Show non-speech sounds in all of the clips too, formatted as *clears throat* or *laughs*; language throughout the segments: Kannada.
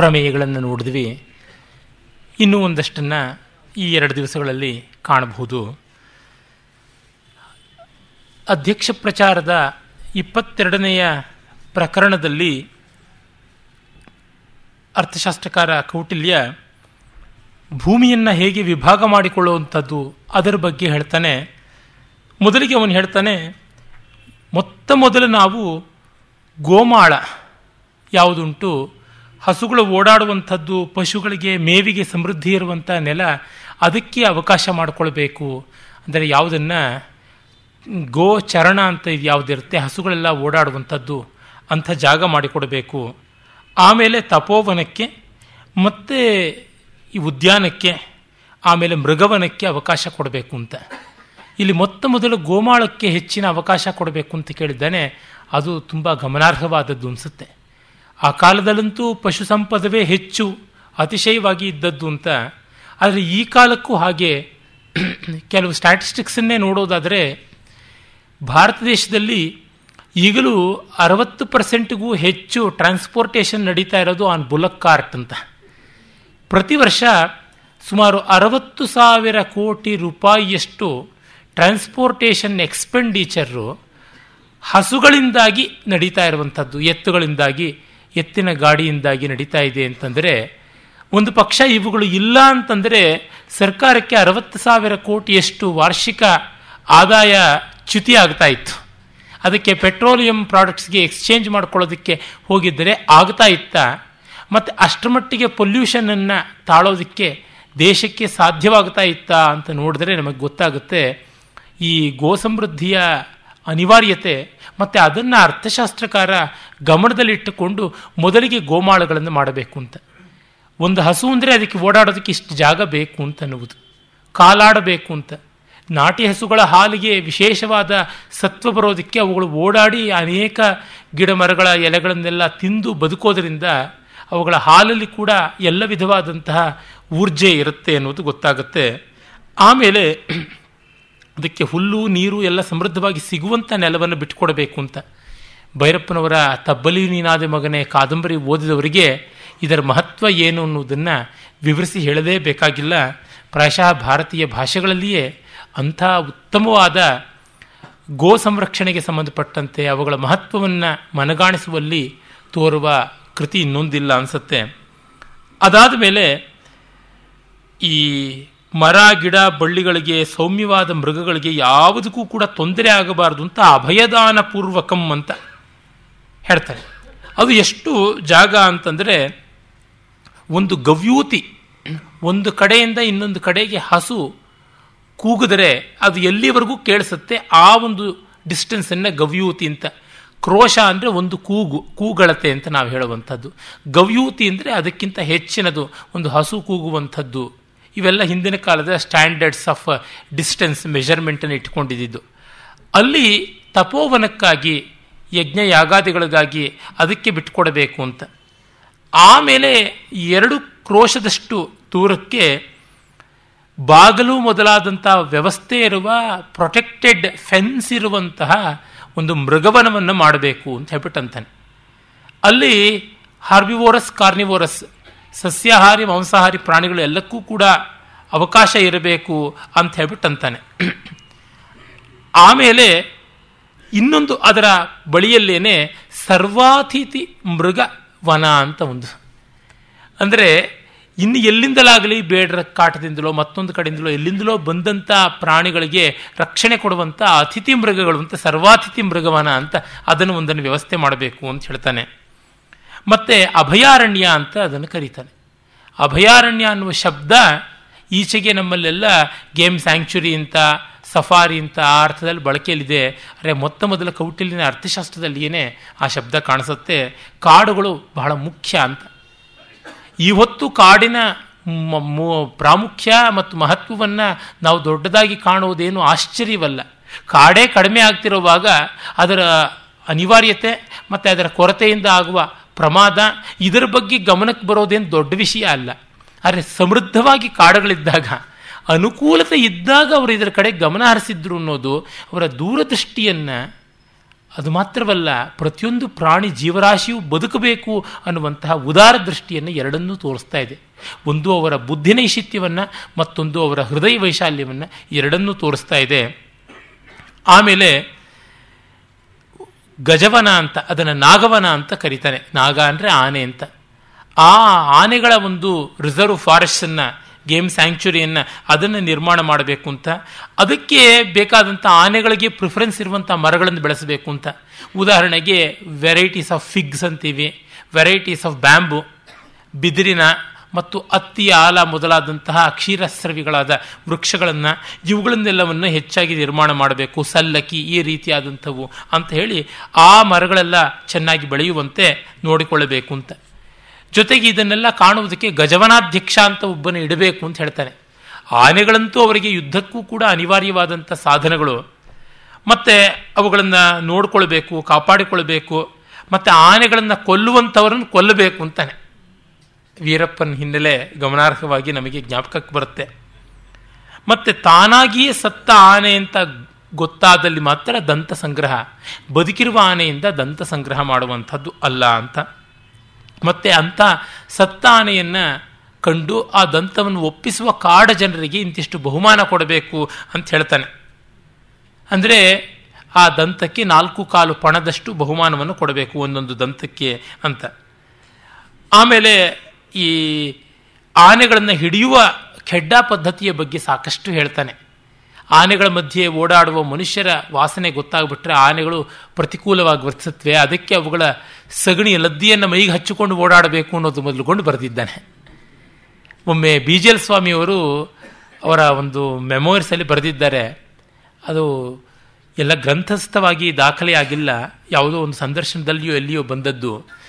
ಪ್ರಮೇಯಗಳನ್ನು ನೋಡಿದ್ವಿ. ಇನ್ನೂ ಒಂದಷ್ಟನ್ನು ಈ ಎರಡು ದಿವಸಗಳಲ್ಲಿ ಕಾಣಬಹುದು. ಅಧ್ಯಕ್ಷ ಪ್ರಚಾರದ ಇಪ್ಪತ್ತೆರಡನೆಯ ಪ್ರಕರಣದಲ್ಲಿ ಅರ್ಥಶಾಸ್ತ್ರಕಾರ ಕೌಟಿಲ್ಯ ಭೂಮಿಯನ್ನು ಹೇಗೆ ವಿಭಾಗ ಮಾಡಿಕೊಳ್ಳುವಂಥದ್ದು ಅದರ ಬಗ್ಗೆ ಹೇಳ್ತಾನೆ. ಮೊದಲಿಗೆ ಅವನು ಹೇಳ್ತಾನೆ, ಮೊತ್ತ ಮೊದಲು ನಾವು ಗೋಮಾಳ ಯಾವುದುಂಟು ಹಸುಗಳು ಓಡಾಡುವಂಥದ್ದು, ಪಶುಗಳಿಗೆ ಮೇವಿಗೆ ಸಮೃದ್ಧಿ ಇರುವಂಥ ನೆಲ, ಅದಕ್ಕೆ ಅವಕಾಶ ಮಾಡಿಕೊಳ್ಬೇಕು. ಅಂದರೆ ಯಾವುದನ್ನು, ಗೋ ಚರಣ ಅಂತ ಇದು ಯಾವುದಿರುತ್ತೆ, ಹಸುಗಳೆಲ್ಲ ಓಡಾಡುವಂಥದ್ದು, ಅಂಥ ಜಾಗ ಮಾಡಿಕೊಡಬೇಕು. ಆಮೇಲೆ ತಪೋವನಕ್ಕೆ, ಮತ್ತು ಈ ಉದ್ಯಾನಕ್ಕೆ, ಆಮೇಲೆ ಮೃಗವನಕ್ಕೆ ಅವಕಾಶ ಕೊಡಬೇಕು ಅಂತ. ಇಲ್ಲಿ ಮೊತ್ತ ಮೊದಲು ಗೋಮಾಳಕ್ಕೆ ಹೆಚ್ಚಿನ ಅವಕಾಶ ಕೊಡಬೇಕು ಅಂತ ಕೇಳಿದ್ದಾನೆ, ಅದು ತುಂಬ ಗಮನಾರ್ಹವಾದದ್ದು ಅನಿಸುತ್ತೆ. ಆ ಕಾಲದಲ್ಲಂತೂ ಪಶು ಸಂಪದವೇ ಹೆಚ್ಚು, ಅತಿಶಯವಾಗಿ ಇದ್ದದ್ದು ಅಂತ. ಆದರೆ ಈ ಕಾಲಕ್ಕೂ ಹಾಗೆ *clears throat* ಕೆಲವು ಸ್ಟ್ಯಾಟಿಸ್ಟಿಕ್ಸನ್ನೇ ನೋಡೋದಾದರೆ ಭಾರತ ದೇಶದಲ್ಲಿ ಈಗಲೂ ಅರವತ್ತು ಪರ್ಸೆಂಟ್ಗೂ ಹೆಚ್ಚು ಟ್ರಾನ್ಸ್ಪೋರ್ಟೇಷನ್ ನಡೀತಾ ಇರೋದು ಆನ್ ಬುಲಕ್ ಕಾರ್ಟ್ ಅಂತ. ಪ್ರತಿ ವರ್ಷ ಸುಮಾರು ಅರವತ್ತು ಸಾವಿರ ಕೋಟಿ ರೂಪಾಯಿಯಷ್ಟು ಟ್ರಾನ್ಸ್ಪೋರ್ಟೇಷನ್ ಎಕ್ಸ್ಪೆಂಡಿಚರು ಹಸುಗಳಿಂದಾಗಿ ನಡೀತಾ ಇರುವಂಥದ್ದು, ಎತ್ತುಗಳಿಂದಾಗಿ. ಎತ್ತಿನ ಗಾಡಿಯಿಂದಾಗಿ ನಡೀತಾ ಇದೆ ಅಂತಂದರೆ, ಒಂದು ಪಕ್ಷ ಇವುಗಳು ಇಲ್ಲ ಅಂತಂದರೆ ಸರ್ಕಾರಕ್ಕೆ ಅರವತ್ತು ಸಾವಿರ ಕೋಟಿಯಷ್ಟು ವಾರ್ಷಿಕ ಆದಾಯ ಚ್ಯುತಿ ಆಗ್ತಾ ಇತ್ತು. ಅದಕ್ಕೆ ಪೆಟ್ರೋಲಿಯಂ ಪ್ರಾಡಕ್ಟ್ಸ್ಗೆ ಎಕ್ಸ್ಚೇಂಜ್ ಮಾಡ್ಕೊಳ್ಳೋದಕ್ಕೆ ಹೋಗಿದ್ದರೆ ಆಗ್ತಾ ಇತ್ತ. ಮತ್ತು ಅಷ್ಟರ ಮಟ್ಟಿಗೆ ಪೊಲ್ಯೂಷನನ್ನು ತಾಳೋದಕ್ಕೆ ದೇಶಕ್ಕೆ ಸಾಧ್ಯವಾಗ್ತಾ ಇತ್ತ ಅಂತ ನೋಡಿದ್ರೆ ನಮಗೆ ಗೊತ್ತಾಗುತ್ತೆ, ಈ ಗೋ ಸಮೃದ್ಧಿಯ ಅನಿವಾರ್ಯತೆ, ಮತ್ತು ಅದನ್ನು ಅರ್ಥಶಾಸ್ತ್ರಕಾರ ಗಮನದಲ್ಲಿಟ್ಟುಕೊಂಡು ಮೊದಲಿಗೆ ಗೋಮಾಳಗಳನ್ನು ಮಾಡಬೇಕು ಅಂತ. ಒಂದು ಹಸು ಅಂದರೆ ಅದಕ್ಕೆ ಓಡಾಡೋದಕ್ಕೆ ಇಷ್ಟು ಜಾಗ ಬೇಕು ಅಂತ ಅನ್ನುವುದು ಕಾಲಾಡಬೇಕು ಅಂತ. ನಾಟಿ ಹಸುಗಳ ಹಾಲಿಗೆ ವಿಶೇಷವಾದ ಸತ್ವ ಬರೋದಕ್ಕೆ ಅವುಗಳು ಓಡಾಡಿ ಅನೇಕ ಗಿಡ ಮರಗಳ ಎಲೆಗಳನ್ನೆಲ್ಲ ತಿಂದು ಬದುಕೋದರಿಂದ ಅವುಗಳ ಹಾಲಲ್ಲಿ ಕೂಡ ಎಲ್ಲ ವಿಧವಾದಂತಹ ಊರ್ಜೆ ಇರುತ್ತೆ ಅನ್ನೋದು ಗೊತ್ತಾಗುತ್ತೆ. ಆಮೇಲೆ ಅದಕ್ಕೆ ಹುಲ್ಲು, ನೀರು ಎಲ್ಲ ಸಮೃದ್ಧವಾಗಿ ಸಿಗುವಂಥ ನೆಲವನ್ನು ಬಿಟ್ಟುಕೊಡಬೇಕು ಅಂತ. ಭೈರಪ್ಪನವರ ತಬ್ಬಲಿ ನೀನಾದ ಮಗನೇ ಕಾದಂಬರಿ ಓದಿದವರಿಗೆ ಇದರ ಮಹತ್ವ ಏನು ಅನ್ನೋದನ್ನು ವಿವರಿಸಿ ಹೇಳದೇ ಬೇಕಾಗಿಲ್ಲ. ಪ್ರಾಯಶಃ ಭಾರತೀಯ ಭಾಷೆಗಳಲ್ಲಿಯೇ ಅಂಥ ಉತ್ತಮವಾದ ಗೋ ಸಂರಕ್ಷಣೆಗೆ ಸಂಬಂಧಪಟ್ಟಂತೆ ಅವುಗಳ ಮಹತ್ವವನ್ನು ಮನಗಾಣಿಸುವಲ್ಲಿ ತೋರುವ ಕೃತಿ ಇನ್ನೊಂದಿಲ್ಲ ಅನಿಸುತ್ತೆ. ಅದಾದ ಮೇಲೆ ಈ ಮರ, ಗಿಡ, ಬಳ್ಳಿಗಳಿಗೆ, ಸೌಮ್ಯವಾದ ಮೃಗಗಳಿಗೆ ಯಾವುದಕ್ಕೂ ಕೂಡ ತೊಂದರೆ ಆಗಬಾರದು ಅಂತ ಅಭಯದಾನ ಪೂರ್ವಕಂ ಅಂತ ಹೇಳ್ತಾರೆ. ಅದು ಎಷ್ಟು ಜಾಗ ಅಂತಂದರೆ ಒಂದು ಗವ್ಯೂತಿ, ಒಂದು ಕಡೆಯಿಂದ ಇನ್ನೊಂದು ಕಡೆಗೆ ಹಸು ಕೂಗಿದರೆ ಅದು ಎಲ್ಲಿವರೆಗೂ ಕೇಳಿಸುತ್ತೆ? ಆ ಒಂದು ಡಿಸ್ಟೆನ್ಸನ್ನು ಗವ್ಯೂತಿ ಅಂತ. ಕ್ರೋಶ ಅಂದರೆ ಒಂದು ಕೂಗು, ಕೂಗಳತೆ ಅಂತ ನಾವು ಹೇಳುವಂಥದ್ದು. ಗವ್ಯೂತಿ ಅಂದರೆ ಅದಕ್ಕಿಂತ ಹೆಚ್ಚಿನದು, ಒಂದು ಹಸು ಕೂಗುವಂಥದ್ದು. ಇವೆಲ್ಲ ಹಿಂದಿನ ಕಾಲದ ಸ್ಟ್ಯಾಂಡರ್ಡ್ಸ್ ಆಫ್ ಡಿಸ್ಟೆನ್ಸ್ ಮೆಷರ್ಮೆಂಟನ್ನು ಇಟ್ಕೊಂಡಿದ್ದು ಅಲ್ಲಿ ತಪೋವನಕ್ಕಾಗಿ ಯಜ್ಞ ಯಾಗಾದಿಗಳಿಗಾಗಿ ಅದಕ್ಕೆ ಬಿಟ್ಕೊಡಬೇಕು ಅಂತ. ಆಮೇಲೆ ಎರಡು ಕ್ರೋಶದಷ್ಟು ದೂರಕ್ಕೆ ಬಾಗಲು ಮೊದಲಾದಂಥ ವ್ಯವಸ್ಥೆ ಇರುವ ಪ್ರೊಟೆಕ್ಟೆಡ್ ಫೆನ್ಸ್ ಇರುವಂತಹ ಒಂದು ಮೃಗವನವನ್ನು ಮಾಡಬೇಕು ಅಂತ ಹೇಳ್ಬಿಟ್ಟಂತಾನೆ. ಅಲ್ಲಿ ಹಾರ್ಬಿವೋರಸ್ ಕಾರ್ನಿವೋರಸ್ ಸಸ್ಯಾಹಾರಿ, ಮಾಂಸಾಹಾರಿ ಪ್ರಾಣಿಗಳು ಎಲ್ಲಕ್ಕೂ ಕೂಡ ಅವಕಾಶ ಇರಬೇಕು ಅಂತ ಹೇಳ್ಬಿಟ್ಟು ಅಂತಾನೆ. ಆಮೇಲೆ ಇನ್ನೊಂದು ಅದರ ಬಳಿಯಲ್ಲೇನೆ ಸರ್ವಾತಿಥಿ ಮೃಗ ವನ ಅಂತ ಒಂದು. ಅಂದರೆ ಇನ್ನು ಎಲ್ಲಿಂದಲಾಗಲಿ ಬೇಡರ ಕಾಟದಿಂದಲೋ ಮತ್ತೊಂದು ಕಡೆಯಿಂದಲೋ ಎಲ್ಲಿಂದಲೋ ಬಂದಂಥ ಪ್ರಾಣಿಗಳಿಗೆ ರಕ್ಷಣೆ ಕೊಡುವಂಥ ಅತಿಥಿ ಮೃಗಗಳು ಅಂತ ಸರ್ವಾತಿಥಿ ಮೃಗವನ ಅಂತ ಅದನ್ನು ಒಂದನ್ನು ವ್ಯವಸ್ಥೆ ಮಾಡಬೇಕು ಅಂತ ಹೇಳ್ತಾನೆ. ಮತ್ತು ಅಭಯಾರಣ್ಯ ಅಂತ ಅದನ್ನು ಕರೀತಾನೆ. ಅಭಯಾರಣ್ಯ ಅನ್ನುವ ಶಬ್ದ ಈಚೆಗೆ ನಮ್ಮಲ್ಲೆಲ್ಲ ಗೇಮ್ ಸ್ಯಾಂಕ್ಚುರಿ ಅಂತ, ಸಫಾರಿ ಅಂತ ಆ ಅರ್ಥದಲ್ಲಿ ಬಳಕೆಯಲ್ಲಿದೆ. ಅರೆ ಮೊತ್ತ ಮೊದಲ ಕೌಟಿಲ್ಯನ ಅರ್ಥಶಾಸ್ತ್ರದಲ್ಲಿಯೇ ಆ ಶಬ್ದ ಕಾಣಿಸುತ್ತೆ. ಕಾಡುಗಳು ಬಹಳ ಮುಖ್ಯ ಅಂತ. ಈ ಹೊತ್ತು ಕಾಡಿನ ಪ್ರಾಮುಖ್ಯ ಮತ್ತು ಮಹತ್ವವನ್ನು ನಾವು ದೊಡ್ಡದಾಗಿ ಕಾಣುವುದೇನು ಆಶ್ಚರ್ಯವಲ್ಲ. ಕಾಡೇ ಕಡಿಮೆ ಆಗ್ತಿರುವಾಗ ಅದರ ಅನಿವಾರ್ಯತೆ ಮತ್ತು ಅದರ ಕೊರತೆಯಿಂದ ಆಗುವ ಪ್ರಮಾದ ಇದರ ಬಗ್ಗೆ ಗಮನಕ್ಕೆ ಬರೋದೇನು ದೊಡ್ಡ ವಿಷಯ ಅಲ್ಲ. ಆದರೆ ಸಮೃದ್ಧವಾಗಿ ಕಾಡುಗಳಿದ್ದಾಗ, ಅನುಕೂಲತೆ ಇದ್ದಾಗ ಅವರು ಇದರ ಕಡೆ ಗಮನ ಹರಿಸಿದ್ರು ಅನ್ನೋದು ಅವರ ದೂರದೃಷ್ಟಿಯನ್ನು ಅದು ಮಾತ್ರವಲ್ಲ, ಪ್ರತಿಯೊಂದು ಪ್ರಾಣಿ ಜೀವರಾಶಿಯು ಬದುಕಬೇಕು ಅನ್ನುವಂತಹ ಉದಾರ ದೃಷ್ಟಿಯನ್ನು ಎರಡನ್ನೂ ತೋರಿಸ್ತಾ ಇದೆ. ಒಂದು ಅವರ ಬುದ್ಧಿನೈಶಿತ್ಯವನ್ನು ಮತ್ತೊಂದು ಅವರ ಹೃದಯ ವೈಶಾಲ್ಯವನ್ನು ಎರಡನ್ನೂ ತೋರಿಸ್ತಾ ಇದೆ. ಆಮೇಲೆ ಗಜವನ ಅಂತ, ಅದನ್ನು ನಾಗವನ ಅಂತ ಕರೀತಾನೆ ನಾಗ ಅಂದರೆ ಆನೆ ಅಂತ. ಆ ಆನೆಗಳ ಒಂದು ರಿಸರ್ವ್ ಫಾರೆಸ್ಟನ್ನು ಗೇಮ್ ಸ್ಯಾಂಕ್ಚುರಿಯನ್ನು ಅದನ್ನು ನಿರ್ಮಾಣ ಮಾಡಬೇಕು ಅಂತ. ಅದಕ್ಕೆ ಬೇಕಾದಂಥ ಆನೆಗಳಿಗೆ ಪ್ರಿಫರೆನ್ಸ್ ಇರುವಂಥ ಮರಗಳನ್ನು ಬೆಳೆಸಬೇಕು ಅಂತ. ಉದಾಹರಣೆಗೆ, ವೆರೈಟೀಸ್ ಆಫ್ ಫಿಗ್ಸ್ ಅಂತೀವಿ. Varieties of bamboo. ಬಿದಿರಿನ ಮತ್ತು ಅತ್ತಿ ಆಲ ಮೊದಲಾದಂತಹ ಅಕ್ಷೀರಸ್ರವಿಗಳಾದ ವೃಕ್ಷಗಳನ್ನು ಇವುಗಳನ್ನೆಲ್ಲವನ್ನು ಹೆಚ್ಚಾಗಿ ನಿರ್ಮಾಣ ಮಾಡಬೇಕು. ಸಲ್ಲಕ್ಕಿ ಈ ರೀತಿಯಾದಂಥವು ಅಂತ ಹೇಳಿ ಆ ಮರಗಳೆಲ್ಲ ಚೆನ್ನಾಗಿ ಬೆಳೆಯುವಂತೆ ನೋಡಿಕೊಳ್ಳಬೇಕು ಅಂತ. ಜೊತೆಗೆ ಇದನ್ನೆಲ್ಲ ಕಾಣುವುದಕ್ಕೆ ಗಜವನಾಧ್ಯಕ್ಷ ಅಂತ ಒಬ್ಬನ ಇಡಬೇಕು ಅಂತ ಹೇಳ್ತಾನೆ. ಆನೆಗಳಂತೂ ಅವರಿಗೆ ಯುದ್ಧಕ್ಕೂ ಕೂಡ ಅನಿವಾರ್ಯವಾದಂಥ ಸಾಧನಗಳು. ಮತ್ತೆ ಅವುಗಳನ್ನು ನೋಡ್ಕೊಳ್ಬೇಕು, ಕಾಪಾಡಿಕೊಳ್ಬೇಕು, ಮತ್ತೆ ಆನೆಗಳನ್ನು ಕೊಲ್ಲುವಂಥವರನ್ನು ಕೊಲ್ಲಬೇಕು ಅಂತಾನೆ. ವೀರಪ್ಪನ ಹಿನ್ನೆಲೆ ಗಮನಾರ್ಹವಾಗಿ ನಮಗೆ ಜ್ಞಾಪಕಕ್ಕೆ ಬರುತ್ತೆ. ಮತ್ತೆ ತಾನಾಗಿಯೇ ಸತ್ತ ಆನೆ ಅಂತ ಗೊತ್ತಾದಲ್ಲಿ ಮಾತ್ರ ದಂತ ಸಂಗ್ರಹ, ಬದುಕಿರುವ ಆನೆಯಿಂದ ದಂತ ಸಂಗ್ರಹ ಮಾಡುವಂಥದ್ದು ಅಲ್ಲ ಅಂತ. ಮತ್ತೆ ಅಂಥ ಸತ್ತ ಆನೆಯನ್ನು ಕಂಡು ಆ ದಂತವನ್ನು ಒಪ್ಪಿಸುವ ಕಾಡ ಜನರಿಗೆ ಇಂತಿಷ್ಟು ಬಹುಮಾನ ಕೊಡಬೇಕು ಅಂತ ಹೇಳ್ತಾನೆ. ಅಂದರೆ ಆ ದಂತಕ್ಕೆ ನಾಲ್ಕು ಕಾಲು ಪಣದಷ್ಟು ಬಹುಮಾನವನ್ನು ಕೊಡಬೇಕು ಒಂದೊಂದು ದಂತಕ್ಕೆ ಅಂತ. ಆಮೇಲೆ ಈ ಆನೆಗಳನ್ನು ಹಿಡಿಯುವ ಖೆಡ್ಡ ಪದ್ಧತಿಯ ಬಗ್ಗೆ ಸಾಕಷ್ಟು ಹೇಳ್ತಾನೆ. ಆನೆಗಳ ಮಧ್ಯೆ ಓಡಾಡುವ ಮನುಷ್ಯರ ವಾಸನೆ ಗೊತ್ತಾಗ್ಬಿಟ್ರೆ ಆನೆಗಳು ಪ್ರತಿಕೂಲವಾಗಿ ವರ್ತಿಸುತ್ತವೆ. ಅದಕ್ಕೆ ಅವುಗಳ ಸಗಣಿ ಲದ್ದಿಯನ್ನು ಮೈಗೆ ಹಚ್ಚಿಕೊಂಡು ಓಡಾಡಬೇಕು ಅನ್ನೋದು ಮೊದಲುಕೊಂಡು ಬರೆದಿದ್ದಾನೆ. ಒಮ್ಮೆ ಬಿ ಜಿ ಎಲ್ ಸ್ವಾಮಿಯವರು ಅವರ ಒಂದು ಮೆಮೋರಿಸಲ್ಲಿ ಬರೆದಿದ್ದಾರೆ. ಅದು ಎಲ್ಲ ಗ್ರಂಥಸ್ಥವಾಗಿ ದಾಖಲೆಯಾಗಿಲ್ಲ. ಯಾವುದೋ ಒಂದು ಸಂದರ್ಶನದಲ್ಲಿಯೋ ಎಲ್ಲಿಯೋ ಬಂದದ್ದು.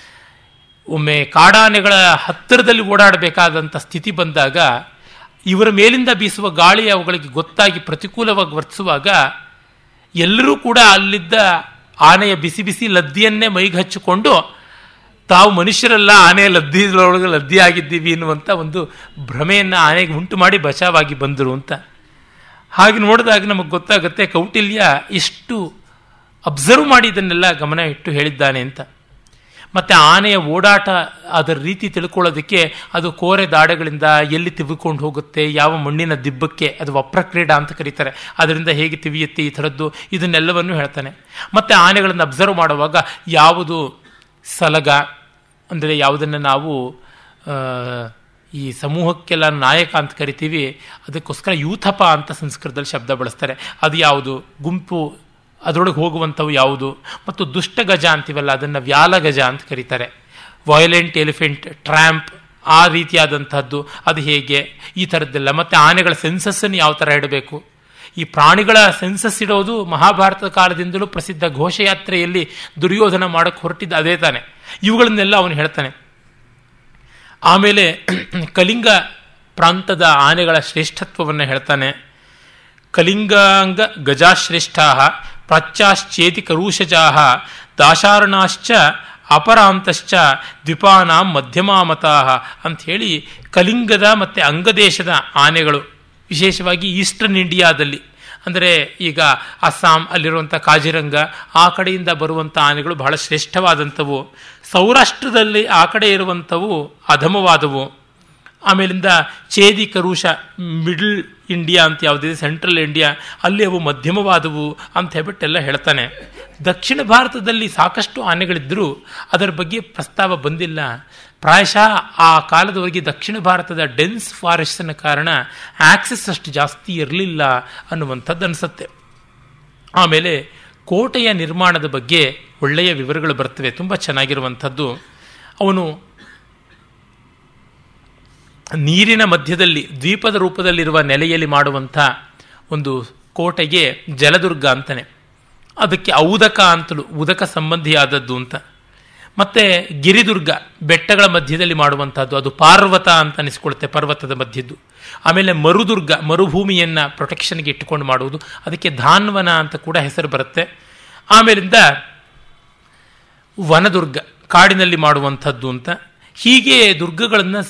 ಒಮ್ಮೆ ಕಾಡಾನೆಗಳ ಹತ್ತಿರದಲ್ಲಿ ಓಡಾಡಬೇಕಾದಂಥ ಸ್ಥಿತಿ ಬಂದಾಗ ಇವರ ಮೇಲಿಂದ ಬೀಸುವ ಗಾಳಿ ಅವುಗಳಿಗೆ ಗೊತ್ತಾಗಿ ಪ್ರತಿಕೂಲವಾಗಿ ವರ್ತಿಸುವಾಗ ಎಲ್ಲರೂ ಕೂಡ ಅಲ್ಲಿದ್ದ ಆನೆಯ ಬಿಸಿ ಬಿಸಿ ಲದ್ದಿಯನ್ನೇ ಮೈಗೆ ಹಚ್ಚಿಕೊಂಡು ತಾವು ಮನುಷ್ಯರೆಲ್ಲ ಆನೆ ಲದ್ದಿಯೊಳಗೆ ಲದ್ದಿ ಆಗಿದ್ದೀವಿ ಎನ್ನುವಂಥ ಒಂದು ಭ್ರಮೆಯನ್ನು ಆನೆಗೆ ಉಂಟು ಮಾಡಿ ಬಚಾವಾಗಿ ಬಂದರು ಅಂತ. ಹಾಗೆ ನೋಡಿದಾಗ ನಮಗೆ ಗೊತ್ತಾಗುತ್ತೆ ಕೌಟಿಲ್ಯ ಎಷ್ಟು ಅಬ್ಸರ್ವ್ ಮಾಡಿ ಇದನ್ನೆಲ್ಲ ಗಮನ ಇಟ್ಟು ಹೇಳಿದ್ದಾನೆ ಅಂತ. ಮತ್ತು ಆನೆಯ ಓಡಾಟ ಅದರ ರೀತಿ ತಿಳ್ಕೊಳ್ಳೋದಕ್ಕೆ ಅದು ಕೋರೆ ದಾಡೆಗಳಿಂದ ಎಲ್ಲಿ ತಿವಿಕೊಂಡು ಹೋಗುತ್ತೆ, ಯಾವ ಮಣ್ಣಿನ ದಿಬ್ಬಕ್ಕೆ ಅದು ವಪ್ರಕ್ರೀಡ ಅಂತ ಕರೀತಾರೆ. ಅದರಿಂದ ಹೇಗೆ ತಿವಿಯುತ್ತೆ ಈ ಥರದ್ದು ಇದನ್ನೆಲ್ಲವನ್ನು ಹೇಳ್ತಾನೆ. ಮತ್ತು ಆನೆಗಳನ್ನು ಅಬ್ಸರ್ವ್ ಮಾಡುವಾಗ ಯಾವುದು ಸಲಗ, ಅಂದರೆ ಯಾವುದನ್ನು ನಾವು ಈ ಸಮೂಹಕ್ಕೆಲ್ಲ ನಾಯಕ ಅಂತ ಕರಿತೀವಿ, ಅದಕ್ಕೋಸ್ಕರ ಯೂಥಪ ಅಂತ ಸಂಸ್ಕೃತದಲ್ಲಿ ಶಬ್ದ ಬಳಸ್ತಾರೆ. ಅದು ಯಾವುದು? ಗುಂಪು ಅದರೊಳಗೆ ಹೋಗುವಂಥವು ಯಾವುದು? ಮತ್ತು ದುಷ್ಟ ಗಜ ಅಂತೀವಲ್ಲ, ಅದನ್ನು ವ್ಯಾಲ ಗಜ ಅಂತ ಕರೀತಾರೆ. ವಯಲೆಂಟ್ ಎಲಿಫೆಂಟ್ ಟ್ರ್ಯಾಂಪ್ ಆ ರೀತಿಯಾದಂಥದ್ದು, ಅದು ಹೇಗೆ? ಈ ಥರದ್ದೆಲ್ಲ. ಮತ್ತು ಆನೆಗಳ ಸೆನ್ಸಸ್ಸನ್ನು ಯಾವ ಥರ ಇಡಬೇಕು? ಈ ಪ್ರಾಣಿಗಳ ಸೆನ್ಸಸ್ ಇಡೋದು ಮಹಾಭಾರತ ಕಾಲದಿಂದಲೂ ಪ್ರಸಿದ್ಧ ಘೋಷಯಾತ್ರೆಯಲ್ಲಿ ದುರ್ಯೋಧನ ಮಾಡೋಕ್ಕೆ ಹೊರಟಿದ್ದ ಅದೇ ತಾನೆ. ಇವುಗಳನ್ನೆಲ್ಲ ಅವನು ಹೇಳ್ತಾನೆ. ಆಮೇಲೆ *clears throat* ಕಲಿಂಗ ಪ್ರಾಂತದ ಆನೆಗಳ ಶ್ರೇಷ್ಠತ್ವವನ್ನು ಹೇಳ್ತಾನೆ. ಕಲಿಂಗಾಂಗ ಗಜಾಶ್ರೇಷ್ಠಾ ಪ್ರಾಚ್ಯಾಶ್ಚೇತಿ ಕರೂಷಜಾಹ ದಾಶಾರಣಾಶ್ಚ, ಅಪರಾಂತಶ್ಚ, ದ್ವಿಪಾನಾಂ ಮಧ್ಯಮಾಮತಾಹ ಅಂಥೇಳಿ ಕಲಿಂಗದ ಮತ್ತು ಅಂಗದೇಶದ ಆನೆಗಳು, ವಿಶೇಷವಾಗಿ ಈಸ್ಟರ್ನ್ ಇಂಡಿಯಾದಲ್ಲಿ. ಅಂದರೆ ಈಗ ಅಸ್ಸಾಂ ಅಲ್ಲಿರುವಂಥ ಕಾಜಿರಂಗ, ಆ ಕಡೆಯಿಂದ ಬರುವಂಥ ಆನೆಗಳು ಬಹಳ ಶ್ರೇಷ್ಠವಾದಂಥವು. ಸೌರಾಷ್ಟ್ರದಲ್ಲಿ ಆ ಕಡೆ ಇರುವಂಥವು ಅಧಮವಾದವು. ಆಮೇಲಿಂದ ಛೇದಿ ಕರುಷ ಮಿಡ್ಲ್ ಇಂಡಿಯಾ ಅಂತ ಯಾವುದಿದೆ, ಸೆಂಟ್ರಲ್ ಇಂಡಿಯಾ, ಅಲ್ಲಿ ಅವು ಮಧ್ಯಮವಾದವು ಅಂತ ಹೇಳ್ಬಿಟ್ಟೆಲ್ಲ ಹೇಳ್ತಾನೆ. ದಕ್ಷಿಣ ಭಾರತದಲ್ಲಿ ಸಾಕಷ್ಟು ಆನೆಗಳಿದ್ದರೂ ಅದರ ಬಗ್ಗೆ ಪ್ರಸ್ತಾವ ಬಂದಿಲ್ಲ. ಪ್ರಾಯಶಃ ಆ ಕಾಲದವರೆಗೆ ದಕ್ಷಿಣ ಭಾರತದ ಡೆನ್ಸ್ ಫಾರೆಸ್ಟ್ನ ಕಾರಣ ಆಕ್ಸೆಸ್ ಅಷ್ಟು ಜಾಸ್ತಿ ಇರಲಿಲ್ಲ ಅನ್ನುವಂಥದ್ದು ಅನಿಸುತ್ತೆ. ಆಮೇಲೆ ಕೋಟೆಯ ನಿರ್ಮಾಣದ ಬಗ್ಗೆ ಒಳ್ಳೆಯ ವಿವರಗಳು ಬರ್ತವೆ, ತುಂಬ ಚೆನ್ನಾಗಿರುವಂಥದ್ದು. ಅವನು ನೀರಿನ ಮಧ್ಯದಲ್ಲಿ, ದ್ವೀಪದ ರೂಪದಲ್ಲಿರುವ ನೆಲೆಯಲ್ಲಿ ಮಾಡುವಂಥ ಒಂದು ಕೋಟೆಗೆ ಜಲದುರ್ಗ ಅಂತಾನೆ. ಅದಕ್ಕೆ ಔದಕ ಅಂತಲೂ, ಉದಕ ಸಂಬಂಧಿಯಾದದ್ದು ಅಂತ. ಮತ್ತೆ ಗಿರಿದುರ್ಗ, ಬೆಟ್ಟಗಳ ಮಧ್ಯದಲ್ಲಿ ಮಾಡುವಂಥದ್ದು, ಅದು ಪಾರ್ವತ ಅಂತ ಅನಿಸ್ಕೊಳುತ್ತೆ ಪರ್ವತದ ಮಧ್ಯದ್ದು. ಆಮೇಲೆ ಮರುದುರ್ಗ, ಮರುಭೂಮಿಯನ್ನು ಪ್ರೊಟೆಕ್ಷನ್ಗೆ ಇಟ್ಟುಕೊಂಡು ಮಾಡುವುದು. ಅದಕ್ಕೆ ಧಾನ್ವನ ಅಂತ ಕೂಡ ಹೆಸರು ಬರುತ್ತೆ. ಆಮೇಲಿಂದ ವನದುರ್ಗ, ಕಾಡಿನಲ್ಲಿ ಮಾಡುವಂಥದ್ದು ಅಂತ. ಹೀಗೆ ದುರ್ಗಗಳನ್ನು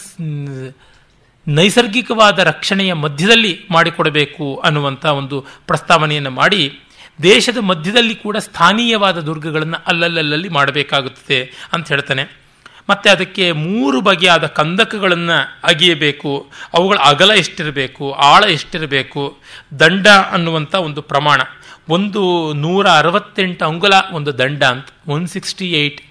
ನೈಸರ್ಗಿಕವಾದ ರಕ್ಷಣೆಯ ಮಧ್ಯದಲ್ಲಿ ಮಾಡಿಕೊಡಬೇಕು ಅನ್ನುವಂಥ ಒಂದು ಪ್ರಸ್ತಾವನೆಯನ್ನು ಮಾಡಿ ದೇಶದ ಮಧ್ಯದಲ್ಲಿ ಕೂಡ ಸ್ಥಾನೀಯವಾದ ದುರ್ಗಗಳನ್ನು ಅಲ್ಲಲ್ಲಲ್ಲಿ ಮಾಡಬೇಕಾಗುತ್ತದೆ ಅಂತ ಹೇಳ್ತಾನೆ. ಮತ್ತು ಅದಕ್ಕೆ ಮೂರು ಬಗೆಯಾದ ಕಂದಕಗಳನ್ನು ಅಗಿಯಬೇಕು. ಅವುಗಳ ಅಗಲ ಎಷ್ಟಿರಬೇಕು, ಆಳ ಎಷ್ಟಿರಬೇಕು, ದಂಡ ಅನ್ನುವಂಥ ಒಂದು ಪ್ರಮಾಣ. ಒಂದು ನೂರ ಅರವತ್ತೆಂಟು ಅಂಗುಲ ಒಂದು ದಂಡ ಅಂತ ಒನ್ ಸಿಕ್ಸ್ಟಿ ಏಯ್ಟ್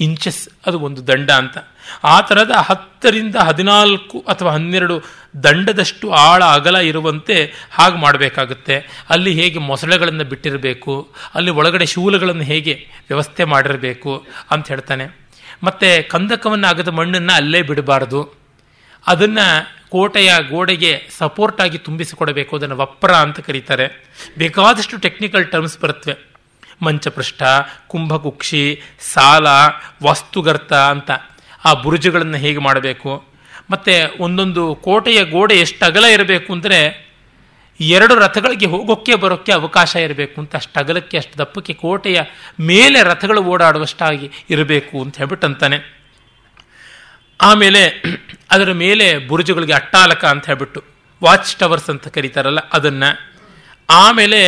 ಇಂಚಸ್ ಅದು ಒಂದು ದಂಡ ಅಂತ. ಆ ಥರದ ಹತ್ತರಿಂದ ಹದಿನಾಲ್ಕು ಅಥವಾ ಹನ್ನೆರಡು ದಂಡದಷ್ಟು ಆಳ ಅಗಲ ಇರುವಂತೆ ಹಾಗೆ ಮಾಡಬೇಕಾಗುತ್ತೆ. ಅಲ್ಲಿ ಹೇಗೆ ಮೊಸಳೆಗಳನ್ನು ಬಿಟ್ಟಿರಬೇಕು, ಅಲ್ಲಿ ಒಳಗಡೆ ಶೂಲಗಳನ್ನು ಹೇಗೆ ವ್ಯವಸ್ಥೆ ಮಾಡಿರಬೇಕು ಅಂತ ಹೇಳ್ತಾನೆ. ಮತ್ತು ಕಂದಕವನ್ನು ಅಗದ ಮಣ್ಣನ್ನು ಅಲ್ಲೇ ಬಿಡಬಾರದು. ಅದನ್ನು ಕೋಟೆಯ ಗೋಡೆಗೆ ಸಪೋರ್ಟ್ ಆಗಿ ತುಂಬಿಸಿಕೊಡಬೇಕು, ಅದನ್ನು ವಪ್ರ ಅಂತ ಕರೀತಾರೆ. ಬೇಕಾದಷ್ಟು ಟೆಕ್ನಿಕಲ್ ಟರ್ಮ್ಸ್ ಬರುತ್ತವೆ ಮಂಚಪೃಷ್ಠ, ಕುಂಭಕುಕ್ಷಿ, ಸಾಲ, ವಾಸ್ತುಗರ್ತ ಅಂತ. ಆ ಬುರುಜುಗಳನ್ನು ಹೇಗೆ ಮಾಡಬೇಕು? ಮತ್ತು ಒಂದೊಂದು ಕೋಟೆಯ ಗೋಡೆ ಎಷ್ಟು ಅಗಲ ಇರಬೇಕು ಅಂದರೆ ಎರಡು ರಥಗಳಿಗೆ ಹೋಗೋಕ್ಕೆ ಬರೋಕ್ಕೆ ಅವಕಾಶ ಇರಬೇಕು ಅಂತ, ಅಷ್ಟು ಅಗಲಕ್ಕೆ, ಅಷ್ಟು ದಪ್ಪಕ್ಕೆ ಕೋಟೆಯ ಮೇಲೆ ರಥಗಳು ಓಡಾಡುವಷ್ಟಾಗಿ ಇರಬೇಕು ಅಂತ ಹೇಳ್ಬಿಟ್ಟು ಅಂತಾನೆ ಆಮೇಲೆ ಅದರ ಮೇಲೆ ಬುರುಜುಗಳಿಗೆ ಅಟ್ಟಾಲಕ ಅಂತ ಹೇಳ್ಬಿಟ್ಟು ವಾಚ್ ಟವರ್ಸ್ ಅಂತ ಕರೀತಾರಲ್ಲ ಅದನ್ನು. ಆಮೇಲೆ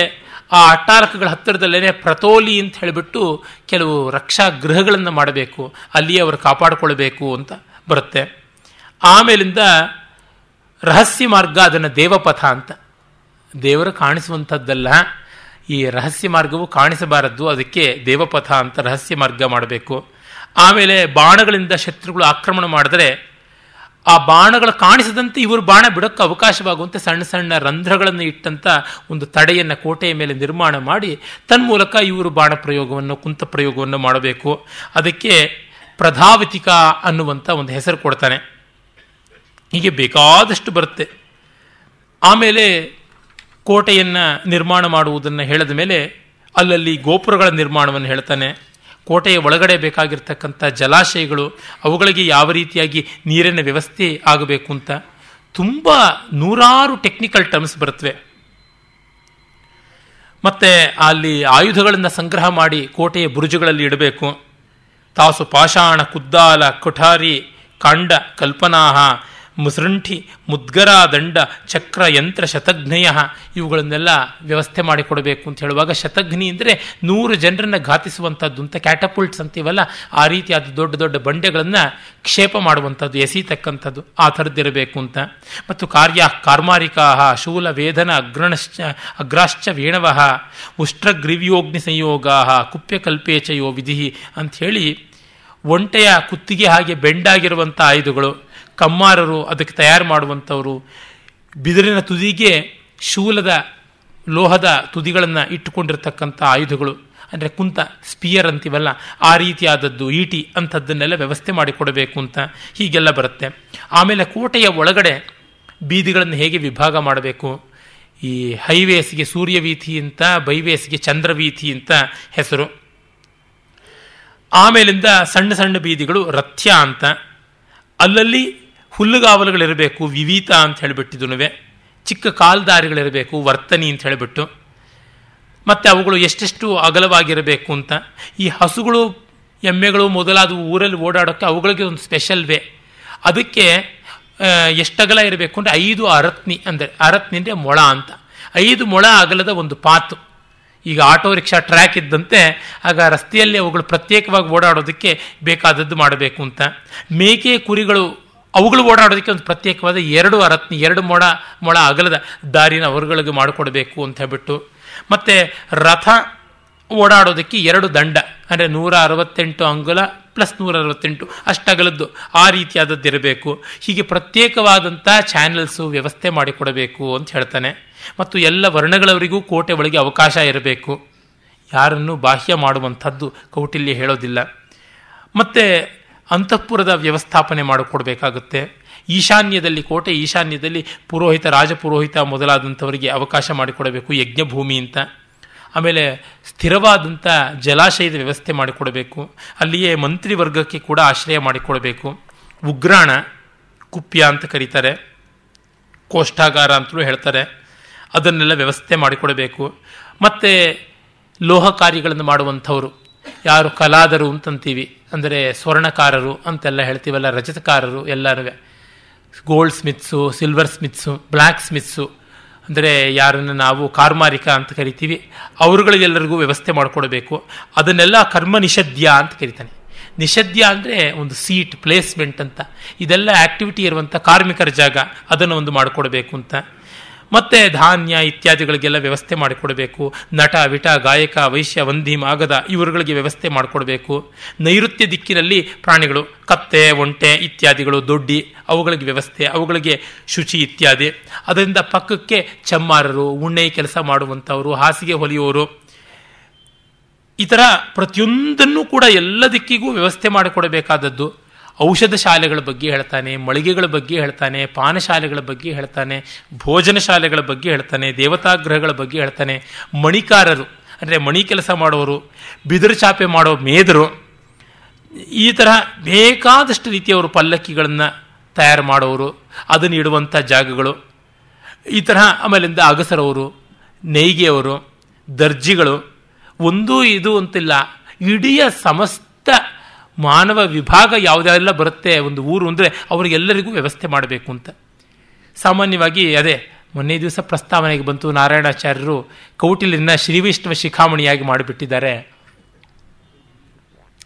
ಆ ಅಟ್ಟಾರಕಗಳ ಹತ್ತಿರದಲ್ಲೇ ಪ್ರತೋಲಿ ಅಂತ ಹೇಳಿಬಿಟ್ಟು ಕೆಲವು ರಕ್ಷಾ ಗೃಹಗಳನ್ನು ಮಾಡಬೇಕು ಅಲ್ಲಿ ಅವರು ಕಾಪಾಡಿಕೊಳ್ಬೇಕು ಅಂತ ಬರುತ್ತೆ. ಆಮೇಲಿಂದ ರಹಸ್ಯ ಮಾರ್ಗ ಅದನ್ನು ದೇವಪಥ ಅಂತ. ದೇವರು ಕಾಣಿಸುವಂಥದ್ದಲ್ಲ. ಈ ರಹಸ್ಯ ಮಾರ್ಗವು ಕಾಣಿಸಬಾರದು ಅದಕ್ಕೆ ದೇವಪಥ ಅಂತ ರಹಸ್ಯ ಮಾರ್ಗ ಮಾಡಬೇಕು. ಆಮೇಲೆ ಬಾಣಗಳಿಂದ ಶತ್ರುಗಳು ಆಕ್ರಮಣ ಮಾಡಿದ್ರೆ ಆ ಬಾಣಗಳು ಕಾಣಿಸದಂತೆ ಇವರು ಬಾಣ ಬಿಡೋಕ್ಕೆ ಅವಕಾಶವಾಗುವಂತೆ ಸಣ್ಣ ಸಣ್ಣ ರಂಧ್ರಗಳನ್ನು ಇಟ್ಟಂತ ಒಂದು ತಡೆಯನ್ನು ಕೋಟೆಯ ಮೇಲೆ ನಿರ್ಮಾಣ ಮಾಡಿ, ತನ್ಮೂಲಕ ಇವರು ಬಾಣ ಪ್ರಯೋಗವನ್ನು, ಕುಂತ ಪ್ರಯೋಗವನ್ನು ಮಾಡಬೇಕು. ಅದಕ್ಕೆ ಪ್ರಧಾವತಿಕ ಅನ್ನುವಂಥ ಒಂದು ಹೆಸರು ಕೊಡ್ತಾನೆ. ಹೀಗೆ ಬೇಕಾದಷ್ಟು ಬರುತ್ತೆ. ಆಮೇಲೆ ಕೋಟೆಯನ್ನು ನಿರ್ಮಾಣ ಮಾಡುವುದನ್ನು ಹೇಳಿದ ಮೇಲೆ ಅಲ್ಲಲ್ಲಿ ಗೋಪುರಗಳ ನಿರ್ಮಾಣವನ್ನು ಹೇಳ್ತಾನೆ. ಕೋಟೆಯ ಒಳಗಡೆ ಬೇಕಾಗಿರ್ತಕ್ಕಂಥ ಜಲಾಶಯಗಳು ಅವುಗಳಿಗೆ ಯಾವ ರೀತಿಯಾಗಿ ನೀರಿನ ವ್ಯವಸ್ಥೆ ಆಗಬೇಕು ಅಂತ ತುಂಬ ನೂರಾರು ಟೆಕ್ನಿಕಲ್ ಟರ್ಮ್ಸ್ ಬರುತ್ತವೆ. ಮತ್ತೆ ಅಲ್ಲಿ ಆಯುಧಗಳನ್ನು ಸಂಗ್ರಹ ಮಾಡಿ ಕೋಟೆಯ ಬುರುಜುಗಳಲ್ಲಿ ಇಡಬೇಕು. ತಾಸು ಪಾಷಾಣ ಕುದ್ದಾಲ, ಕೊಠಾರಿ ಕಾಂಡ ಕಲ್ಪನಾಹ ಮುಸೃಂಠಿ ಮುದ್ಗರ ದಂಡ ಚಕ್ರ ಯಂತ್ರ ಶತಘ್ನಯ ಇವುಗಳನ್ನೆಲ್ಲ ವ್ಯವಸ್ಥೆ ಮಾಡಿಕೊಡಬೇಕು ಅಂತ ಹೇಳುವಾಗ ಶತಘ್ನಿ ಅಂದರೆ ನೂರು ಜನರನ್ನು ಘಾತಿಸುವಂಥದ್ದು ಅಂತ ಕ್ಯಾಟಪುಲ್ಟ್ಸ್ ಅಂತೀವಲ್ಲ, ಆ ರೀತಿಯಾದ ದೊಡ್ಡ ದೊಡ್ಡ ಬಂಡೆಗಳನ್ನು ಕ್ಷೇಪ ಮಾಡುವಂಥದ್ದು ಎಸೀತಕ್ಕಂಥದ್ದು ಆ ಥರದ್ದಿರಬೇಕು ಅಂತ. ಮತ್ತು ಕಾರ್ಯ ಕಾರ್ಮಾರಿಕಾ ಶೂಲ ವೇದನ, ಅಗ್ರಣಶ್ಚ, ಅಗ್ರಾಶ್ಚ ವೇಣವ, ಉಷ್ಟ್ರಗ್ರೀವ್ಯೋಗ್ನಿ ಸಂಯೋಗ ಕುಪ್ಯಕಲ್ಪೇಚಯೋ ವಿಧಿ ಅಂಥೇಳಿ ಒಂಟೆಯ ಕುತ್ತಿಗೆ ಹಾಗೆ ಬೆಂಡಾಗಿರುವಂಥ ಆಯುಧಗಳು ಕಮ್ಮಾರರು ಅದಕ್ಕೆ ತಯಾರು ಮಾಡುವಂಥವರು, ಬಿದಿರಿನ ತುದಿಗೆ ಶೂಲದ ಲೋಹದ ತುದಿಗಳನ್ನು ಇಟ್ಟುಕೊಂಡಿರ್ತಕ್ಕಂಥ ಆಯುಧಗಳು, ಅಂದರೆ ಕುಂತ ಸ್ಪಿಯರ್ ಅಂತೀವಲ್ಲ, ಆ ರೀತಿಯಾದದ್ದು, ಈಟಿ ಅಂಥದ್ದನ್ನೆಲ್ಲ ವ್ಯವಸ್ಥೆ ಮಾಡಿಕೊಡಬೇಕು ಅಂತ ಹೀಗೆಲ್ಲ ಬರುತ್ತೆ. ಆಮೇಲೆ ಕೋಟೆಯ ಒಳಗಡೆ ಬೀದಿಗಳನ್ನು ಹೇಗೆ ವಿಭಾಗ ಮಾಡಬೇಕು? ಈ ಹೈವೇಸ್ಗೆ ಸೂರ್ಯವೀಥಿ ಅಂತ, ಬೈವೇಸ್ಗೆ ಚಂದ್ರವೀಥಿ ಅಂತ ಹೆಸರು. ಆಮೇಲಿಂದ ಸಣ್ಣ ಸಣ್ಣ ಬೀದಿಗಳು ರಥ್ಯ ಅಂತ. ಅಲ್ಲಲ್ಲಿ ಹುಲ್ಲುಗಾವಲುಗಳಿರಬೇಕು ವಿವೀತ ಅಂತ ಹೇಳಿಬಿಟ್ಟಿದ್ದುನುವೆ. ಚಿಕ್ಕ ಕಾಲ್ದಾರಿಗಳಿರಬೇಕು ವರ್ತನಿ ಅಂತ ಹೇಳಿಬಿಟ್ಟು. ಮತ್ತು ಅವುಗಳು ಎಷ್ಟೆಷ್ಟು ಅಗಲವಾಗಿರಬೇಕು ಅಂತ. ಈ ಹಸುಗಳು, ಎಮ್ಮೆಗಳು ಮೊದಲಾದವು ಊರಲ್ಲಿ ಓಡಾಡೋಕ್ಕೆ ಅವುಗಳಿಗೆ ಒಂದು ಸ್ಪೆಷಲ್ ವೇ ಅದಕ್ಕೆ ಎಷ್ಟಗಲ ಇರಬೇಕು ಅಂದರೆ ಐದು ಅರತ್ನಿ ಅಂದರೆ ಅರತ್ನಿ ಅಂದರೆ ಮೊಳ ಅಂತ. ಐದು ಮೊಳ ಅಗಲದ ಒಂದು ಪಾತು. ಈಗ ಆಟೋ ರಿಕ್ಷಾ ಟ್ರ್ಯಾಕ್ ಇದ್ದಂತೆ, ಆಗ ರಸ್ತೆಯಲ್ಲಿ ಅವುಗಳು ಪ್ರತ್ಯೇಕವಾಗಿ ಓಡಾಡೋದಕ್ಕೆ ಬೇಕಾದದ್ದು ಮಾಡಬೇಕು ಅಂತ. ಮೇಕೆ ಕುರಿಗಳು ಅವುಗಳು ಓಡಾಡೋದಕ್ಕೆ ಒಂದು ಪ್ರತ್ಯೇಕವಾದ ಎರಡು ಅರತ್ನಿ, ಎರಡು ಮೊಳ ಮೊಳ ಅಗಲದ ದಾರಿನ ಅವರುಗಳಿಗೆ ಮಾಡಿಕೊಡಬೇಕು ಅಂತ ಹೇಳ್ಬಿಟ್ಟು. ಮತ್ತು ರಥ ಓಡಾಡೋದಕ್ಕೆ ಎರಡು ದಂಡ, ಅಂದರೆ ನೂರ ಅರವತ್ತೆಂಟು ಅಂಗುಲ ಪ್ಲಸ್ ನೂರ ಅರವತ್ತೆಂಟು ಅಷ್ಟಗಲದ್ದು ಆ ರೀತಿಯಾದದ್ದು ಇರಬೇಕು. ಹೀಗೆ ಪ್ರತ್ಯೇಕವಾದಂಥ ಚಾನೆಲ್ಸು ವ್ಯವಸ್ಥೆ ಮಾಡಿಕೊಡಬೇಕು ಅಂತ ಹೇಳ್ತಾನೆ. ಮತ್ತು ಎಲ್ಲ ವರ್ಣಗಳವರಿಗೂ ಕೋಟೆ ಒಳಗೆ ಅವಕಾಶ ಇರಬೇಕು. ಯಾರನ್ನು ಬಾಹ್ಯ ಮಾಡುವಂಥದ್ದು ಕೌಟಿಲ್ಯ ಹೇಳೋದಿಲ್ಲ. ಮತ್ತು ಅಂತಃಪುರದ ವ್ಯವಸ್ಥಾಪನೆ ಮಾಡಿಕೊಡ್ಬೇಕಾಗುತ್ತೆ. ಈಶಾನ್ಯದಲ್ಲಿ ಕೋಟೆ, ಈಶಾನ್ಯದಲ್ಲಿ ಪುರೋಹಿತ, ರಾಜಪುರೋಹಿತ ಮೊದಲಾದಂಥವರಿಗೆ ಅವಕಾಶ ಮಾಡಿಕೊಡಬೇಕು, ಯಜ್ಞಭೂಮಿ ಅಂತ. ಆಮೇಲೆ ಸ್ಥಿರವಾದಂಥ ಜಲಾಶಯದ ವ್ಯವಸ್ಥೆ ಮಾಡಿಕೊಡಬೇಕು. ಅಲ್ಲಿಯೇ ಮಂತ್ರಿ ವರ್ಗಕ್ಕೆ ಕೂಡ ಆಶ್ರಯ ಮಾಡಿಕೊಡಬೇಕು. ಉಗ್ರಾಣ, ಕುಪ್ಯ ಅಂತ ಕರೀತಾರೆ. ಕೋಷ್ಠಾಗಾರ ಅಂತಲೂ ಹೇಳ್ತಾರೆ. ಅದನ್ನೆಲ್ಲ ವ್ಯವಸ್ಥೆ ಮಾಡಿಕೊಡಬೇಕು. ಮತ್ತು ಲೋಹ ಕಾರ್ಯಗಳನ್ನು ಮಾಡುವಂಥವರು. ಯಾರು ಕಲಾದರು ಅಂತಂತೀವಿ. ಅಂದರೆ ಸ್ವರ್ಣಕಾರರು ಅಂತೆಲ್ಲ ಹೇಳ್ತೀವಲ್ಲ, ರಜತಕಾರರು ಎಲ್ಲರೂ ಗೋಲ್ಡ್ ಸ್ಮಿತ್ಸು ಸಿಲ್ವರ್ ಸ್ಮಿತ್ಸು ಬ್ಲ್ಯಾಕ್ ಸ್ಮಿತ್ಸು ಅಂದರೆ ಯಾರನ್ನು ನಾವು ಕಾರ್ಮಾರಿಕ ಅಂತ ಕರಿತೀವಿ. ಅವರುಗಳಿಗೆಲ್ಲರಿಗೂ ವ್ಯವಸ್ಥೆ ಮಾಡಿಕೊಡಬೇಕು. ಅದನ್ನೆಲ್ಲ ಕರ್ಮ ನಿಷದ್ಯ ಅಂತ ಕರಿತಾನೆ. ನಿಷದ್ಯ ಅಂದರೆ ಒಂದು ಸೀಟ್ ಪ್ಲೇಸ್ಮೆಂಟ್ ಅಂತ. ಇದೆಲ್ಲ ಆಕ್ಟಿವಿಟಿ ಇರುವಂಥ ಕಾರ್ಮಿಕರ ಜಾಗ. ಅದನ್ನು ಒಂದು ಮಾಡಿಕೊಡ್ಬೇಕು ಅಂತ. ಮತ್ತೆ ಧಾನ್ಯ ಇತ್ಯಾದಿಗಳಿಗೆಲ್ಲ ವ್ಯವಸ್ಥೆ ಮಾಡಿಕೊಡಬೇಕು. ನಟ, ವಿಟ, ಗಾಯಕ, ವೈಶ್ಯ ವಂದಿ ಮಾಗದ ಇವರುಗಳಿಗೆ ವ್ಯವಸ್ಥೆ ಮಾಡಿಕೊಡಬೇಕು. ನೈಋತ್ಯ ದಿಕ್ಕಿನಲ್ಲಿ ಪ್ರಾಣಿಗಳು, ಕತ್ತೆ, ಒಂಟೆ ಇತ್ಯಾದಿಗಳು, ದೊಡ್ಡಿ ಅವುಗಳಿಗೆ ವ್ಯವಸ್ಥೆ, ಅವುಗಳಿಗೆ ಶುಚಿ ಇತ್ಯಾದಿ. ಅದರಿಂದ ಪಕ್ಕಕ್ಕೆ ಚಮ್ಮಾರರು, ಉಣ್ಣೆ ಕೆಲಸ ಮಾಡುವಂಥವರು, ಹಾಸಿಗೆ ಹೊಲಿಯೋರು. ಈ ಪ್ರತಿಯೊಂದನ್ನು ಕೂಡ ಎಲ್ಲ ದಿಕ್ಕಿಗೂ ವ್ಯವಸ್ಥೆ ಮಾಡಿಕೊಡಬೇಕಾದದ್ದು. ಔಷಧ ಶಾಲೆಗಳ ಬಗ್ಗೆ ಹೇಳ್ತಾನೆ, ಮಳಿಗೆಗಳ ಬಗ್ಗೆ ಹೇಳ್ತಾನೆ, ಪಾನಶಾಲೆಗಳ ಬಗ್ಗೆ ಹೇಳ್ತಾನೆ, ಭೋಜನ ಶಾಲೆಗಳ ಬಗ್ಗೆ ಹೇಳ್ತಾನೆ, ದೇವತಾಗ್ರಹಗಳ ಬಗ್ಗೆ ಹೇಳ್ತಾನೆ. ಮಣಿಕಾರರು, ಅಂದರೆ ಮಣಿ ಕೆಲಸ ಮಾಡೋರು, ಬಿದಿರು ಚಾಪೆ ಮಾಡೋ ಮೇದರು, ಈ ತರಹ ಬೇಕಾದಷ್ಟು ರೀತಿಯವರು ಪಲ್ಲಕ್ಕಿಗಳನ್ನು ತಯಾರು ಮಾಡೋರು ಅದನ್ನು ಇಡುವಂಥ ಜಾಗಗಳು. ಈ ತರಹ ಆಮೇಲಿಂದ ಅಗಸರವರು ನೇಯ್ಗೆಯವರು ದರ್ಜಿಗಳು, ಒಂದೂ ಇದು ಅಂತಿಲ್ಲ, ಇಡೀ ಸಮಸ್ತ ಮಾನವ ವಿಭಾಗ ಯಾವುದೆಲ್ಲ ಬರುತ್ತೆ ಒಂದು ಊರು ಅಂದರೆ ಅವರಿಗೆಲ್ಲರಿಗೂ ವ್ಯವಸ್ಥೆ ಮಾಡಬೇಕು ಅಂತ. ಸಾಮಾನ್ಯವಾಗಿ ಅದೇ, ಮೊನ್ನೆ ದಿವಸ ಪ್ರಸ್ತಾವನೆಗೆ ಬಂತು ನಾರಾಯಣಾಚಾರ್ಯರು ಕೌಟಿಲ್ಯನ ಶ್ರೀವೈಷ್ಣವ ಶಿಖಾಮಣಿಯಾಗಿ ಮಾಡಿಬಿಟ್ಟಿದ್ದಾರೆ.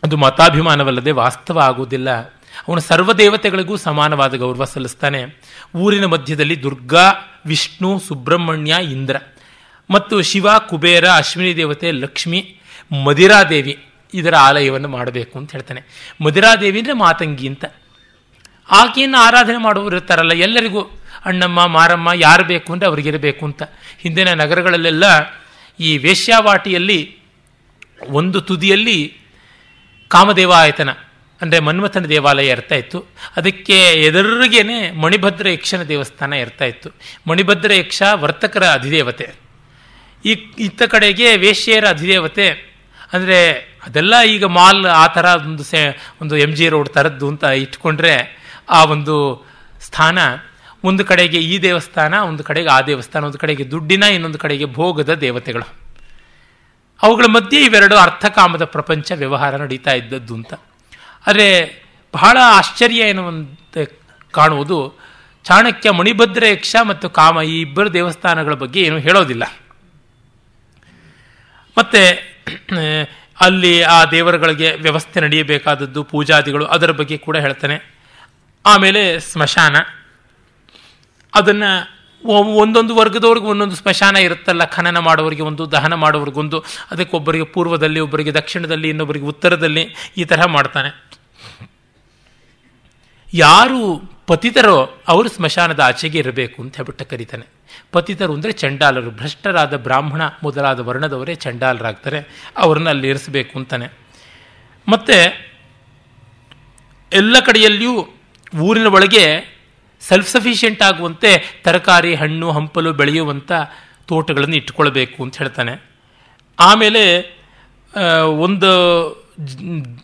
ಅದು ಮತಾಭಿಮಾನವಲ್ಲದೆ ವಾಸ್ತವ ಆಗುವುದಿಲ್ಲ. ಅವನು ಸರ್ವದೇವತೆಗಳಿಗೂ ಸಮಾನವಾದ ಗೌರವ ಸಲ್ಲಿಸ್ತಾನೆ. ಊರಿನ ಮಧ್ಯದಲ್ಲಿ ದುರ್ಗಾ, ವಿಷ್ಣು, ಸುಬ್ರಹ್ಮಣ್ಯ, ಇಂದ್ರ. ಮತ್ತು ಶಿವ, ಕುಬೇರ, ಅಶ್ವಿನಿ ದೇವತೆ, ಲಕ್ಷ್ಮಿ, ಮದಿರಾದೇವಿ. ಇದರ ಆಲಯವನ್ನು ಮಾಡಬೇಕು ಅಂತ ಹೇಳ್ತಾನೆ. ಮಧುರಾದೇವಿ ಅಂದರೆ ಮಾತಂಗಿ ಅಂತ. ಆಕೆಯನ್ನು ಆರಾಧನೆ ಮಾಡುವವರು ಇರ್ತಾರಲ್ಲ, ಎಲ್ಲರಿಗೂ ಅಣ್ಣಮ್ಮ, ಮಾರಮ್ಮ ಯಾರು ಬೇಕು ಅಂದರೆ ಅವರಿಗಿರಬೇಕು ಅಂತ. ಹಿಂದಿನ ನಗರಗಳಲ್ಲೆಲ್ಲ ಈ ವೇಶ್ಯಾವಾಟಿಯಲ್ಲಿ ಒಂದು ತುದಿಯಲ್ಲಿ ಕಾಮದೇವ ಕಾಮದೇವಾಯತನ, ಅಂದರೆ ಮನ್ಮಥನ ದೇವಾಲಯ ಇರ್ತಾ ಇತ್ತು. ಅದಕ್ಕೆ ಎದುರಿಗೇನೆ ಮಣಿಭದ್ರ ಯಕ್ಷನ ದೇವಸ್ಥಾನ ಇರ್ತಾ ಇತ್ತು. ಮಣಿಭದ್ರ ಯಕ್ಷ ವರ್ತಕರ ಅಧಿದೇವತೆ. ಈ, ಇತ್ತ ಕಡೆಗೆ ವೇಶ್ಯೆಯರ ಅಧಿದೇವತೆ, ಅಂದರೆ ಅದೆಲ್ಲ ಈಗ ಮಾಲ್ ಆ ಥರ ಒಂದು ಸೆ, ಒಂದು ಎಂ ಜಿ ರೋಡ್ ಥರದ್ದು ಅಂತ ಇಟ್ಕೊಂಡ್ರೆ ಆ ಒಂದು ಸ್ಥಾನ ಒಂದು ಕಡೆಗೆ ಈ ದೇವಸ್ಥಾನ, ಒಂದು ಕಡೆಗೆ ಆ ದೇವಸ್ಥಾನ, ಒಂದು ಕಡೆಗೆ ದುಡ್ಡಿನ, ಇನ್ನೊಂದು ಕಡೆಗೆ ಭೋಗದ ದೇವತೆಗಳು. ಅವುಗಳ ಮಧ್ಯೆ ಇವೆರಡು ಅರ್ಥಕಾಮದ ಪ್ರಪಂಚ ವ್ಯವಹಾರ ನಡೀತಾ ಇದ್ದದ್ದು ಅಂತ. ಆದರೆ ಬಹಳ ಆಶ್ಚರ್ಯ ಎನ್ನುವಂತೆ ಕಾಣುವುದು ಚಾಣಕ್ಯ, ಮಣಿಭದ್ರ, ಯಕ್ಷ ಮತ್ತು ಕಾಮ ಈ ಇಬ್ಬರು ದೇವಸ್ಥಾನಗಳ ಬಗ್ಗೆ ಏನು ಹೇಳೋದಿಲ್ಲ. ಮತ್ತೆ ಅಲ್ಲಿ ಆ ದೇವರುಗಳಿಗೆ ವ್ಯವಸ್ಥೆ ನಡೆಯಬೇಕಾದದ್ದು ಪೂಜಾದಿಗಳು ಅದರ ಬಗ್ಗೆ ಕೂಡ ಹೇಳ್ತಾನೆ. ಆಮೇಲೆ ಸ್ಮಶಾನ. ಅದನ್ನು ಒಂದೊಂದು ವರ್ಗದವ್ರಿಗೆ ಒಂದೊಂದು ಸ್ಮಶಾನ ಇರುತ್ತಲ್ಲ, ಖನನ ಮಾಡೋರಿಗೆ ಒಂದು, ದಹನ ಮಾಡೋರಿಗೊಂದು ಅದಕ್ಕೆ ಒಬ್ಬರಿಗೆ ಪೂರ್ವದಲ್ಲಿ, ಒಬ್ಬರಿಗೆ ದಕ್ಷಿಣದಲ್ಲಿ, ಇನ್ನೊಬ್ಬರಿಗೆ ಉತ್ತರದಲ್ಲಿ ಈ ತರಹ ಮಾಡ್ತಾನೆ. ಯಾರು ಪತಿತರೋ ಅವರು ಸ್ಮಶಾನದ ಆಚೆಗೆ ಇರಬೇಕು ಅಂತ ಹೇಳ್ಬಿಟ್ಟು ಕರೀತಾನೆ. ಪತಿತರು ಅಂದರೆ ಚಂಡಾಲರು. ಭ್ರಷ್ಟರಾದ ಬ್ರಾಹ್ಮಣ ಮೊದಲಾದ ವರ್ಣದವರೇ ಚಂಡಾಲರಾಗ್ತಾರೆ. ಅವ್ರನ್ನ ಅಲ್ಲಿ ಇರಿಸಬೇಕು ಅಂತಾನೆ. ಮತ್ತೆ ಎಲ್ಲ ಕಡೆಯಲ್ಲಿಯೂ ಊರಿನ ಒಳಗೆ ಸೆಲ್ಫ್ ಸಫಿಷಿಯೆಂಟ್ ಆಗುವಂತೆ ತರಕಾರಿ, ಹಣ್ಣು, ಹಂಪಲು ಬೆಳೆಯುವಂಥ ತೋಟಗಳನ್ನು ಇಟ್ಕೊಳ್ಬೇಕು ಅಂತ ಹೇಳ್ತಾನೆ. ಆಮೇಲೆ ಒಂದು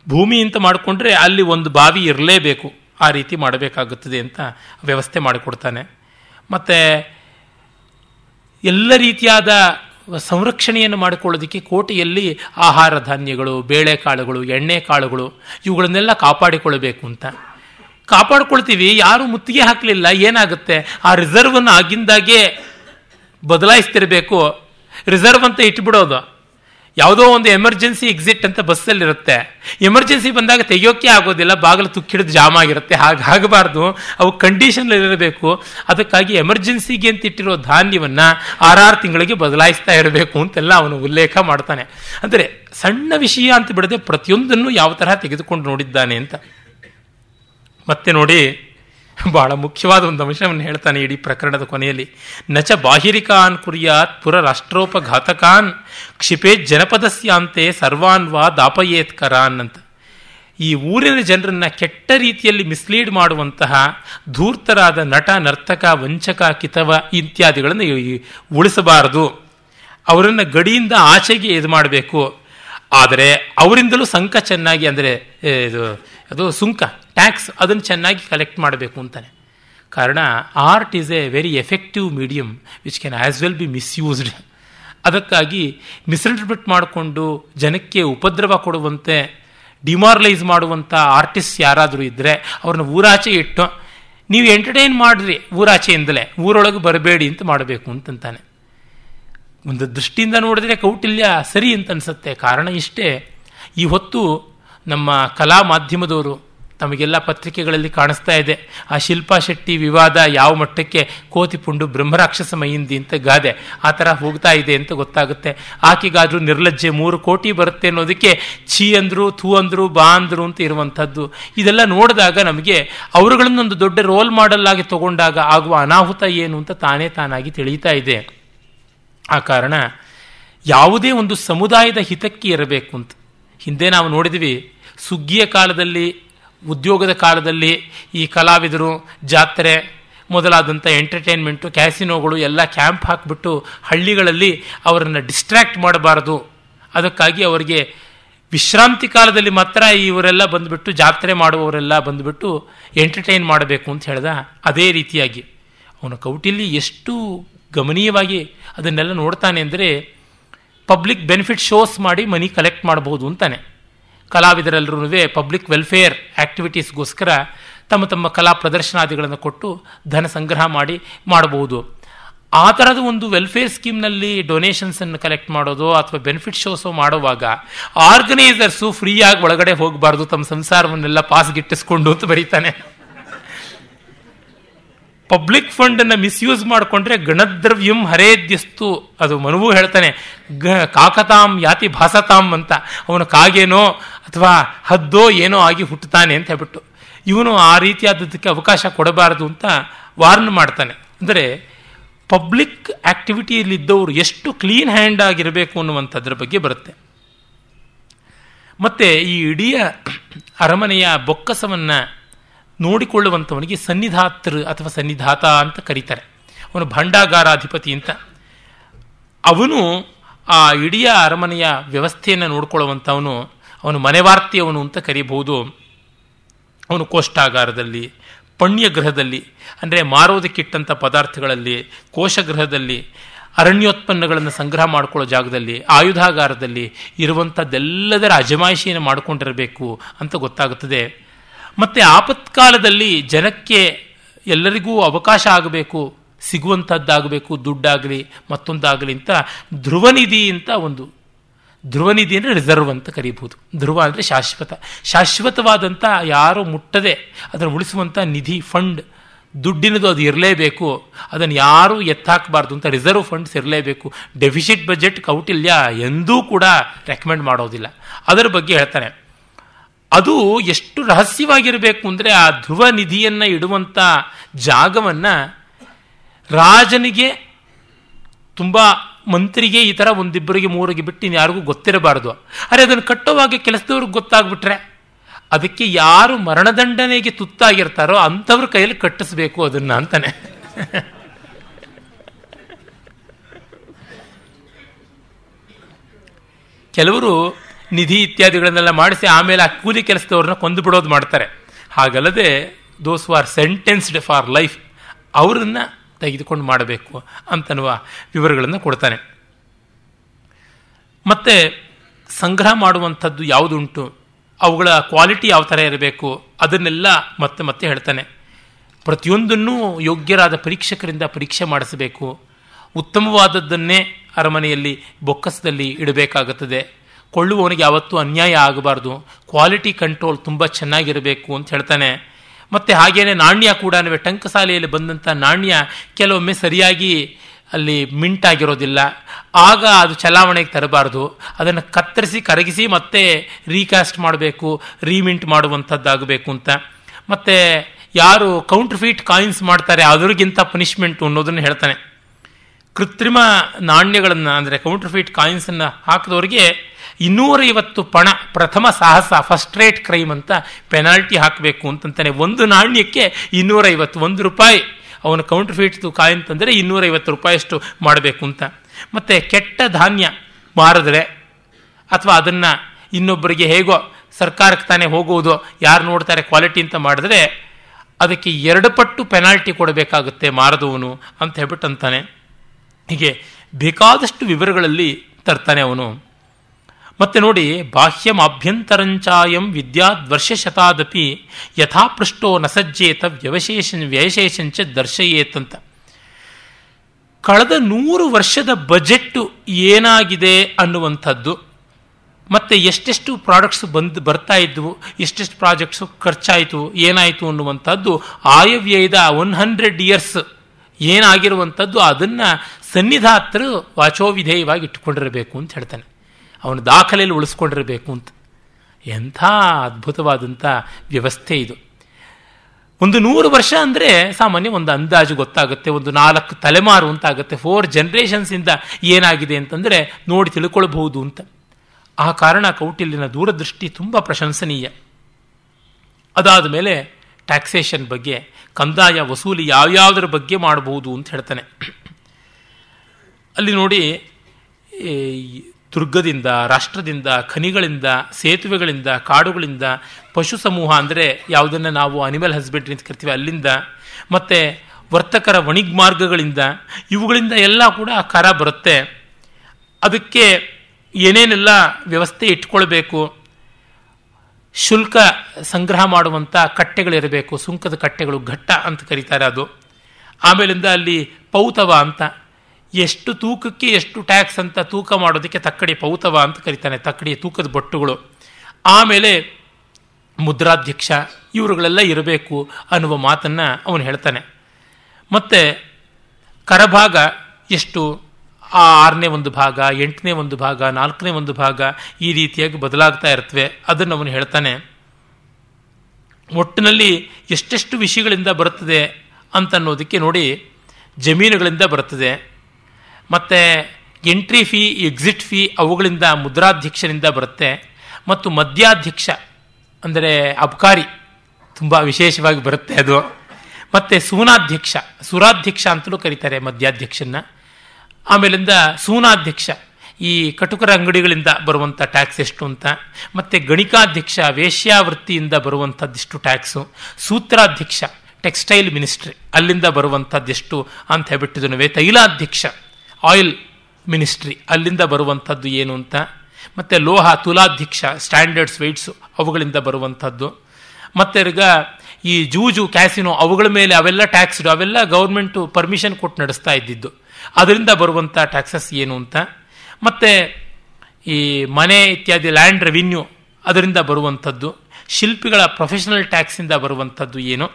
ಭೂಮಿ ಅಂತ ಮಾಡಿಕೊಂಡ್ರೆ ಅಲ್ಲಿ ಒಂದು ಬಾವಿ ಇರಲೇಬೇಕು. ಆ ರೀತಿ ಮಾಡಬೇಕಾಗುತ್ತದೆ ಅಂತ ವ್ಯವಸ್ಥೆ ಮಾಡಿಕೊಡ್ತಾನೆ. ಮತ್ತು ಎಲ್ಲ ರೀತಿಯಾದ ಸಂರಕ್ಷಣೆಯನ್ನು ಮಾಡಿಕೊಳ್ಳೋದಕ್ಕೆ ಕೋಟೆಯಲ್ಲಿ ಆಹಾರ ಧಾನ್ಯಗಳು, ಬೇಳೆಕಾಳುಗಳು ಎಣ್ಣೆ ಕಾಳುಗಳು ಇವುಗಳನ್ನೆಲ್ಲ ಕಾಪಾಡಿಕೊಳ್ಳಬೇಕು ಅಂತ. ಕಾಪಾಡ್ಕೊಳ್ತೀವಿ, ಯಾರು ಮುತ್ತಿಗೆ ಹಾಕಲಿಲ್ಲ, ಏನಾಗುತ್ತೆ? ಆ ರಿಸರ್ವನ್ನು ಆಗಿಂದಾಗೆ ಬದಲಾಯಿಸ್ತಿರಬೇಕು. ರಿಸರ್ವ್ ಅಂತ ಇಟ್ಬಿಡೋದು. ಯಾವುದೋ ಒಂದು ಎಮರ್ಜೆನ್ಸಿ ಎಕ್ಸಿಟ್ ಅಂತ ಬಸ್ಸಲ್ಲಿರುತ್ತೆ. ಎಮರ್ಜೆನ್ಸಿ ಬಂದಾಗ ತೆಗಿಯೋಕೆ ಆಗೋದಿಲ್ಲ, ಬಾಗಿಲು ತುಕ್ಕಿಡಿದು ಜಾಮ್ ಆಗಿರುತ್ತೆ. ಹಾಗೆ ಆಗಬಾರ್ದು ಅವು ಕಂಡೀಷನ್ ಇರಬೇಕು. ಅದಕ್ಕಾಗಿ ಎಮರ್ಜೆನ್ಸಿಗೆ ಅಂತ ಇಟ್ಟಿರೋ ಧಾನ್ಯವನ್ನು ಆರಾರು ತಿಂಗಳಿಗೆ ಬದಲಾಯಿಸ್ತಾ ಇರಬೇಕು ಅಂತೆಲ್ಲ ಅವನು ಉಲ್ಲೇಖ ಮಾಡ್ತಾನೆ. ಅಂದರೆ ಸಣ್ಣ ವಿಷಯ ಅಂತ ಬಿಡದೆ ಪ್ರತಿಯೊಂದನ್ನು ಯಾವ ತರಹ ತೆಗೆದುಕೊಂಡು ನೋಡಿದ್ದಾನೆ ಅಂತ. ಮತ್ತೆ ನೋಡಿ ಬಹಳ ಮುಖ್ಯವಾದ ಒಂದು ಅಂಶವನ್ನು ಹೇಳ್ತಾನೆ ಇಡೀ ಪ್ರಕರಣದ ಕೊನೆಯಲ್ಲಿ. ನಚ ಬಾಹಿರಿಕಾನ್ ಕುರಿಯಾತ್ ಪುರ ರಾಷ್ಟ್ರೋಪಘಾತಕಾನ್ ಕ್ಷಿಪೇ ಜನಪದಸ್ಯಾಂತೆ ಸರ್ವಾನ್ ವಾ ದಾಪಯೇತ್ ಕರಾನ್ ಅಂತ. ಈ ಊರಿನ ಜನರನ್ನ ಕೆಟ್ಟ ರೀತಿಯಲ್ಲಿ ಮಿಸ್ಲೀಡ್ ಮಾಡುವಂತಹ ಧೂರ್ತರಾದ ನಟ, ನರ್ತಕ, ವಂಚಕ, ಕಿತವ ಇತ್ಯಾದಿಗಳನ್ನು ಉಳಿಸಬಾರದು. ಅವರನ್ನು ಗಡಿಯಿಂದ ಆಚೆಗೆ ಇದು ಮಾಡಬೇಕು. ಆದರೆ ಅವರಿಂದಲೂ ಸಂಕ ಚೆನ್ನಾಗಿ ಅಂದರೆ ಇದು, ಅದು ಸುಂಕ. ಟ್ಯಾಕ್ಸ್ ಅದನ್ನು ಚೆನ್ನಾಗಿ ಕಲೆಕ್ಟ್ ಮಾಡಬೇಕು ಅಂತಾನೆ. ಕಾರಣ art is a very effective medium which can as well be misused ಅದಕ್ಕಾಗಿ ಮಿಸ್ಇಂಟರ್ಪ್ರಿಟ್ ಮಾಡಿಕೊಂಡು ಜನಕ್ಕೆ ಉಪದ್ರವ ಕೊಡುವಂತೆ ಡಿಮಾರಲೈಸ್ ಮಾಡುವಂಥ ಆರ್ಟಿಸ್ಟ್ ಯಾರಾದರೂ ಇದ್ದರೆ ಅವ್ರನ್ನ ಊರಾಚೆ ಇಟ್ಟು, ನೀವು ಎಂಟರ್ಟೈನ್ ಮಾಡಿರಿ ಊರಾಚೆಯಿಂದಲೇ ಊರೊಳಗೆ ಬರಬೇಡಿ ಅಂತ ಮಾಡಬೇಕು ಅಂತಂತಾನೆ. ಒಂದು ದೃಷ್ಟಿಯಿಂದ ನೋಡಿದ್ರೆ ಕೌಟಿಲ್ಯ ಸರಿ ಅಂತ ಅನಿಸುತ್ತೆ. ಕಾರಣ ಇಷ್ಟೇ, ಈ ಹೊತ್ತು ನಮ್ಮ ಕಲಾ ಮಾಧ್ಯಮದವರು ತಮಗೆಲ್ಲ ಪತ್ರಿಕೆಗಳಲ್ಲಿ ಕಾಣಿಸ್ತಾ ಇದೆ. ಆ ಶಿಲ್ಪಾ ಶೆಟ್ಟಿ ವಿವಾದ ಯಾವ ಮಟ್ಟಕ್ಕೆ ಕೋತಿ ಪುಂಡು ಬ್ರಹ್ಮರಾಕ್ಷಸ ಮೈಯಿಂದಿ ಅಂತ ಗಾದೆ. ಆ ಥರ ಹೋಗ್ತಾ ಇದೆ ಅಂತ ಗೊತ್ತಾಗುತ್ತೆ. ಆಕೆಗಾದ್ರೂ ನಿರ್ಲಜ್ಜೆ ಮೂರು ಕೋಟಿ ಬರುತ್ತೆ ಅನ್ನೋದಕ್ಕೆ ಛೀ ಅಂದ್ರು, ಥೂ ಅಂದ್ರು, ಬಾ ಅಂದ್ರು ಅಂತ ಇರುವಂಥದ್ದು. ಇದೆಲ್ಲ ನೋಡಿದಾಗ ನಮಗೆ ಅವರುಗಳನ್ನೊಂದು ದೊಡ್ಡ ರೋಲ್ ಮಾಡೆಲ್ ಆಗಿ ತಗೊಂಡಾಗ ಆಗುವ ಅನಾಹುತ ಏನು ಅಂತ ತಾನೇ ತಾನಾಗಿ ತಿಳಿಯುತ್ತಾ ಇದೆ. ಆ ಕಾರಣ ಯಾವುದೇ ಒಂದು ಸಮುದಾಯದ ಹಿತಕ್ಕೆ ಇರಬೇಕು ಅಂತ. ಹಿಂದೆ ನಾವು ನೋಡಿದ್ವಿ, ಸುಗ್ಗಿಯ ಕಾಲದಲ್ಲಿ ಉದ್ಯೋಗದ ಕಾಲದಲ್ಲಿ ಈ ಕಲಾವಿದರು, ಜಾತ್ರೆ ಮೊದಲಾದಂಥ ಎಂಟರ್ಟೈನ್ಮೆಂಟು ಕ್ಯಾಸಿನೋಗಳು ಎಲ್ಲ ಕ್ಯಾಂಪ್ ಹಾಕಿಬಿಟ್ಟು ಹಳ್ಳಿಗಳಲ್ಲಿ ಅವರನ್ನು ಡಿಸ್ಟ್ರ್ಯಾಕ್ಟ್ ಮಾಡಬಾರದು. ಅದಕ್ಕಾಗಿ ಅವರಿಗೆ ವಿಶ್ರಾಂತಿ ಕಾಲದಲ್ಲಿ ಮಾತ್ರ ಇವರೆಲ್ಲ ಬಂದುಬಿಟ್ಟು ಜಾತ್ರೆ ಮಾಡುವವರೆಲ್ಲ ಬಂದುಬಿಟ್ಟು ಎಂಟರ್ಟೈನ್ ಮಾಡಬೇಕು ಅಂತ ಹೇಳ್ದ ಅದೇ ರೀತಿಯಾಗಿ. ಅವನ ಕೌಟಿಲಿ ಎಷ್ಟು ಗಮನೀಯವಾಗಿ ಅದನ್ನೆಲ್ಲ ನೋಡ್ತಾನೆ ಅಂದರೆ ಪಬ್ಲಿಕ್ ಬೆನಿಫಿಟ್ ಶೋಸ್ ಮಾಡಿ ಮನಿ ಕಲೆಕ್ಟ್ ಮಾಡಬಹುದು ಅಂತಾನೆ. ಕಲಾವಿದರೆಲ್ಲರೂ ಪಬ್ಲಿಕ್ ವೆಲ್ಫೇರ್ ಆ್ಯಕ್ಟಿವಿಟೀಸ್ಗೋಸ್ಕರ ತಮ್ಮ ತಮ್ಮ ಕಲಾ ಪ್ರದರ್ಶನಾದಿಗಳನ್ನು ಕೊಟ್ಟು ಧನ ಸಂಗ್ರಹ ಮಾಡಿ ಮಾಡಬಹುದು. ಆ ಥರದ ಒಂದು ವೆಲ್ಫೇರ್ ಸ್ಕೀಮ್ನಲ್ಲಿ ಡೊನೇಷನ್ಸನ್ನು ಕಲೆಕ್ಟ್ ಮಾಡೋದು ಅಥವಾ ಬೆನಿಫಿಟ್ ಶೋಸೋ ಮಾಡುವಾಗ ಆರ್ಗನೈಸರ್ಸು ಫ್ರೀಯಾಗಿ ಒಳಗಡೆ ಹೋಗಬಾರ್ದು, ತಮ್ಮ ಸಂಸಾರವನ್ನೆಲ್ಲ ಪಾಸ್ಗಿಟ್ಟಿಸ್ಕೊಂಡು ಅಂತ ಬರೀತಾನೆ. ಪಬ್ಲಿಕ್ ಫಂಡ್ ಅನ್ನ ಮಿಸ್ಯೂಸ್ ಮಾಡಿಕೊಂಡ್ರೆ ಗಣದ್ರವ್ಯಂ ಹರೇದ್ಯಸ್ತು. ಅದು ಮನುವು ಹೇಳ್ತಾನೆ, ಗ, ಕಾಕತಾಂ ಯಾತಿ ಭಾಸತಾಂ ಅಂತ. ಅವನು ಕಾಗೇನೋ ಅಥವಾ ಹದ್ದೋ ಏನೋ ಆಗಿ ಹುಟ್ಟುತ್ತಾನೆ ಅಂತ ಹೇಳ್ಬಿಟ್ಟು. ಇವನು ಆ ರೀತಿಯಾದದಕ್ಕೆ ಅವಕಾಶ ಕೊಡಬಾರದು ಅಂತ ವಾರ್ನ್ ಮಾಡ್ತಾನೆ. ಅಂದರೆ ಪಬ್ಲಿಕ್ ಆಕ್ಟಿವಿಟಿಯಲ್ಲಿದ್ದವರು ಎಷ್ಟು ಕ್ಲೀನ್ ಹ್ಯಾಂಡ್ ಆಗಿರಬೇಕು ಅನ್ನುವಂಥದ್ರ ಬಗ್ಗೆ ಬರುತ್ತೆ. ಮತ್ತೆ ಈ ಇಡೀ ಅರಮನೆಯ ಬೊಕ್ಕಸವನ್ನು ನೋಡಿಕೊಳ್ಳುವಂಥವನಿಗೆ ಸನ್ನಿಧಾತೃ ಅಥವಾ ಸನ್ನಿಧಾತ ಅಂತ ಕರೀತಾರೆ. ಅವನು ಭಂಡಾಗಾರಾಧಿಪತಿ ಅಂತ. ಅವನು ಆ ಇಡೀ ಅರಮನೆಯ ವ್ಯವಸ್ಥೆಯನ್ನು ನೋಡಿಕೊಳ್ಳುವಂಥವನು, ಅವನು ಮನೆವಾರ್ತಿಯವನು ಅಂತ ಕರೀಬಹುದು. ಅವನು ಕೋಷ್ಠಾಗಾರದಲ್ಲಿ ಪಣ್ಯಗೃಹದಲ್ಲಿ, ಅಂದರೆ ಮಾರೋದಕ್ಕಿಟ್ಟಂಥ ಪದಾರ್ಥಗಳಲ್ಲಿ, ಕೋಶಗೃಹದಲ್ಲಿ, ಅರಣ್ಯೋತ್ಪನ್ನಗಳನ್ನು ಸಂಗ್ರಹ ಮಾಡಿಕೊಳ್ಳೋ ಜಾಗದಲ್ಲಿ, ಆಯುಧಾಗಾರದಲ್ಲಿ ಇರುವಂಥದ್ದೆಲ್ಲದರ ಅಜಮಾಯಿಷಿಯನ್ನು ಮಾಡಿಕೊಂಡಿರಬೇಕು ಅಂತ ಗೊತ್ತಾಗುತ್ತದೆ. ಮತ್ತು ಆಪತ್ಕಾಲದಲ್ಲಿ ಜನಕ್ಕೆ ಎಲ್ಲರಿಗೂ ಅವಕಾಶ ಆಗಬೇಕು ಸಿಗುವಂಥದ್ದಾಗಬೇಕು ದುಡ್ಡಾಗಲಿ, ಮತ್ತೊಂದಾಗಲಿ ಅಂತ ಧ್ರುವನಿಧಿ ಅಂತ ಒಂದು. ಧ್ರುವನಿಧಿ ಅಂದರೆ ರಿಸರ್ವ್ ಅಂತ ಕರೀಬಹುದು. ಧ್ರುವ ಅಂದರೆ ಶಾಶ್ವತ. ಶಾಶ್ವತವಾದಂಥ ಯಾರು ಮುಟ್ಟದೆ, ಅದನ್ನು ಉಳಿಸುವಂಥ ನಿಧಿ, ಫಂಡ್, ದುಡ್ಡಿನದು ಅದು ಇರಲೇಬೇಕು. ಅದನ್ನು ಯಾರೂ ಎತ್ತಾಕಬಾರ್ದು ಅಂತ ರಿಸರ್ವ್ ಫಂಡ್ಸ್ ಇರಲೇಬೇಕು. ಡೆಫಿಸಿಟ್ ಬಜೆಟ್ ಕೌಟಿಲ್ಯ ಎಂದೂ ಕೂಡ ರೆಕಮೆಂಡ್ ಮಾಡೋದಿಲ್ಲ. ಅದರ ಬಗ್ಗೆ ಹೇಳ್ತಾನೆ. ಅದು ಎಷ್ಟು ರಹಸ್ಯವಾಗಿರಬೇಕು ಅಂದರೆ ಆ ಧ್ರುವ ನಿಧಿಯನ್ನು ಇಡುವಂಥ ಜಾಗವನ್ನು ರಾಜನಿಗೆ, ತುಂಬ ಮಂತ್ರಿಗೆ ಈ ಥರ ಒಂದಿಬ್ಬರಿಗೆ ಮೂರಿಗೆ ಬಿಟ್ಟು ಯಾರಿಗೂ ಗೊತ್ತಿರಬಾರ್ದು. ಅರೆ ಅದನ್ನು ಕಟ್ಟುವಾಗ ಕೆಲಸದವ್ರಿಗೆ ಗೊತ್ತಾಗ್ಬಿಟ್ರೆ ಅದಕ್ಕೆ ಯಾರು ಮರಣದಂಡನೆಗೆ ತುತ್ತಾಗಿರ್ತಾರೋ ಅಂಥವ್ರ ಕೈಯಲ್ಲಿ ಕಟ್ಟಿಸ್ಬೇಕು ಅದನ್ನು ಅಂತಾನೆ. *laughs* ಕೆಲವರು ನಿಧಿ ಇತ್ಯಾದಿಗಳನ್ನೆಲ್ಲ ಮಾಡಿಸಿ ಆಮೇಲೆ ಆ ಕೂಲಿ ಕೆಲಸದವ್ರನ್ನ ಕೊಂದು ಬಿಡೋದು ಮಾಡ್ತಾರೆ. ಹಾಗಲ್ಲದೆ those are sentenced for life ಅವರನ್ನು ತೆಗೆದುಕೊಂಡು ಮಾಡಬೇಕು ಅಂತನ್ನುವ ವಿವರಗಳನ್ನು ಕೊಡ್ತಾನೆ. ಮತ್ತೆ ಸಂಗ್ರಹ ಮಾಡುವಂಥದ್ದು ಯಾವುದುಂಟು? ಅವುಗಳ ಕ್ವಾಲಿಟಿ ಯಾವ ಥರ ಇರಬೇಕು? ಅದನ್ನೆಲ್ಲ ಮತ್ತೆ ಮತ್ತೆ ಹೇಳ್ತಾನೆ. ಪ್ರತಿಯೊಂದನ್ನೂ ಯೋಗ್ಯರಾದ ಪರೀಕ್ಷಕರಿಂದ ಪರೀಕ್ಷೆ ಮಾಡಿಸಬೇಕು. ಉತ್ತಮವಾದದ್ದನ್ನೇ ಅರಮನೆಯಲ್ಲಿ ಬೊಕ್ಕಸದಲ್ಲಿ ಇಡಬೇಕಾಗುತ್ತದೆ. ಕೊಳ್ಳುವವನಿಗೆ ಯಾವತ್ತೂ ಅನ್ಯಾಯ ಆಗಬಾರ್ದು. ಕ್ವಾಲಿಟಿ ಕಂಟ್ರೋಲ್ ತುಂಬ ಚೆನ್ನಾಗಿರಬೇಕು ಅಂತ ಹೇಳ್ತಾನೆ. ಮತ್ತು ಹಾಗೇನೆ ನಾಣ್ಯ ಕೂಡ ಟಂಕಸಾಲೆಯಲ್ಲಿ ಬಂದಂಥ ನಾಣ್ಯ ಕೆಲವೊಮ್ಮೆ ಸರಿಯಾಗಿ ಅಲ್ಲಿ ಮಿಂಟ್ ಆಗಿರೋದಿಲ್ಲ. ಆಗ ಅದು ಚಲಾವಣೆಗೆ ತರಬಾರ್ದು. ಅದನ್ನು ಕತ್ತರಿಸಿ, ಕರಗಿಸಿ ಮತ್ತೆ ರೀಕಾಸ್ಟ್ ಮಾಡಬೇಕು ರೀಮಿಂಟ್ ಮಾಡುವಂಥದ್ದಾಗಬೇಕು ಅಂತ. ಮತ್ತು ಯಾರು ಕೌಂಟರ್ ಫೀಟ್ ಕಾಯಿನ್ಸ್ ಮಾಡ್ತಾರೆ, ಅದರಿಗಿಂತ ಪನಿಷ್ಮೆಂಟು ಅನ್ನೋದನ್ನು ಹೇಳ್ತಾನೆ. ಕೃತ್ರಿಮ ನಾಣ್ಯಗಳನ್ನು, ಅಂದರೆ ಕೌಂಟರ್ ಫೀಟ್ ಕಾಯಿನ್ಸನ್ನು ಹಾಕಿದವರಿಗೆ ಇನ್ನೂರೈವತ್ತು ಪಣ, ಪ್ರಥಮ ಸಾಹಸ ಫಸ್ಟ್ ರೇಟ್ ಕ್ರೈಮ್ ಅಂತ ಪೆನಾಲ್ಟಿ ಹಾಕಬೇಕು ಅಂತಂತಾನೆ. ಒಂದು ನಾಣ್ಯಕ್ಕೆ ಇನ್ನೂರೈವತ್ತು, ಒಂದು ರೂಪಾಯಿ. ಅವನು ಕೌಂಟರ್ ಫೀಟ್ದು ಕಾಯಿನ್ ತಂದರೆ ಇನ್ನೂರೈವತ್ತು ರೂಪಾಯಿಯಷ್ಟು ಮಾಡಬೇಕು ಅಂತ. ಮತ್ತು ಕೆಟ್ಟ ಧಾನ್ಯ ಮಾರಿದ್ರೆ ಅಥವಾ ಅದನ್ನು ಇನ್ನೊಬ್ಬರಿಗೆ ಹೇಗೋ ಸರ್ಕಾರಕ್ಕೆ ತಾನೇ ಹೋಗುವುದು, ಯಾರು ನೋಡ್ತಾರೆ ಕ್ವಾಲಿಟಿ ಅಂತ ಮಾಡಿದ್ರೆ ಅದಕ್ಕೆ ಎರಡು ಪಟ್ಟು ಪೆನಾಲ್ಟಿ ಕೊಡಬೇಕಾಗುತ್ತೆ ಮಾರದವನು ಅಂತ ಹೇಳ್ಬಿಟ್ಟು ಅಂತಾನೆ. ಹೀಗೆ ಬೇಕಾದಷ್ಟು ವಿವರಗಳಲ್ಲಿ ತರ್ತಾನೆ ಅವನು. ಮತ್ತೆ ನೋಡಿ ಬಾಹ್ಯಂ ಅಭ್ಯಂತರಂಚಾಯಂ ವಿದ್ಯಾದ್ವರ್ಷ ಶತಾದಪಿ ಯಥಾಪೃಷ್ಟೋ ನಸಜ್ಜೇತ ವ್ಯವಶೇಷ ವ್ಯಯಶೇಷಂಚ ದರ್ಶಯೇತಂತ. ಕಳೆದ ನೂರು ವರ್ಷದ ಬಜೆಟ್ಟು ಏನಾಗಿದೆ ಅನ್ನುವಂಥದ್ದು. ಮತ್ತೆ ಎಷ್ಟೆಷ್ಟು ಪ್ರಾಡಕ್ಟ್ಸ್ ಬಂದು ಬರ್ತಾ ಇದ್ವು, ಎಷ್ಟೆಷ್ಟು ಪ್ರಾಜೆಕ್ಟ್ಸು ಖರ್ಚಾಯಿತು, ಏನಾಯಿತು ಅನ್ನುವಂಥದ್ದು, ಆಯವ್ಯಯದ ಒನ್ ಹಂಡ್ರೆಡ್ ಇಯರ್ಸ್ ಏನಾಗಿರುವಂಥದ್ದು ಅದನ್ನು ಸನ್ನಿಧಾತರು ವಾಚೋವಿಧೇಯವಾಗಿ ಇಟ್ಟುಕೊಂಡಿರಬೇಕು ಅಂತ ಹೇಳ್ತಾನೆ. ಅವನ ದಾಖಲೆಯಲ್ಲಿ ಉಳಿಸ್ಕೊಂಡಿರಬೇಕು ಅಂತ. ಎಂಥ ಅದ್ಭುತವಾದಂಥ ವ್ಯವಸ್ಥೆ ಇದು. ಒಂದು ನೂರು ವರ್ಷ ಅಂದರೆ ಸಾಮಾನ್ಯ ಒಂದು ಅಂದಾಜು ಗೊತ್ತಾಗುತ್ತೆ, ಒಂದು ನಾಲ್ಕು ತಲೆಮಾರು ಅಂತ ಆಗುತ್ತೆ ಫೋರ್ ಜನ್ರೇಷನ್ಸಿಂದ ಏನಾಗಿದೆ ಅಂತಂದರೆ ನೋಡಿ ತಿಳ್ಕೊಳ್ಬಹುದು ಅಂತ. ಆ ಕಾರಣ ಕೌಟಿಲ್ಯನ ದೂರದೃಷ್ಟಿ ತುಂಬ ಪ್ರಶಂಸನೀಯ. ಅದಾದ ಮೇಲೆ ಟ್ಯಾಕ್ಸೇಷನ್ ಬಗ್ಗೆ, ಕಂದಾಯ ವಸೂಲಿ ಯಾವ್ಯಾವುದರ ಬಗ್ಗೆ ಮಾಡಬಹುದು ಅಂತ ಹೇಳ್ತಾನೆ. ಅಲ್ಲಿ ನೋಡಿ ದುರ್ಗದಿಂದ, ರಾಷ್ಟ್ರದಿಂದ, ಖನಿಗಳಿಂದ, ಸೇತುವೆಗಳಿಂದ, ಕಾಡುಗಳಿಂದ, ಪಶು ಸಮೂಹ ಅಂದರೆ ಯಾವುದನ್ನು ನಾವು ಅನಿಮಲ್ ಹಸ್ಬೆಂಡ್ರಿ ಅಂತ ಕರಿತೀವಿ ಅಲ್ಲಿಂದ. ಮತ್ತು ವರ್ತಕರ ವಣಿಗ್ ಮಾರ್ಗಗಳಿಂದ, ಇವುಗಳಿಂದ ಎಲ್ಲ ಕೂಡ ಕರ ಬರುತ್ತೆ. ಅದಕ್ಕೆ ಏನೇನೆಲ್ಲ ವ್ಯವಸ್ಥೆ ಇಟ್ಕೊಳ್ಬೇಕು? ಶುಲ್ಕ ಸಂಗ್ರಹ ಮಾಡುವಂಥ ಕಟ್ಟೆಗಳಿರಬೇಕು. ಸುಂಕದ ಕಟ್ಟೆಗಳು ಘಟ್ಟ ಅಂತ ಕರೀತಾರೆ ಅದು. ಆಮೇಲಿಂದ ಅಲ್ಲಿ ಪೌತವ ಅಂತ. ಎಷ್ಟು ತೂಕಕ್ಕೆ ಎಷ್ಟು ಟ್ಯಾಕ್ಸ್ ಅಂತ ತೂಕ ಮಾಡೋದಕ್ಕೆ ತಕ್ಕಡಿ ಪೌತವ ಅಂತ ಕರಿತಾನೆ, ತಕ್ಕಡಿ ತೂಕದ ಬೊಟ್ಟುಗಳು. ಆಮೇಲೆ ಮುದ್ರಾಧ್ಯಕ್ಷ, ಇವರುಗಳೆಲ್ಲ ಇರಬೇಕು ಅನ್ನುವ ಮಾತನ್ನು ಅವನು ಹೇಳ್ತಾನೆ. ಮತ್ತು ಕರಭಾಗ ಎಷ್ಟು? ಆ ಆರನೇ ಒಂದು ಭಾಗ, ಎಂಟನೇ ಒಂದು ಭಾಗ, ನಾಲ್ಕನೇ ಒಂದು ಭಾಗ ಈ ರೀತಿಯಾಗಿ ಬದಲಾಗ್ತಾ ಇರ್ತವೆ. ಅದನ್ನು ಅವನು ಹೇಳ್ತಾನೆ, ಒಟ್ಟಿನಲ್ಲಿ ಎಷ್ಟೆಷ್ಟು ವಿಷಯಗಳಿಂದ ಬರುತ್ತದೆ ಅಂತನ್ನೋದಕ್ಕೆ ನೋಡಿ, ಜಮೀನುಗಳಿಂದ ಬರ್ತದೆ ಮತ್ತು ಎಂಟ್ರಿ ಫೀ ಎಕ್ಸಿಟ್ ಫೀ ಅವುಗಳಿಂದ ಮುದ್ರಾಧ್ಯಕ್ಷರಿಂದ ಬರುತ್ತೆ. ಮತ್ತು ಮಧ್ಯಾಧ್ಯಕ್ಷ ಅಂದರೆ ಅಬ್ಕಾರಿ ತುಂಬ ವಿಶೇಷವಾಗಿ ಬರುತ್ತೆ ಅದು. ಮತ್ತು ಸೂನಾಧ್ಯಕ್ಷ, ಸುರಾಧ್ಯಕ್ಷ ಅಂತಲೂ ಕರೀತಾರೆ ಮಧ್ಯಾಧ್ಯಕ್ಷನ ಆಮೇಲಿಂದ ಸೂನಾಧ್ಯಕ್ಷ, ಈ ಕಟುಕರ ಅಂಗಡಿಗಳಿಂದ ಬರುವಂಥ ಟ್ಯಾಕ್ಸ್ ಎಷ್ಟು ಅಂತ. ಮತ್ತು ಗಣಿಕಾಧ್ಯಕ್ಷ, ವೇಶ್ಯಾವೃತ್ತಿಯಿಂದ ಬರುವಂಥದ್ದಿಷ್ಟು ಟ್ಯಾಕ್ಸು ಸೂತ್ರಾಧ್ಯಕ್ಷ ಟೆಕ್ಸ್ಟೈಲ್ ಮಿನಿಸ್ಟ್ರಿ ಅಲ್ಲಿಂದ ಬರುವಂಥದ್ದೆಷ್ಟು ಅಂತ ಹೇಳ್ಬಿಟ್ಟಿದನುವೆ ತೈಲಾಧ್ಯಕ್ಷ ಆಯಿಲ್ ಮಿನಿಸ್ಟ್ರಿ ಅಲ್ಲಿಂದ ಬರುವಂಥದ್ದು ಏನು ಅಂತ, ಮತ್ತು ಲೋಹ ತುಲಾಧ್ಯಕ್ಷ ಸ್ಟ್ಯಾಂಡರ್ಡ್ಸ್ ವೆಯ್ಟ್ಸು ಅವುಗಳಿಂದ ಬರುವಂಥದ್ದು, ಮತ್ತು ಈಗ ಈ ಜೂಜು, ಕ್ಯಾಸಿನೋ ಅವುಗಳ ಮೇಲೆ ಅವೆಲ್ಲ ಟ್ಯಾಕ್ಸ್ಡು, ಅವೆಲ್ಲ ಗೌರ್ಮೆಂಟು ಪರ್ಮಿಷನ್ ಕೊಟ್ಟು ನಡೆಸ್ತಾ ಇದ್ದಿದ್ದು. ಅದರಿಂದ ಬರುವಂಥ ಟ್ಯಾಕ್ಸಸ್ ಏನು ಅಂತ, ಮತ್ತು ಈ ಮನೆ ಇತ್ಯಾದಿ ಲ್ಯಾಂಡ್ ರೆವಿನ್ಯೂ ಅದರಿಂದ ಬರುವಂಥದ್ದು, ಶಿಲ್ಪಿಗಳ ಪ್ರೊಫೆಷನಲ್ ಟ್ಯಾಕ್ಸಿಂದ ಬರುವಂಥದ್ದು ಏನು,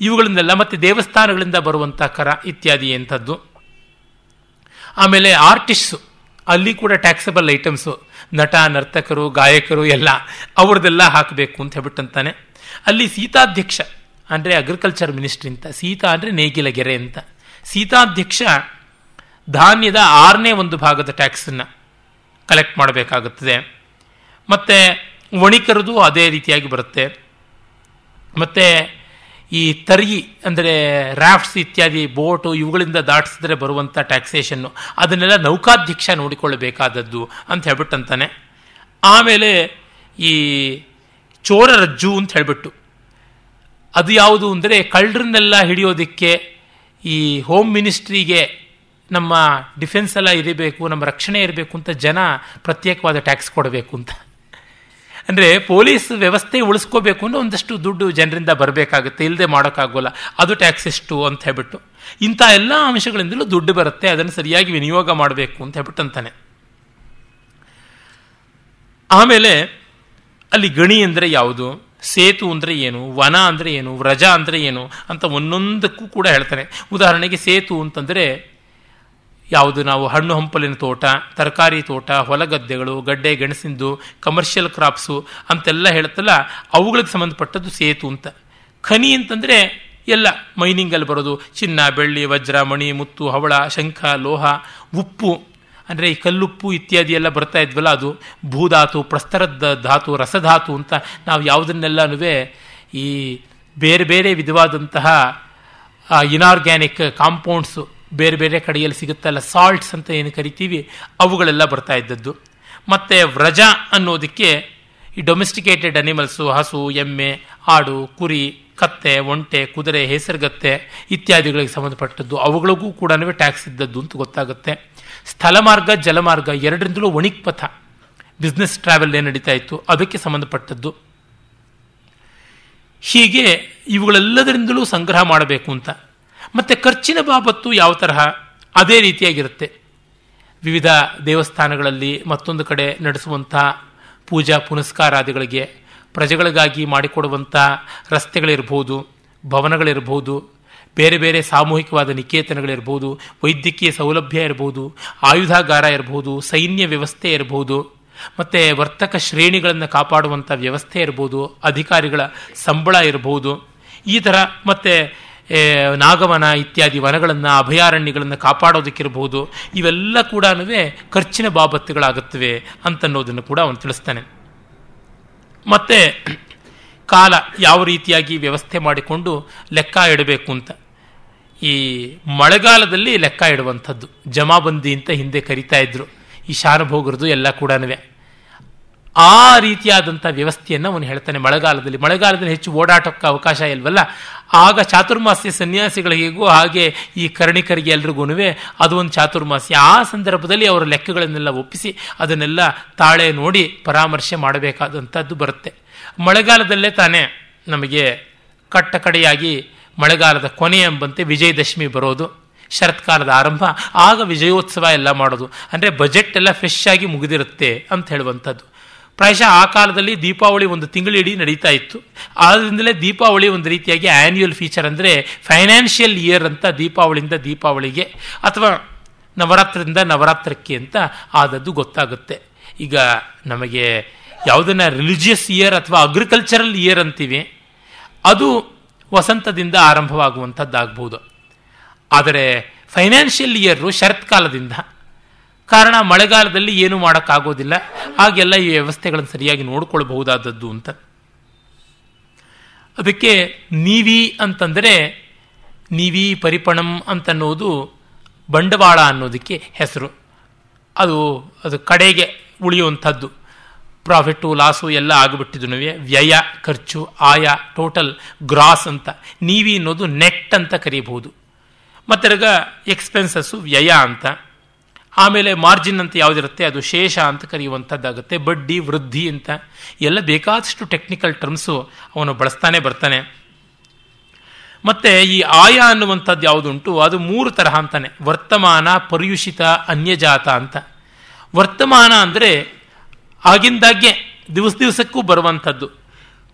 ಇವುಗಳಿಂದೆಲ್ಲ, ಮತ್ತು ದೇವಸ್ಥಾನಗಳಿಂದ ಬರುವಂಥ ಕರ ಇತ್ಯಾದಿ ಎಂಥದ್ದು. ಆಮೇಲೆ ಆರ್ಟಿಸ್ಟು ಅಲ್ಲಿ ಕೂಡ ಟ್ಯಾಕ್ಸಬಲ್ ಐಟಮ್ಸು ನಟ, ನರ್ತಕರು, ಗಾಯಕರು ಎಲ್ಲ ಅವ್ರದ್ದೆಲ್ಲ ಹಾಕಬೇಕು ಅಂತ ಹೇಳ್ಬಿಟ್ಟಂತಾನೆ. ಅಲ್ಲಿ ಸೀತಾಧ್ಯಕ್ಷ ಅಂದರೆ ಅಗ್ರಿಕಲ್ಚರ್ ಮಿನಿಸ್ಟ್ರಿ ಅಂತ, ಸೀತಾ ಅಂದರೆ ನೇಗಿಲ ಗೆರೆ ಅಂತ. ಸೀತಾಧ್ಯಕ್ಷ ಧಾನ್ಯದ ಆರನೇ ಒಂದು ಭಾಗದ ಟ್ಯಾಕ್ಸನ್ನು ಕಲೆಕ್ಟ್ ಮಾಡಬೇಕಾಗುತ್ತದೆ. ಮತ್ತು, ವಣಿಕರದು ಅದೇ ರೀತಿಯಾಗಿ ಬರುತ್ತೆ. ಮತ್ತು ಈ ತರಿ ಅಂದರೆ ರಾಫ್ಟ್ಸ್ ಇತ್ಯಾದಿ ಬೋಟು ಇವುಗಳಿಂದ ದಾಟಿಸಿದ್ರೆ ಬರುವಂಥ ಟ್ಯಾಕ್ಸೇಷನ್ನು ಅದನ್ನೆಲ್ಲ ನೌಕಾಧ್ಯಕ್ಷ ನೋಡಿಕೊಳ್ಳಬೇಕಾದದ್ದು ಅಂತ ಹೇಳ್ಬಿಟ್ಟಂತಾನೆ. ಆಮೇಲೆ ಈ ಚೋರ ರಜ್ಜು ಅಂತ ಹೇಳ್ಬಿಟ್ಟು, ಅದು ಯಾವುದು ಅಂದರೆ ಕಳ್ಳರನ್ನೆಲ್ಲ ಹಿಡಿಯೋದಕ್ಕೆ ಈ ಹೋಮ್ ಮಿನಿಸ್ಟ್ರಿಗೆ ನಮ್ಮ ಡಿಫೆನ್ಸ್ ಎಲ್ಲ ಇರಬೇಕು, ನಮ್ಮ ರಕ್ಷಣೆ ಇರಬೇಕು ಅಂತ ಜನ ಪ್ರತ್ಯೇಕವಾದ ಟ್ಯಾಕ್ಸ್ ಕೊಡಬೇಕು ಅಂತ. ಅಂದರೆ ಪೊಲೀಸ್ ವ್ಯವಸ್ಥೆ ಉಳಿಸ್ಕೋಬೇಕು ಅಂದರೆ ಒಂದಷ್ಟು ದುಡ್ಡು ಜನರಿಂದ ಬರಬೇಕಾಗುತ್ತೆ ಇಲ್ಲದೆ ಮಾಡೋಕ್ಕಾಗೋಲ್ಲ. ಅದು ಟ್ಯಾಕ್ಸ್ ಎಷ್ಟು ಅಂತ ಹೇಳ್ಬಿಟ್ಟು. ಇಂಥ ಎಲ್ಲ ಅಂಶಗಳಿಂದಲೂ ದುಡ್ಡು ಬರುತ್ತೆ, ಅದನ್ನು ಸರಿಯಾಗಿ ವಿನಿಯೋಗ ಮಾಡಬೇಕು ಅಂತ ಹೇಳ್ಬಿಟ್ಟು ಅಂತಾನೆ. ಆಮೇಲೆ ಅಲ್ಲಿ ಗಣಿ ಅಂದರೆ ಯಾವುದು, ಸೇತು ಅಂದರೆ ಏನು, ವನ ಅಂದರೆ ಏನು, ವ್ರಜ ಅಂದರೆ ಏನು ಅಂತ ಒಂದೊಂದಕ್ಕೂ ಕೂಡ ಹೇಳ್ತಾನೆ. ಉದಾಹರಣೆಗೆ ಸೇತು ಅಂತಂದರೆ ಯಾವುದು ನಾವು ಹಣ್ಣು ಹಂಪಲಿನ ತೋಟ, ತರಕಾರಿ ತೋಟ, ಹೊಲಗದ್ದೆಗಳು, ಗಡ್ಡೆ, ಗೆಣಸಿಂದು ಕಮರ್ಷಿಯಲ್ ಕ್ರಾಪ್ಸು ಅಂತೆಲ್ಲ ಹೇಳ್ತಲ್ಲ, ಅವುಗಳಿಗೆ ಸಂಬಂಧಪಟ್ಟದ್ದು ಸೇತು ಅಂತ. ಖನಿ ಅಂತಂದರೆ ಎಲ್ಲ ಮೈನಿಂಗಲ್ಲಿ ಬರೋದು. ಚಿನ್ನ, ಬೆಳ್ಳಿ, ವಜ್ರ, ಮಣಿ, ಮುತ್ತು, ಹವಳ, ಶಂಖ, ಲೋಹ, ಉಪ್ಪು. ಅಂದರೆ ಈ ಕಲ್ಲುಪ್ಪು ಇತ್ಯಾದಿ ಎಲ್ಲ ಬರ್ತಾ ಇದ್ವಲ್ಲ ಅದು. ಭೂಧಾತು ಪ್ರಸ್ತರದ ಧಾತು, ರಸಧಾತು ಅಂತ ನಾವು ಯಾವುದನ್ನೆಲ್ಲನೂ ಈ ಬೇರೆ ಬೇರೆ ವಿಧವಾದಂತಹ ಇನಾರ್ಗ್ಯಾನಿಕ್ ಕಾಂಪೌಂಡ್ಸು ಬೇರೆ ಬೇರೆ ಕಡೆಯಲ್ಲಿ ಸಿಗುತ್ತಲ್ಲ ಸಾಲ್ಟ್ಸ್ ಅಂತ ಏನು ಕರಿತೀವಿ, ಅವುಗಳೆಲ್ಲ ಬರ್ತಾ ಇದ್ದದ್ದು. ಮತ್ತು ವ್ರಜ ಅನ್ನೋದಕ್ಕೆ ಈ ಡೊಮೆಸ್ಟಿಕೇಟೆಡ್ ಅನಿಮಲ್ಸು ಹಸು, ಎಮ್ಮೆ, ಆಡು, ಕುರಿ, ಕತ್ತೆ, ಒಂಟೆ, ಕುದುರೆ, ಹೆಸರುಗತ್ತೆ ಇತ್ಯಾದಿಗಳಿಗೆ ಸಂಬಂಧಪಟ್ಟದ್ದು. ಅವುಗಳಿಗೂ ಕೂಡ ಟ್ಯಾಕ್ಸ್ ಇದ್ದದ್ದು ಅಂತ ಗೊತ್ತಾಗುತ್ತೆ. ಸ್ಥಳಮಾರ್ಗ ಜಲಮಾರ್ಗ ಎರಡರಿಂದಲೂ ಒಣಿಕ್ ಪಥ ಬಿಸ್ನೆಸ್ ಟ್ರಾವೆಲ್ ಏನು ನಡೀತಾ ಇತ್ತು, ಅದಕ್ಕೆ ಸಂಬಂಧಪಟ್ಟದ್ದು. ಹೀಗೆ ಇವುಗಳೆಲ್ಲದರಿಂದಲೂ ಸಂಗ್ರಹ ಮಾಡಬೇಕು ಅಂತ. ಮತ್ತು ಖರ್ಚಿನ ಬಾಬತ್ತು ಯಾವ ತರಹ? ಅದೇ ರೀತಿಯಾಗಿರುತ್ತೆ. ವಿವಿಧ ದೇವಸ್ಥಾನಗಳಲ್ಲಿ ಮತ್ತೊಂದು ಕಡೆ ನಡೆಸುವಂಥ ಪೂಜಾ ಪುನಸ್ಕಾರಾದಿಗಳಿಗೆ ಪ್ರಜೆಗಳಿಗಾಗಿ ಮಾಡಿಕೊಡುವಂಥ ರಸ್ತೆಗಳಿರ್ಬೋದು, ಭವನಗಳಿರ್ಬೋದು, ಬೇರೆ ಬೇರೆ ಸಾಮೂಹಿಕವಾದ ನಿಕೇತನಗಳಿರ್ಬೋದು, ವೈದ್ಯಕೀಯ ಸೌಲಭ್ಯ ಇರ್ಬೋದು, ಆಯುಧಾಗಾರ ಇರ್ಬೋದು, ಸೈನ್ಯ ವ್ಯವಸ್ಥೆ ಇರ್ಬೋದು, ಮತ್ತು ವರ್ತಕ ಶ್ರೇಣಿಗಳನ್ನು ಕಾಪಾಡುವಂಥ ವ್ಯವಸ್ಥೆ ಇರ್ಬೋದು, ಅಧಿಕಾರಿಗಳ ಸಂಬಳ ಇರ್ಬೋದು, ಈ ಥರ ಮತ್ತು ನಾಗವನ ಇತ್ಯಾದಿ ವನಗಳನ್ನು, ಅಭಯಾರಣ್ಯಗಳನ್ನು ಕಾಪಾಡೋದಕ್ಕಿರಬಹುದು ಇವೆಲ್ಲ ಕೂಡ ಖರ್ಚಿನ ಬಾಬತ್ತುಗಳಾಗುತ್ತವೆ ಅಂತನ್ನೋದನ್ನು ಕೂಡ ಅವನು ತಿಳಿಸ್ತಾನೆ. ಮತ್ತೆ, ಕಾಲ ಯಾವ ರೀತಿಯಾಗಿ ವ್ಯವಸ್ಥೆ ಮಾಡಿಕೊಂಡು ಲೆಕ್ಕ ಇಡಬೇಕು ಅಂತ. ಈ ಮಳೆಗಾಲದಲ್ಲಿ ಲೆಕ್ಕ ಇಡುವಂಥದ್ದು, ಜಮಾಬಂದಿ ಅಂತ ಹಿಂದೆ ಕರಿತಾ ಇದ್ರು. ಈ ಶಾನುಭೋಗರದು ಎಲ್ಲ ಕೂಡ ಆ ರೀತಿಯಾದಂಥ ವ್ಯವಸ್ಥೆಯನ್ನು ಅವನು ಹೇಳ್ತಾನೆ ಮಳೆಗಾಲದಲ್ಲಿ. ಮಳೆಗಾಲದಲ್ಲಿ ಹೆಚ್ಚು ಓಡಾಟಕ್ಕೆ ಅವಕಾಶ ಇಲ್ವಲ್ಲ? ಆಗ ಚಾತುರ್ಮಾಸ್ಯ ಸನ್ಯಾಸಿಗಳಿಗೂ ಹಾಗೆ ಈ ಕರ್ಣಿಕರಿಗೆ ಎಲ್ರಿಗೂ ಅದು ಒಂದು ಚಾತುರ್ಮಾಸ್ಯ. ಆ ಸಂದರ್ಭದಲ್ಲಿ ಅವರ ಲೆಕ್ಕಗಳನ್ನೆಲ್ಲ ಒಪ್ಪಿಸಿ ಅದನ್ನೆಲ್ಲ ತಾಳೆ ನೋಡಿ ಪರಾಮರ್ಶೆ ಮಾಡಬೇಕಾದಂಥದ್ದು ಬರುತ್ತೆ. ಮಳೆಗಾಲದಲ್ಲೇ ತಾನೇ ನಮಗೆ ಕಟ್ಟ ಕಡೆಯಾಗಿ ಮಳೆಗಾಲದ ಕೊನೆ ಎಂಬಂತೆ ವಿಜಯದಶಮಿ ಬರೋದು, ಶರತ್ಕಾಲದ ಆರಂಭ, ಆಗ ವಿಜಯೋತ್ಸವ ಎಲ್ಲ ಮಾಡೋದು. ಅಂದರೆ ಬಜೆಟ್ ಎಲ್ಲ ಫ್ರೆಶ್ ಆಗಿ ಮುಗಿದಿರುತ್ತೆ ಅಂತ ಹೇಳುವಂಥದ್ದು ಪ್ರಾಯಶಃ ಆ ಕಾಲದಲ್ಲಿ ದೀಪಾವಳಿ ಒಂದು ತಿಂಗಳಿಡೀ ನಡೀತಾ ಇತ್ತು. ಆದ್ದರಿಂದಲೇ ದೀಪಾವಳಿ ಒಂದು ರೀತಿಯಾಗಿ ಆ್ಯನ್ಯುಯಲ್ ಫೀಚರ್ ಅಂದರೆ ಫೈನಾನ್ಷಿಯಲ್ ಇಯರ್ ಅಂತ ದೀಪಾವಳಿಯಿಂದ ದೀಪಾವಳಿಗೆ ಅಥವಾ ನವರಾತ್ರಿಯಿಂದ ನವರಾತ್ರಕ್ಕೆ ಅಂತ ಆದದ್ದು ಗೊತ್ತಾಗುತ್ತೆ. ಈಗ ನಮಗೆ ಯಾವುದನ್ನ ರಿಲಿಜಿಯಸ್ ಇಯರ್ ಅಥವಾ ಅಗ್ರಿಕಲ್ಚರಲ್ ಇಯರ್ ಅಂತೀವಿ, ಅದು ವಸಂತದಿಂದ ಆರಂಭವಾಗುವಂಥದ್ದಾಗಬಹುದು ಆದರೆ ಫೈನಾನ್ಷಿಯಲ್ ಇಯರು ಶರತ್ಕಾಲದಿಂದ ಕಾರಣ ಮಳೆಗಾಲದಲ್ಲಿ ಏನು ಮಾಡೋಕ್ಕಾಗೋದಿಲ್ಲ. ಆಗೆಲ್ಲ ಈ ವ್ಯವಸ್ಥೆಗಳನ್ನು ಸರಿಯಾಗಿ ನೋಡಿಕೊಳ್ಳಬಹುದಾದದ್ದು ಅಂತ. ಅದಕ್ಕೆ ನೀವಿ ಅಂತಂದರೆ ನೀವಿ ಪರಿಪಣಂ ಅಂತನ್ನೋದು ಬಂಡವಾಳ ಅನ್ನೋದಕ್ಕೆ ಹೆಸರು. ಅದು ಅದು ಕಡೆಗೆ ಉಳಿಯುವಂಥದ್ದು. ಪ್ರಾಫಿಟ್ಟು, ಲಾಸು ಎಲ್ಲ ಆಗಿಬಿಟ್ಟಿದ್ದು ವ್ಯಯ, ಖರ್ಚು, ಆಯ, ಟೋಟಲ್ ಗ್ರಾಸ್ ಅಂತ. ನೀವಿ ಅನ್ನೋದು ನೆಟ್ ಅಂತ ಕರೀಬಹುದು. ಮತ್ತಿರಗ ಎಕ್ಸ್ಪೆನ್ಸಸ್ಸು ವ್ಯಯ ಅಂತ. ಆಮೇಲೆ ಮಾರ್ಜಿನ್ ಅಂತ ಯಾವುದಿರುತ್ತೆ, ಅದು ಶೇಷ ಅಂತ ಕರೆಯುವಂಥದ್ದಾಗುತ್ತೆ. ಬಡ್ಡಿ, ವೃದ್ಧಿ ಅಂತ ಎಲ್ಲ ಬೇಕಾದಷ್ಟು ಟೆಕ್ನಿಕಲ್ ಟರ್ಮ್ಸು ಅವನು ಬಳಸ್ತಾನೆ ಬರ್ತಾನೆ. ಮತ್ತೆ ಈ ಆಯ ಅನ್ನುವಂಥದ್ದು ಯಾವುದುಂಟು, ಅದು ಮೂರು ತರಹ ಅಂತಾನೆ. ವರ್ತಮಾನ, ಪರ್ಯುಷಿತ, ಅನ್ಯಜಾತ ಅಂತ. ವರ್ತಮಾನ ಅಂದರೆ ಆಗಿಂದಾಗ್ಗೆ ದಿವಸ ದಿವಸಕ್ಕೂ ಬರುವಂಥದ್ದು.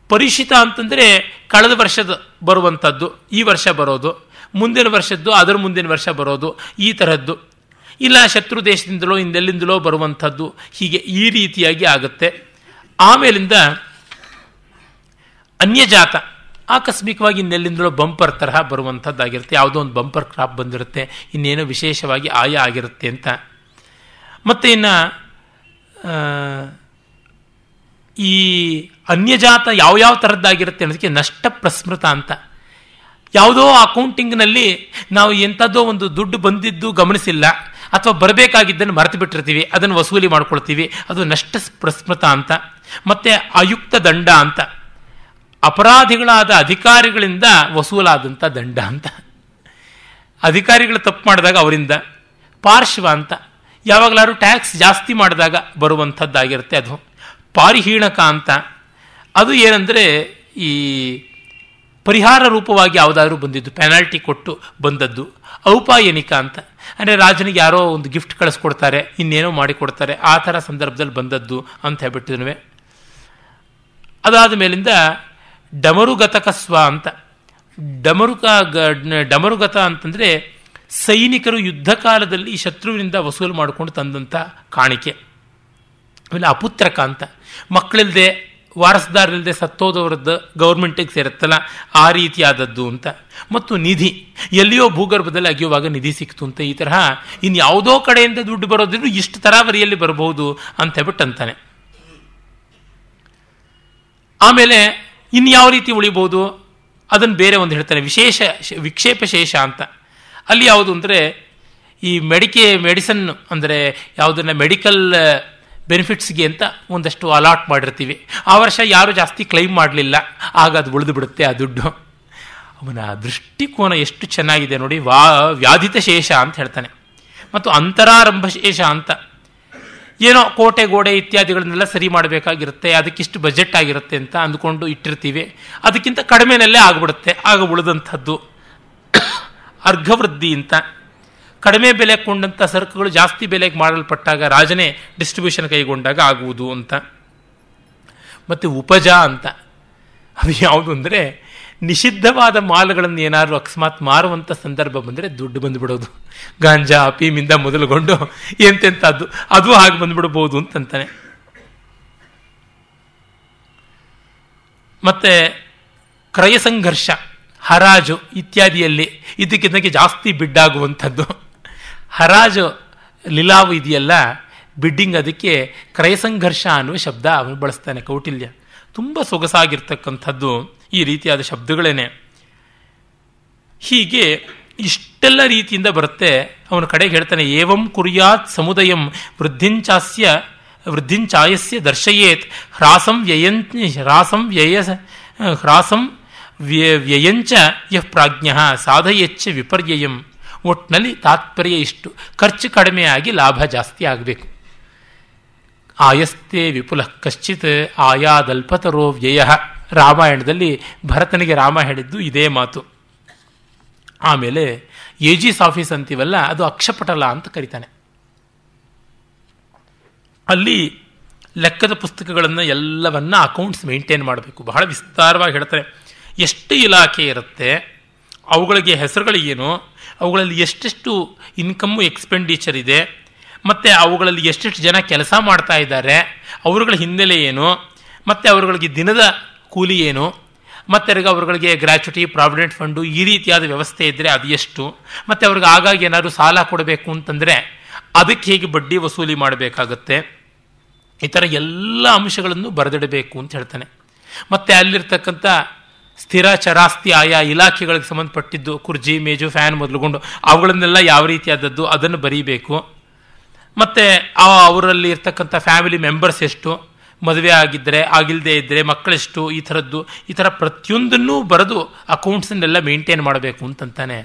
ಪರಿಷಿತ ಅಂತಂದರೆ ಕಳೆದ ವರ್ಷದ ಬರುವಂಥದ್ದು, ಈ ವರ್ಷ ಬರೋದು, ಮುಂದಿನ ವರ್ಷದ್ದು, ಅದರ ಮುಂದಿನ ವರ್ಷ ಬರೋದು, ಈ ತರದ್ದು. ಇಲ್ಲ ಶತ್ರು ದೇಶದಿಂದಲೋ ಇಂದೆಲ್ಲಿಂದಲೋ ಬರುವಂಥದ್ದು ಹೀಗೆ ಈ ರೀತಿಯಾಗಿ ಆಗುತ್ತೆ. ಆಮೇಲಿಂದ ಅನ್ಯಜಾತ, ಆಕಸ್ಮಿಕವಾಗಿ ಇನ್ನೆಲ್ಲಿಂದಲೋ ಬಂಪರ್ ತರಹ ಬರುವಂಥದ್ದಾಗಿರುತ್ತೆ. ಯಾವುದೋ ಒಂದು ಬಂಪರ್ ಕ್ರಾಪ್ ಬಂದಿರುತ್ತೆ, ಇನ್ನೇನೋ ವಿಶೇಷವಾಗಿ ಆಯ ಆಗಿರುತ್ತೆ ಅಂತ. ಮತ್ತು ಇನ್ನು ಈ ಅನ್ಯಜಾತ ಯಾವ ಥರದ್ದಾಗಿರುತ್ತೆ ಅನ್ನೋದಕ್ಕೆ ನಷ್ಟ ಪ್ರಸ್ಮೃತ ಅಂತ. ಯಾವುದೋ ಅಕೌಂಟಿಂಗ್ನಲ್ಲಿ ನಾವು ಎಂಥದ್ದೋ ಒಂದು ದುಡ್ಡು ಬಂದಿದ್ದು ಗಮನಿಸಿಲ್ಲ. ಅಥವಾ ಬರಬೇಕಾಗಿದ್ದನ್ನು ಮರೆತು ಬಿಟ್ಟಿರ್ತೀವಿ ಅದನ್ನು ವಸೂಲಿ ಮಾಡ್ಕೊಳ್ತೀವಿ, ಅದು ನಷ್ಟ ಪ್ರಸ್ಮೃತ ಅಂತ. ಮತ್ತೆ ಅಯುಕ್ತ ದಂಡ ಅಂತ. ಅಪರಾಧಿಗಳಾದ ಅಧಿಕಾರಿಗಳಿಂದ ವಸೂಲಾದಂಥ ದಂಡ ಅಂತ. ಅಧಿಕಾರಿಗಳು ತಪ್ಪು ಮಾಡಿದಾಗ ಅವರಿಂದ. ಪಾರ್ಶ್ವ ಅಂತ. ಯಾವಾಗಲಾದ್ರು ಟ್ಯಾಕ್ಸ್ ಜಾಸ್ತಿ ಮಾಡಿದಾಗ ಬರುವಂಥದ್ದಾಗಿರುತ್ತೆ ಅದು. ಪಾರಿಹೀಣಕ ಅಂತ. ಅದು ಏನಂದರೆ ಈ ಪರಿಹಾರ ರೂಪವಾಗಿ ಯಾವುದಾದ್ರೂ ಬಂದಿದ್ದು, ಪೆನಾಲ್ಟಿ ಕೊಟ್ಟು ಬಂದದ್ದು. ಔಪಾಯನಿಕ ಅಂತ. ಅಂದರೆ ರಾಜನಿಗೆ ಯಾರೋ ಒಂದು ಗಿಫ್ಟ್ ಕಳಿಸ್ಕೊಡ್ತಾರೆ, ಇನ್ನೇನೋ ಮಾಡಿಕೊಡ್ತಾರೆ, ಆ ಥರ ಸಂದರ್ಭದಲ್ಲಿ ಬಂದದ್ದು ಅಂತ ಹೇಳ್ಬಿಟ್ಟಿದ್ನವೇ. ಅದಾದ ಮೇಲಿಂದ ಡಮರುಗತಕಸ್ವ ಅಂತ. ಡಮರುಕ ಡಮರುಗತ ಅಂತಂದರೆ ಸೈನಿಕರು ಯುದ್ಧ ಕಾಲದಲ್ಲಿ ಶತ್ರುವಿನಿಂದ ವಸೂಲು ಮಾಡಿಕೊಂಡು ತಂದಂಥ ಕಾಣಿಕೆ. ಆಮೇಲೆ ಅಪುತ್ರಕ ಅಂತ. ಮಕ್ಕಳಿಲ್ಲದೆ ವಾರಸ್ದಾರರಿಲ್ಲದೆ ಸತ್ತೋದವರದ್ದು ಗೌರ್ಮೆಂಟಿಗೆ ಸೇರುತ್ತಲ್ಲ, ಆ ರೀತಿಯಾದದ್ದು ಅಂತ. ಮತ್ತು ನಿಧಿ, ಎಲ್ಲಿಯೋ ಭೂಗರ್ಭದಲ್ಲಿ ಅಗಿಯುವಾಗ ನಿಧಿ ಸಿಕ್ತು ಅಂತ ಈ ತರಹ ಇನ್ಯಾವುದೋ ಕಡೆಯಿಂದ ದುಡ್ಡು ಬರೋದ್ರಿಂದ ಇಷ್ಟು ತರಾವರಿಯಲ್ಲಿ ಬರಬಹುದು ಅಂತ ಹೇಳ್ಬಿಟ್ಟು ಅಂತಾನೆ. ಆಮೇಲೆ ಇನ್ಯಾವ ರೀತಿ ಉಳಿಬಹುದು? ಅದನ್ನು ಬೇರೆ ಒಂದು ಹೇಳ್ತಾನೆ, ವಿಶೇಷ, ವಿಕ್ಷೇಪ ಶೇಷ ಅಂತ. ಅಲ್ಲಿ ಯಾವುದು ಅಂದರೆ ಈ ಮೆಡಿಕೆ, ಮೆಡಿಸನ್ ಅಂದರೆ ಯಾವುದನ್ನ ಮೆಡಿಕಲ್ ಬೆನಿಫಿಟ್ಸ್ಗೆ ಅಂತ ಒಂದಷ್ಟು ಅಲಾಟ್ ಮಾಡಿರ್ತೀವಿ. ಆ ವರ್ಷ ಯಾರು ಜಾಸ್ತಿ ಕ್ಲೈಮ್ ಮಾಡಲಿಲ್ಲ. ಆಗ ಅದು ಉಳಿದು ಬಿಡುತ್ತೆ ಆ ದುಡ್ಡು. ಅವನ ದೃಷ್ಟಿಕೋನ ಎಷ್ಟು ಚೆನ್ನಾಗಿದೆ ನೋಡಿ, ವಾ, ವ್ಯಾಧಿತ ಶೇಷ ಅಂತ ಹೇಳ್ತಾನೆ. ಮತ್ತು ಅಂತರಾರಂಭ ಶೇಷ ಅಂತ. ಏನೋ ಕೋಟೆ, ಗೋಡೆ ಇತ್ಯಾದಿಗಳನ್ನೆಲ್ಲ ಸರಿ ಮಾಡಬೇಕಾಗಿರುತ್ತೆ, ಅದಕ್ಕಿಷ್ಟು ಬಜೆಟ್ ಆಗಿರುತ್ತೆ ಅಂತ ಅಂದ್ಕೊಂಡು ಇಟ್ಟಿರ್ತೀವಿ. ಅದಕ್ಕಿಂತ ಕಡಿಮೆನಲ್ಲೇ ಆಗ್ಬಿಡುತ್ತೆ, ಆಗ ಉಳಿದಂಥದ್ದು. ಅರ್ಘವೃದ್ಧಿ ಅಂತ. ಕಡಿಮೆ ಬೆಲೆ ಕೊಂಡಂಥ ಸರಕುಗಳು ಜಾಸ್ತಿ ಬೆಲೆಗೆ ಮಾಡಲ್ಪಟ್ಟಾಗ ರಾಜನೇ ಡಿಸ್ಟ್ರಿಬ್ಯೂಷನ್ ಕೈಗೊಂಡಾಗ ಆಗುವುದು ಅಂತ. ಮತ್ತು ಉಪಜ ಅಂತ. ಅದು ಯಾವುದು ಅಂದರೆ ನಿಷಿದ್ಧವಾದ ಮಾಲುಗಳನ್ನು ಏನಾದರೂ ಅಕಸ್ಮಾತ್ ಮಾರುವಂಥ ಸಂದರ್ಭ ಬಂದರೆ ದುಡ್ಡು ಬಂದುಬಿಡೋದು. ಗಾಂಜಾ ಅಪೀಮಿಂದ ಮೊದಲುಗೊಂಡು ಎಂತೆಂಥದ್ದು. ಅದು ಹಾಗೆ ಬಂದ್ಬಿಡ್ಬೋದು ಅಂತಂತಾನೆ. ಮತ್ತೆ ಕ್ರಯ ಸಂಘರ್ಷ ಹರಾಜು ಇತ್ಯಾದಿಯಲ್ಲಿ ಇದಕ್ಕಿದ್ದಕ್ಕೆ ಜಾಸ್ತಿ ಬಿಡ್ಡಾಗುವಂಥದ್ದು. ಹರಾಜು ಲಿಲಾವು ಇದೆಯಲ್ಲ, ಬಿಡ್ಡಿಂಗ್ ಅದಕ್ಕೆ ಕ್ರಯಸಂಘರ್ಷ ಅನ್ನುವ ಶಬ್ದ ಅವನು ಬಳಸ್ತಾನೆ, ಕೌಟಿಲ್ಯ. ತುಂಬ ಸೊಗಸಾಗಿರ್ತಕ್ಕಂಥದ್ದು ಈ ರೀತಿಯಾದ ಶಬ್ದಗಳೇನೆ. ಹೀಗೆ ಇಷ್ಟೆಲ್ಲ ರೀತಿಯಿಂದ ಬರುತ್ತೆ, ಅವನ ಕಡೆಗೆ ಹೇಳ್ತಾನೆ, ಏವಂ ಕುರಿಯಾತ್ ಸಮುದಯಂ ವೃದ್ಧಿಂಚಾಸ್ಯ, ವೃದ್ಧಿಂಚಾಯಸ್ಯ ದರ್ಶಯೇತ್, ಹ್ರಾಸಂ ವ್ಯಯಂ ಹ್ರಾಸಂ ವ್ಯಯ, ಹ್ರಾಸಂ ವ್ಯಯಂಚ ಯಃ ಪ್ರಾಜ್ಞ, ಸಾಧಯಚ್ಚ ವಿಪರ್ಯಯಂ. ಒಟ್ಟಿನಲ್ಲಿ ತಾತ್ಪರ್ಯ ಇಷ್ಟು. ಖರ್ಚು ಕಡಿಮೆಯಾಗಿ ಲಾಭ ಜಾಸ್ತಿ ಆಗಬೇಕು. ಆಯಸ್ತೆ ವಿಪುಲ ಕಶ್ಚಿತ್ ಆಯಾದಲ್ಪತರೋ ವ್ಯಯ. ರಾಮಾಯಣದಲ್ಲಿ ಭರತನಿಗೆ ರಾಮ ಹೇಳಿದ್ದು ಇದೇ ಮಾತು. ಆಮೇಲೆ ಎಜಿಸ್ ಆಫೀಸ್ ಅಂತೀವಲ್ಲ, ಅದು ಅಕ್ಷಪಟಲ ಅಂತ ಕರಿತಾನೆ. ಅಲ್ಲಿ ಲೆಕ್ಕದ ಪುಸ್ತಕಗಳನ್ನು ಎಲ್ಲವನ್ನ ಅಕೌಂಟ್ಸ್ ಮೇಂಟೈನ್ ಮಾಡಬೇಕು. ಬಹಳ ವಿಸ್ತಾರವಾಗಿ ಹೇಳ್ತಾರೆ. ಎಷ್ಟು ಇಲಾಖೆ ಇರುತ್ತೆ, ಅವುಗಳಿಗೆ ಹೆಸರುಗಳು ಏನು ಅವುಗಳಲ್ಲಿ ಎಷ್ಟೆಷ್ಟು ಇನ್ಕಮ್ಮು ಎಕ್ಸ್ಪೆಂಡಿಚರ್ ಇದೆ, ಮತ್ತು ಅವುಗಳಲ್ಲಿ ಎಷ್ಟೆಷ್ಟು ಜನ ಕೆಲಸ ಮಾಡ್ತಾ ಇದ್ದಾರೆ, ಅವರುಗಳ ಹಿನ್ನೆಲೆ ಏನು, ಮತ್ತು ಅವರುಗಳಿಗೆ ದಿನದ ಕೂಲಿ ಏನು, ಮತ್ತೆ ಅವರುಗಳಿಗೆ ಗ್ರ್ಯಾಚುಟಿ ಪ್ರಾವಿಡೆಂಟ್ ಫಂಡು ಈ ರೀತಿಯಾದ ವ್ಯವಸ್ಥೆ ಇದ್ದರೆ ಅದು ಎಷ್ಟು, ಮತ್ತು ಅವ್ರಿಗೆ ಆಗಾಗಿ ಏನಾದರೂ ಸಾಲ ಕೊಡಬೇಕು ಅಂತಂದರೆ ಅದಕ್ಕೆ ಹೇಗೆ ಬಡ್ಡಿ ವಸೂಲಿ ಮಾಡಬೇಕಾಗತ್ತೆ, ಈ ಥರ ಎಲ್ಲ ಅಂಶಗಳನ್ನು ಬರೆದಿಡಬೇಕು ಅಂತ ಹೇಳ್ತಾನೆ. ಮತ್ತು ಅಲ್ಲಿರ್ತಕ್ಕಂಥ ಸ್ಥಿರ ಚರಾಸ್ತಿ ಆಯಾ ಇಲಾಖೆಗಳಿಗೆ ಸಂಬಂಧಪಟ್ಟಿದ್ದು ಕುರ್ಜಿ, ಮೇಜು, ಫ್ಯಾನ್ ಮೊದಲುಗೊಂಡು ಅವುಗಳನ್ನೆಲ್ಲ ಯಾವ ರೀತಿಯಾದದ್ದು ಅದನ್ನು ಬರೀಬೇಕು. ಮತ್ತು ಅವರಲ್ಲಿ ಇರ್ತಕ್ಕಂಥ ಫ್ಯಾಮಿಲಿ ಮೆಂಬರ್ಸ್ ಎಷ್ಟು? ಮದುವೆ ಆಗಿದ್ದರೆ ಆಗಿಲ್ಲದೆ ಇದ್ದರೆ ಮಕ್ಕಳೆಷ್ಟು? ಈ ಥರದ್ದು, ಈ ಥರ ಪ್ರತಿಯೊಂದನ್ನೂ ಬರೆದು ಅಕೌಂಟ್ಸನ್ನೆಲ್ಲ ಮೇಂಟೈನ್ ಮಾಡಬೇಕು ಅಂತಂತಾನೆ.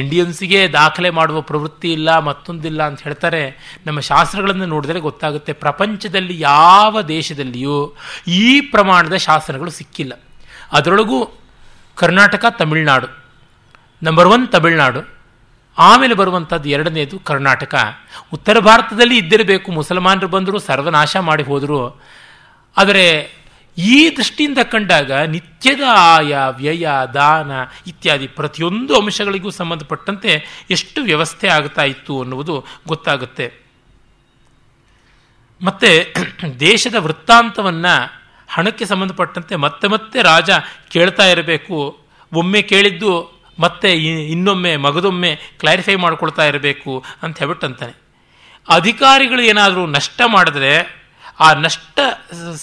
ಇಂಡಿಯನ್ಸಿಗೆ ದಾಖಲೆ ಮಾಡುವ ಪ್ರವೃತ್ತಿ ಇಲ್ಲ, ಮತ್ತೊಂದಿಲ್ಲ ಅಂತ ಹೇಳ್ತಾರೆ. ನಮ್ಮ ಶಾಸ್ತ್ರಗಳನ್ನು ನೋಡಿದರೆ ಗೊತ್ತಾಗುತ್ತೆ ಪ್ರಪಂಚದಲ್ಲಿ ಯಾವ ದೇಶದಲ್ಲಿಯೂ ಈ ಪ್ರಮಾಣದ ಶಾಸ್ತ್ರಗಳು ಸಿಕ್ಕಿಲ್ಲ. ಅದರೊಳಗೂ ಕರ್ನಾಟಕ, ತಮಿಳುನಾಡು. Number one Tamil Nadu. ಆಮೇಲೆ ಬರುವಂಥದ್ದು ಎರಡನೇದು ಕರ್ನಾಟಕ. ಉತ್ತರ ಭಾರತದಲ್ಲಿ ಇದ್ದಿರಬೇಕು. ಮುಸಲ್ಮಾನರು ಬಂದರು, ಸರ್ವನಾಶ ಮಾಡಿ ಹೋದರು. ಆದರೆ ಈ ದೃಷ್ಟಿಯಿಂದ ಕಂಡಾಗ ನಿತ್ಯದ ಆಯ, ವ್ಯಯ, ದಾನ ಇತ್ಯಾದಿ ಪ್ರತಿಯೊಂದು ಅಂಶಗಳಿಗೂ ಸಂಬಂಧಪಟ್ಟಂತೆ ಎಷ್ಟು ವ್ಯವಸ್ಥೆ ಆಗ್ತಾ ಇತ್ತು ಅನ್ನುವುದು ಗೊತ್ತಾಗುತ್ತೆ. ಮತ್ತೆ *clears throat* ದೇಶದ ವೃತ್ತಾಂತವನ್ನು ಹಣಕ್ಕೆ ಸಂಬಂಧಪಟ್ಟಂತೆ ಮತ್ತೆ ಮತ್ತೆ ರಾಜ ಕೇಳ್ತಾ ಇರಬೇಕು. ಒಮ್ಮೆ ಕೇಳಿದ್ದು ಮತ್ತೆ ಇನ್ನೊಮ್ಮೆ ಮಗದೊಮ್ಮೆ ಕ್ಲಾರಿಫೈ ಮಾಡ್ಕೊಳ್ತಾ ಇರಬೇಕು ಅಂತ ಹೇಳ್ಬಿಟ್ಟಂತಾನೆ. ಅಧಿಕಾರಿಗಳು ಏನಾದರೂ ನಷ್ಟ ಮಾಡಿದ್ರೆ ಆ ನಷ್ಟ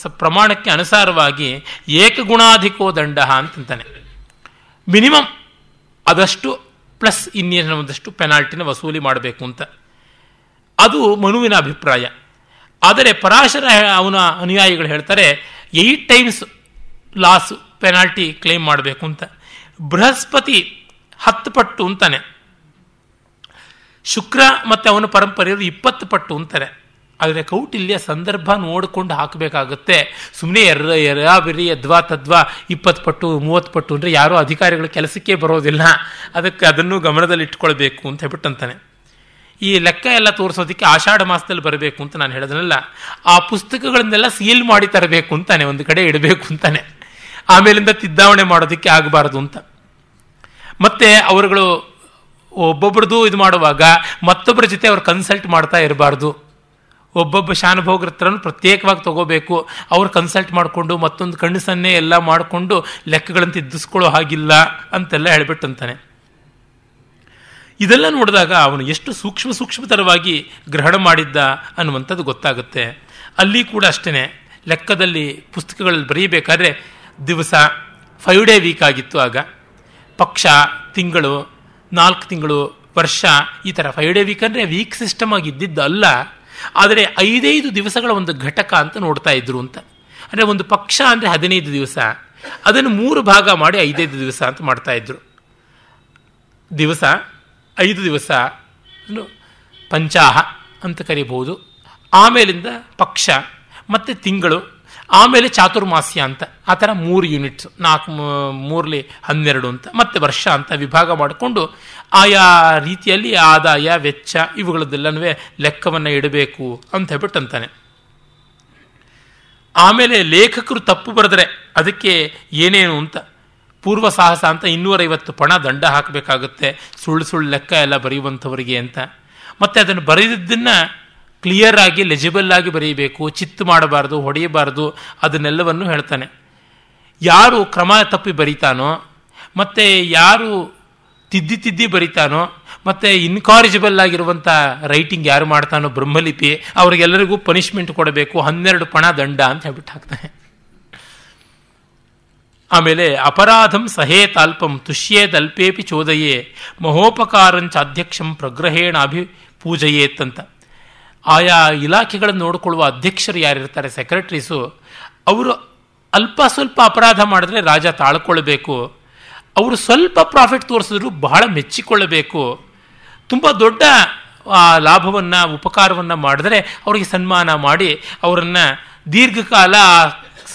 ಪ್ರಮಾಣಕ್ಕೆ ಅನುಸಾರವಾಗಿ ಏಕಗುಣಾಧಿಕೋ ದಂಡ ಅಂತಂತಾನೆ. ಮಿನಿಮಮ್ ಅದಷ್ಟು ಪ್ಲಸ್ ಇನ್ನೇನೊಂದಷ್ಟು ಪೆನಾಲ್ಟಿನ ವಸೂಲಿ ಮಾಡಬೇಕು ಅಂತ. ಅದು ಮನುವಿನ ಅಭಿಪ್ರಾಯ. ಆದರೆ ಪರಾಶರ ಅವನ ಅನುಯಾಯಿಗಳು ಹೇಳ್ತಾರೆ eight times loss penalty claim ಮಾಡಬೇಕು ಅಂತ. ಬೃಹಸ್ಪತಿ ಹತ್ತು ಪಟ್ಟು ಅಂತಾನೆ. ಶುಕ್ರ ಮತ್ತು ಅವನ ಪರಂಪರೆಯವರು ಇಪ್ಪತ್ತು ಪಟ್ಟು ಅಂತಾರೆ. ಆದರೆ ಕೌಟಿಲ್ಯ ಸಂದರ್ಭ ನೋಡಿಕೊಂಡು ಹಾಕಬೇಕಾಗುತ್ತೆ. ಸುಮ್ಮನೆ ಎರ ಬಿರಿ ಅದ್ವಾ ತದ್ವಾ, ಇಪ್ಪತ್ತು ಪಟ್ಟು, ಮೂವತ್ತು ಪಟ್ಟು ಅಂದರೆ ಯಾರೂ ಅಧಿಕಾರಿಗಳ ಕೆಲಸಕ್ಕೆ ಬರೋದಿಲ್ಲ. ಅದಕ್ಕೆ ಅದನ್ನು ಗಮನದಲ್ಲಿ ಅಂತ ಹೇಳ್ಬಿಟ್ಟು ಅಂತಾನೆ. ಈ ಲೆಕ್ಕ ಎಲ್ಲ ತೋರಿಸೋದಕ್ಕೆ ಆಷಾಢ ಮಾಸದಲ್ಲಿ ಬರಬೇಕು ಅಂತ ನಾನು ಹೇಳಿದ್ನಲ್ಲ ಆ ಪುಸ್ತಕಗಳನ್ನೆಲ್ಲ ಸೀಲ್ ಮಾಡಿ ತರಬೇಕು ಅಂತಾನೆ, ಒಂದು ಕಡೆ ಇಡಬೇಕು ಅಂತಾನೆ. ಆಮೇಲಿಂದ ತಿದ್ದಾವಣೆ ಮಾಡೋದಕ್ಕೆ ಆಗಬಾರದು ಅಂತ. ಮತ್ತೆ ಅವರುಗಳು ಒಬ್ಬೊಬ್ರದ್ದು ಇದು ಮಾಡುವಾಗ ಮತ್ತೊಬ್ಬರ ಜೊತೆ ಅವ್ರು ಕನ್ಸಲ್ಟ್ ಮಾಡ್ತಾ ಇರಬಾರ್ದು. ಒಬ್ಬೊಬ್ಬ ಶಾನುಭೋಗ್ರ ಹತ್ರನೂ ಪ್ರತ್ಯೇಕವಾಗಿ ತಗೋಬೇಕು. ಅವ್ರು ಕನ್ಸಲ್ಟ್ ಮಾಡಿಕೊಂಡು ಮತ್ತೊಂದು ಕಣ್ಣು ಸನ್ನೆ ಎಲ್ಲ ಮಾಡಿಕೊಂಡು ಲೆಕ್ಕಗಳನ್ನು ತಿದ್ದಿಸ್ಕೊಳ್ಳೋ ಹಾಗಿಲ್ಲ ಅಂತೆಲ್ಲ ಹೇಳ್ಬಿಟ್ಟಂತಾನೆ ಇದೆಲ್ಲ ನೋಡಿದಾಗ ಅವನು ಎಷ್ಟು ಸೂಕ್ಷ್ಮ ಸೂಕ್ಷ್ಮತರವಾಗಿ ಗ್ರಹಣ ಮಾಡಿದ್ದ ಅನ್ನುವಂಥದ್ದು ಗೊತ್ತಾಗುತ್ತೆ. ಅಲ್ಲಿ ಕೂಡ ಅಷ್ಟೇ ಲೆಕ್ಕದಲ್ಲಿ ಪುಸ್ತಕಗಳಲ್ಲಿ ಬರೀಬೇಕಾದ್ರೆ ದಿವಸ ಫೈವ್ ಡೇ ವೀಕ್ ಆಗಿತ್ತು ಆಗ. ಪಕ್ಷ, ತಿಂಗಳು, ನಾಲ್ಕು ತಿಂಗಳು, ವರ್ಷ ಈ ಥರ ಫೈವ್ ಡೇ ವೀಕ್ ಅಂದರೆ ವೀಕ್ ಸಿಸ್ಟಮ್ ಆಗಿ ಇದ್ದಿದ್ದು ಅಲ್ಲ. ಆದರೆ ಐದೈದು ದಿವಸಗಳ ಒಂದು ಘಟಕ ಅಂತ ನೋಡ್ತಾ ಇದ್ರು ಅಂತ. ಅಂದರೆ ಒಂದು ಪಕ್ಷ ಅಂದರೆ ಹದಿನೈದು ದಿವಸ. ಅದನ್ನು ಮೂರು ಭಾಗ ಮಾಡಿ ಐದೈದು ದಿವಸ ಅಂತ ಮಾಡ್ತಾ ಇದ್ರು. ದಿವಸ ಐದು ದಿವಸ ಪಂಚಾಹ ಅಂತ ಕರಿಬಹುದು. ಆಮೇಲಿಂದ ಪಕ್ಷ, ಮತ್ತು ತಿಂಗಳು, ಆಮೇಲೆ ಚಾತುರ್ಮಾಸ್ಯ ಅಂತ. ಆ ಥರ ಮೂರು ಯೂನಿಟ್ಸ್ ನಾಲ್ಕು ಮೂರಲಿ ಹನ್ನೆರಡು ಅಂತ, ಮತ್ತೆ ವರ್ಷ ಅಂತ ವಿಭಾಗ ಮಾಡಿಕೊಂಡು ಆಯಾ ರೀತಿಯಲ್ಲಿ ಆದಾಯ, ವೆಚ್ಚ ಇವುಗಳದ್ದೆಲ್ಲನೂ ಲೆಕ್ಕವನ್ನು ಇಡಬೇಕು ಅಂತ ಹೇಳ್ಬಿಟ್ಟು ಅಂತಾನೆ. ಆಮೇಲೆ ಲೇಖಕರು ತಪ್ಪು ಬರೆದ್ರೆ ಅದಕ್ಕೆ ಏನೇನು ಅಂತ? ಪೂರ್ವ ಸಾಹಸ ಅಂತ ಇನ್ನೂರೈವತ್ತು ಪಣ ದಂಡ ಹಾಕಬೇಕಾಗುತ್ತೆ. ಸುಳ್ಳು ಸುಳ್ಳು ಲೆಕ್ಕ ಎಲ್ಲ ಬರೆಯುವಂಥವರಿಗೆ ಅಂತ. ಮತ್ತೆ ಅದನ್ನು ಬರೆದಿದ್ದನ್ನು ಕ್ಲಿಯರ್ ಆಗಿ ಲೆಜಿಬಲ್ ಆಗಿ ಬರೆಯಬೇಕು ಚಿತ್ತು ಮಾಡಬಾರ್ದು, ಹೊಡೆಯಬಾರ್ದು, ಅದನ್ನೆಲ್ಲವನ್ನು ಹೇಳ್ತಾನೆ. ಯಾರು ಕ್ರಮ ತಪ್ಪಿ ಬರೀತಾನೋ, ಮತ್ತು ಯಾರು ತಿದ್ದಿ ತಿದ್ದಿ ಬರೀತಾನೋ, ಮತ್ತು ಇನ್ಕಾರಿಜಿಬಲ್ ಆಗಿರುವಂಥ ರೈಟಿಂಗ್ ಯಾರು ಮಾಡ್ತಾನೋ ಬ್ರಹ್ಮಲಿಪಿ, ಅವರಿಗೆಲ್ಲರಿಗೂ ಪನಿಷ್ಮೆಂಟ್ ಕೊಡಬೇಕು, ಹನ್ನೆರಡು ಪಣ ದಂಡ ಅಂತ ಹೇಳ್ಬಿಟ್ಟು ಹಾಕ್ತಾನೆ. ಆಮೇಲೆ ಅಪರಾಧಂ ಸಹೇತಾಲ್ಪಂ ತುಷ್ಯೇದಲ್ಪೇಪಿ ಚೋದಯೇ ಮಹೋಪಕಾರಂಚ ಅಧ್ಯಕ್ಷಂ ಪ್ರಗ್ರಹೇಣ ಅಭಿ ಪೂಜೆಯೇತ್ತಂತ ಆಯಾ ಇಲಾಖೆಗಳನ್ನು ನೋಡಿಕೊಳ್ಳುವ ಅಧ್ಯಕ್ಷರು ಯಾರಿರ್ತಾರೆ ಸೆಕ್ರೆಟರೀಸು ಅವರು ಅಲ್ಪ ಸ್ವಲ್ಪ ಅಪರಾಧ ಮಾಡಿದ್ರೆ ರಾಜ ತಾಳ್ಕೊಳ್ಬೇಕು. ಅವರು ಸ್ವಲ್ಪ ಪ್ರಾಫಿಟ್ ತೋರಿಸಿದ್ರು ಬಹಳ ಮೆಚ್ಚಿಕೊಳ್ಳಬೇಕು. ತುಂಬ ದೊಡ್ಡ ಲಾಭವನ್ನು, ಉಪಕಾರವನ್ನು ಮಾಡಿದ್ರೆ ಅವರಿಗೆ ಸನ್ಮಾನ ಮಾಡಿ ಅವರನ್ನು ದೀರ್ಘಕಾಲ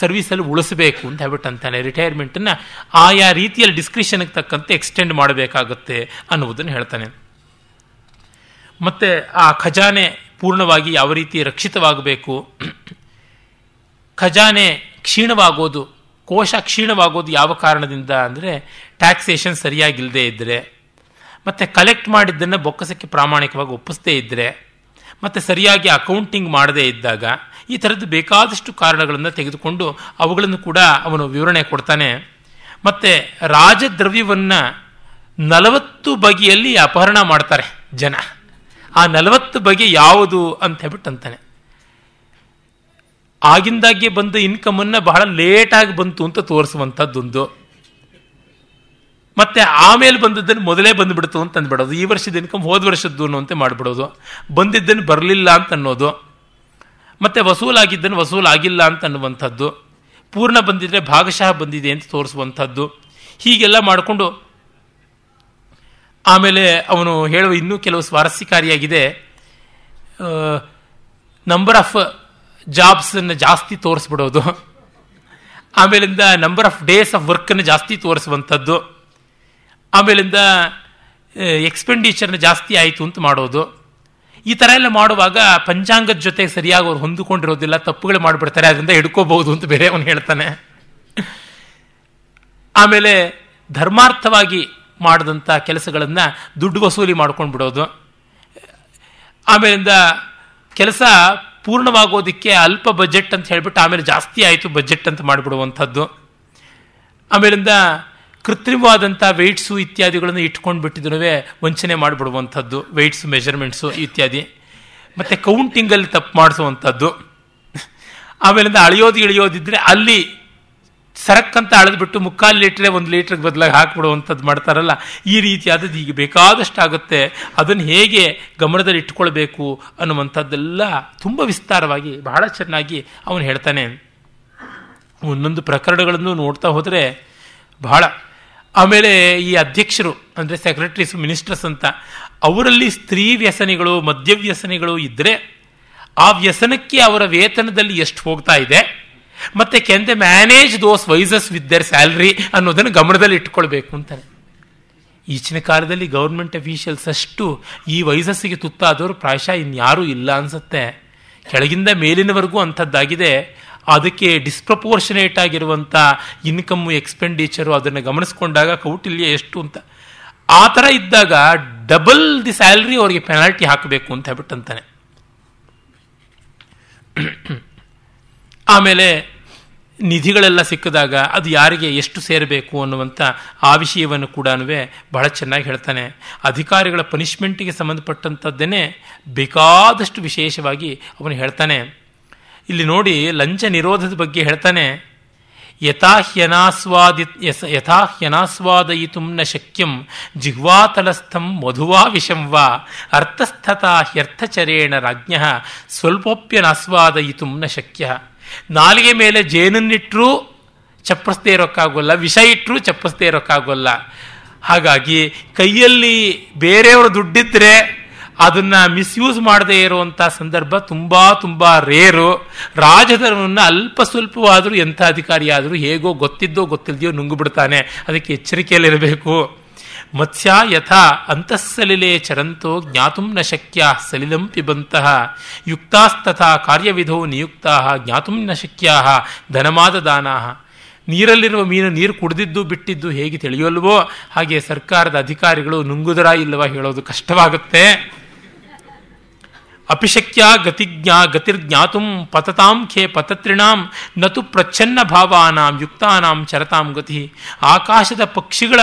ಸರ್ವಿಸಲ್ಲಿ ಉಳಿಸಬೇಕು ಅಂತ ಹೇಳ್ಬಿಟ್ಟು ಅಂತಾನೆ ರಿಟೈರ್ಮೆಂಟನ್ನು ಆಯಾ ರೀತಿಯಲ್ಲಿ ಡಿಸ್ಕ್ರಿಷನ್ಗೆ ತಕ್ಕಂತೆ ಎಕ್ಸ್ಟೆಂಡ್ ಮಾಡಬೇಕಾಗುತ್ತೆ ಅನ್ನುವುದನ್ನು ಹೇಳ್ತಾನೆ. ಮತ್ತು ಆ ಖಜಾನೆ ಪೂರ್ಣವಾಗಿ ಯಾವ ರೀತಿ ರಕ್ಷಿತವಾಗಬೇಕು? ಖಜಾನೆ ಕ್ಷೀಣವಾಗೋದು, ಕೋಶ ಕ್ಷೀಣವಾಗೋದು ಯಾವ ಕಾರಣದಿಂದ ಅಂದರೆ ಟ್ಯಾಕ್ಸೇಷನ್ ಸರಿಯಾಗಿಲ್ಲದೆ ಇದ್ದರೆ ಮತ್ತು ಕಲೆಕ್ಟ್ ಮಾಡಿದ್ದನ್ನು ಬೊಕ್ಕಸಕ್ಕೆ ಪ್ರಾಮಾಣಿಕವಾಗಿ ಒಪ್ಪಿಸದೇ ಇದ್ದರೆ ಮತ್ತು ಸರಿಯಾಗಿ ಅಕೌಂಟಿಂಗ್ ಮಾಡದೇ ಇದ್ದಾಗ ಈ ಥರದ್ದು ಬೇಕಾದಷ್ಟು ಕಾರಣಗಳನ್ನು ತೆಗೆದುಕೊಂಡು ಅವುಗಳನ್ನು ಕೂಡ ಅವನು ವಿವರಣೆ ಕೊಡ್ತಾನೆ. ಮತ್ತು ರಾಜದ್ರವ್ಯವನ್ನು ನಲವತ್ತು ಬಗೆಯಲ್ಲಿ ಅಪಹರಣ ಮಾಡ್ತಾರೆ ಜನ. ಆ ನಲವತ್ತು ಬಗೆ ಯಾವುದು ಅಂತ ಹೇಳ್ಬಿಟ್ಟು ಅಂತಾನೆ ಆಗಿಂದಾಗೆ ಬಂದ ಇನ್ಕಮನ್ನು ಬಹಳ ಲೇಟಾಗಿ ಬಂತು ಅಂತ ತೋರಿಸುವಂಥದ್ದೊಂದು ಮತ್ತೆ ಆಮೇಲೆ ಬಂದದ್ದನ್ನು ಮೊದಲೇ ಬಂದುಬಿಡ್ತು ಅಂತ ಅಂದ್ಬಿಡೋದು. ಈ ವರ್ಷದ ಇನ್ಕಮ್ ಹೋದ ವರ್ಷದ್ದು ಅನ್ನುವಂತೆ ಮಾಡಿಬಿಡೋದು. ಬಂದಿದ್ದನ್ನು ಬರಲಿಲ್ಲ ಅಂತ ಅನ್ನೋದು. ಮತ್ತೆ ವಸೂಲಾಗಿದ್ದನ್ನು ವಸೂಲಾಗಿಲ್ಲ ಅಂತ ಅನ್ನುವಂಥದ್ದು, ಪೂರ್ಣ ಬಂದಿದ್ರೆ ಭಾಗಶಃ ಬಂದಿದೆ ಅಂತ ತೋರಿಸುವಂಥದ್ದು, ಹೀಗೆಲ್ಲ ಮಾಡಿಕೊಂಡು ಆಮೇಲೆ ಅವನು ಹೇಳುವ ಇನ್ನೂ ಕೆಲವು ಸ್ವಾರಸ್ಯಕಾರಿಯಾಗಿದೆ ನಂಬರ್ ಆಫ್ ಜಾಬ್ಸನ್ನು ಜಾಸ್ತಿ ತೋರಿಸ್ಬಿಡೋದು, ಆಮೇಲಿಂದ ನಂಬರ್ ಆಫ್ ಡೇಸ್ ಆಫ್ ವರ್ಕನ್ನು ಜಾಸ್ತಿ ತೋರಿಸುವಂಥದ್ದು, ಆಮೇಲಿಂದ ಎಕ್ಸ್ಪೆಂಡಿಚರ್ನ ಜಾಸ್ತಿ ಆಯಿತು ಅಂತ ಮಾಡೋದು ಈ ಥರ ಎಲ್ಲ ಮಾಡುವಾಗ ಪಂಚಾಂಗದ ಜೊತೆ ಸರಿಯಾಗಿ ಅವ್ರು ಹೊಂದಿಕೊಂಡಿರೋದಿಲ್ಲ, ತಪ್ಪುಗಳು ಮಾಡಿಬಿಡ್ತಾರೆ, ಅದರಿಂದ ಹಿಡ್ಕೋಬಹುದು ಅಂತ ಬೇರೆ ಅವನು ಹೇಳ್ತಾನೆ. ಆಮೇಲೆ ಧರ್ಮಾರ್ಥವಾಗಿ ಮಾಡಿದಂಥ ಕೆಲಸಗಳನ್ನು ದುಡ್ಡು ವಸೂಲಿ ಮಾಡ್ಕೊಂಡು ಬಿಡೋದು ಆಮೇಲಿಂದ ಕೆಲಸ ಪೂರ್ಣವಾಗೋದಕ್ಕೆ ಅಲ್ಪ ಬಜೆಟ್ ಅಂತ ಹೇಳಿಬಿಟ್ಟು ಆಮೇಲೆ ಜಾಸ್ತಿ ಆಯಿತು ಬಜೆಟ್ ಅಂತ ಮಾಡಿಬಿಡುವಂಥದ್ದು. ಆಮೇಲಿಂದ ಕೃತ್ರಿಮವಾದಂಥ ವೆಯ್ಟ್ಸು ಇತ್ಯಾದಿಗಳನ್ನು ಇಟ್ಕೊಂಡು ಬಿಟ್ಟಿದ್ರು ವಂಚನೆ ಮಾಡಿಬಿಡುವಂಥದ್ದು ವೆಯ್ಟ್ಸು ಮೆಜರ್ಮೆಂಟ್ಸು ಇತ್ಯಾದಿ. ಮತ್ತು ಕೌಂಟಿಂಗಲ್ಲಿ ತಪ್ಪು ಮಾಡಿಸುವಂಥದ್ದು. ಆಮೇಲಿಂದ ಅಳೆಯೋದು ಇಳಿಯೋದಿದ್ರೆ ಅಲ್ಲಿ ಸರಕ್ಕಂತ ಅಳೆದ್ಬಿಟ್ಟು ಮುಕ್ಕಾಲು ಲೀಟ್ರೆ ಒಂದು ಲೀಟ್ರಿಗೆ ಬದಲಾಗಿ ಹಾಕ್ಬಿಡುವಂಥದ್ದು ಮಾಡ್ತಾರಲ್ಲ, ಈ ರೀತಿಯಾದದ್ದು ಈಗ ಬೇಕಾದಷ್ಟು ಆಗುತ್ತೆ ಅದನ್ನು ಹೇಗೆ ಗಮನದಲ್ಲಿ ಇಟ್ಕೊಳ್ಬೇಕು ಅನ್ನುವಂಥದ್ದೆಲ್ಲ ತುಂಬ ವಿಸ್ತಾರವಾಗಿ, ಬಹಳ ಚೆನ್ನಾಗಿ ಅವನು ಹೇಳ್ತಾನೆ. ಒಂದೊಂದು ಪ್ರಕರಣಗಳನ್ನು ನೋಡ್ತಾ ಹೋದರೆ ಬಹಳ ಆಮೇಲೆ ಈ ಅಧ್ಯಕ್ಷರು, ಅಂದರೆ ಸೆಕ್ರೆಟರೀಸ್ ಮಿನಿಸ್ಟರ್ಸ್ ಅಂತ, ಅವರಲ್ಲಿ ಸ್ತ್ರೀ ವ್ಯಸನಿಗಳು, ಮದ್ಯ ವ್ಯಸನಿಗಳು ಇದ್ದರೆ ಆ ವ್ಯಸನಕ್ಕೆ ಅವರ ವೇತನದಲ್ಲಿ ಎಷ್ಟು ಹೋಗ್ತಾ ಇದೆ, ಮತ್ತೆ can they manage those vices with their salary ಅನ್ನೋದನ್ನು ಗಮನದಲ್ಲಿ ಇಟ್ಕೊಳ್ಬೇಕು ಅಂತಾನೆ ಈಚಿನ ಕಾಲದಲ್ಲಿ ಗೌರ್ಮೆಂಟ್ ಅಫೀಷಿಯಲ್ಸ್ ಅಷ್ಟು ಈ ವೈಸಸ್ಸಿಗೆ ತುತ್ತಾದವರು ಪ್ರಾಯಶಃ ಇನ್ಯಾರೂ ಇಲ್ಲ ಅನ್ಸುತ್ತೆ. ಕೆಳಗಿಂದ ಮೇಲಿನವರೆಗೂ ಅಂಥದ್ದಾಗಿದೆ. ಅದಕ್ಕೆ ಡಿಸ್ಪ್ರಪೋರ್ಷನೇಟ್ ಆಗಿರುವಂಥ ಇನ್ಕಮ್ಮು ಎಕ್ಸ್ಪೆಂಡಿಚರು ಅದನ್ನು ಗಮನಿಸ್ಕೊಂಡಾಗ ಕೌಟಿಲ್ಯ ಎಷ್ಟು ಅಂತ. ಆ ಥರ ಇದ್ದಾಗ ಡಬಲ್ ದಿ ಸ್ಯಾಲ್ರಿ ಅವರಿಗೆ ಪೆನಾಲ್ಟಿ ಹಾಕಬೇಕು ಅಂತ ಹೇಳ್ಬಿಟ್ಟಂತಾನೆ. ಆಮೇಲೆ ನಿಧಿಗಳೆಲ್ಲ ಸಿಕ್ಕಿದಾಗ ಅದು ಯಾರಿಗೆ ಎಷ್ಟು ಸೇರಬೇಕು ಅನ್ನುವಂಥ ಆ ವಿಷಯವನ್ನು ಕೂಡ ಬಹಳ ಚೆನ್ನಾಗಿ ಹೇಳ್ತಾನೆ. ಅಧಿಕಾರಿಗಳ ಪನಿಷ್ಮೆಂಟಿಗೆ ಸಂಬಂಧಪಟ್ಟಂಥದ್ದನ್ನೇ ಬೇಕಾದಷ್ಟು ವಿಶೇಷವಾಗಿ ಅವನು ಹೇಳ್ತಾನೆ. ಇಲ್ಲಿ ನೋಡಿ ಲಂಚ ನಿರೋಧದ ಬಗ್ಗೆ ಹೇಳ್ತಾನೆ, ಯಥಾಹ್ಯನಾಸ್ವಾದಿ ಯಥಾಹ್ಯನಾಸ್ವಾದಯಿತು ನ ಶಕ್ಯಂ ಜಿಹ್ವಾತಲಸ್ಥಂ ಮಧುವಾ ವಿಷಂ ವಾ ಅರ್ಥಸ್ಥತಾ ಹ್ಯರ್ಥಚರೇಣ ರಾಜ್ಞ ಸ್ವಲ್ಪೋಪ್ಯನಾಸ್ವಾದಯಿತು ನ ಶಕ್ಯ. ನಾಲಿಗೆ ಮೇಲೆ ಜೇನನ್ನಿಟ್ಟರೂ ಚಪ್ಪಸ್ದೇ ಇರೋಕ್ಕಾಗೋಲ್ಲ, ವಿಷ ಇಟ್ಟರೂ ಚಪ್ಪಸ್ದೇ ಇರೋಕ್ಕಾಗೋಲ್ಲ. ಹಾಗಾಗಿ ಕೈಯಲ್ಲಿ ಬೇರೆಯವರು ದುಡ್ಡಿದ್ರೆ ಅದನ್ನ ಮಿಸ್ಯೂಸ್ ಮಾಡದೇ ಇರುವಂಥ ಸಂದರ್ಭ ತುಂಬಾ ತುಂಬಾ ರೇರು ರಾಜಧರ್ಮವನ್ನು ಅಲ್ಪ ಸ್ವಲ್ಪವಾದರೂ ಎಂಥ ಅಧಿಕಾರಿಯಾದರೂ ಹೇಗೋ ಗೊತ್ತಿದ್ದೋ ಗೊತ್ತಿಲ್ದೆಯೋ ನುಂಗುಬಿಡ್ತಾನೆ. ಅದಕ್ಕೆ ಎಚ್ಚರಿಕೆಯಲ್ಲಿರಬೇಕು. ಮತ್ಸ್ಯ ಯಥಾ ಅಂತಃಸಲಿಲೆ ಚರಂತೋ ಜ್ಞಾತುಂ ನ ಶಕ್ಯ ಸಲಿಲಂ ಪಿಬಂತಹ ಯುಕ್ತಾಸ್ತಥಾ ಕಾರ್ಯವಿಧೋ ನಿಯುಕ್ತಾ ಜ್ಞಾತುಂ ನ ಶಕ್ಯಾ ಧನಮಾದ ದಾನಾಹ ನೀರಲ್ಲಿರುವ ಮೀನು ನೀರು ಕುಡಿದಿದ್ದು ಬಿಟ್ಟಿದ್ದು ಹೇಗೆ ತಿಳಿಯೋಲ್ವೋ ಹಾಗೆ ಸರ್ಕಾರದ ಅಧಿಕಾರಿಗಳು ನುಂಗುದರ ಇಲ್ಲವ ಹೇಳೋದು ಕಷ್ಟವಾಗುತ್ತೆ. ಅಪಿಶಕ್ಯ ಗತಿಜ್ಞಾ ಗತಿರ್ಜ್ಞಾತುಂ ಪತತಾಂ ಖೇ ಪತತ್ರಿಣಾಂ ನತು ಪ್ರಚ್ಛನ್ನ ಭಾವಾನಾಂ ಯುಕ್ತಾನಾಂ ಚರತಾಂ ಗತಿ. ಆಕಾಶದ ಪಕ್ಷಿಗಳ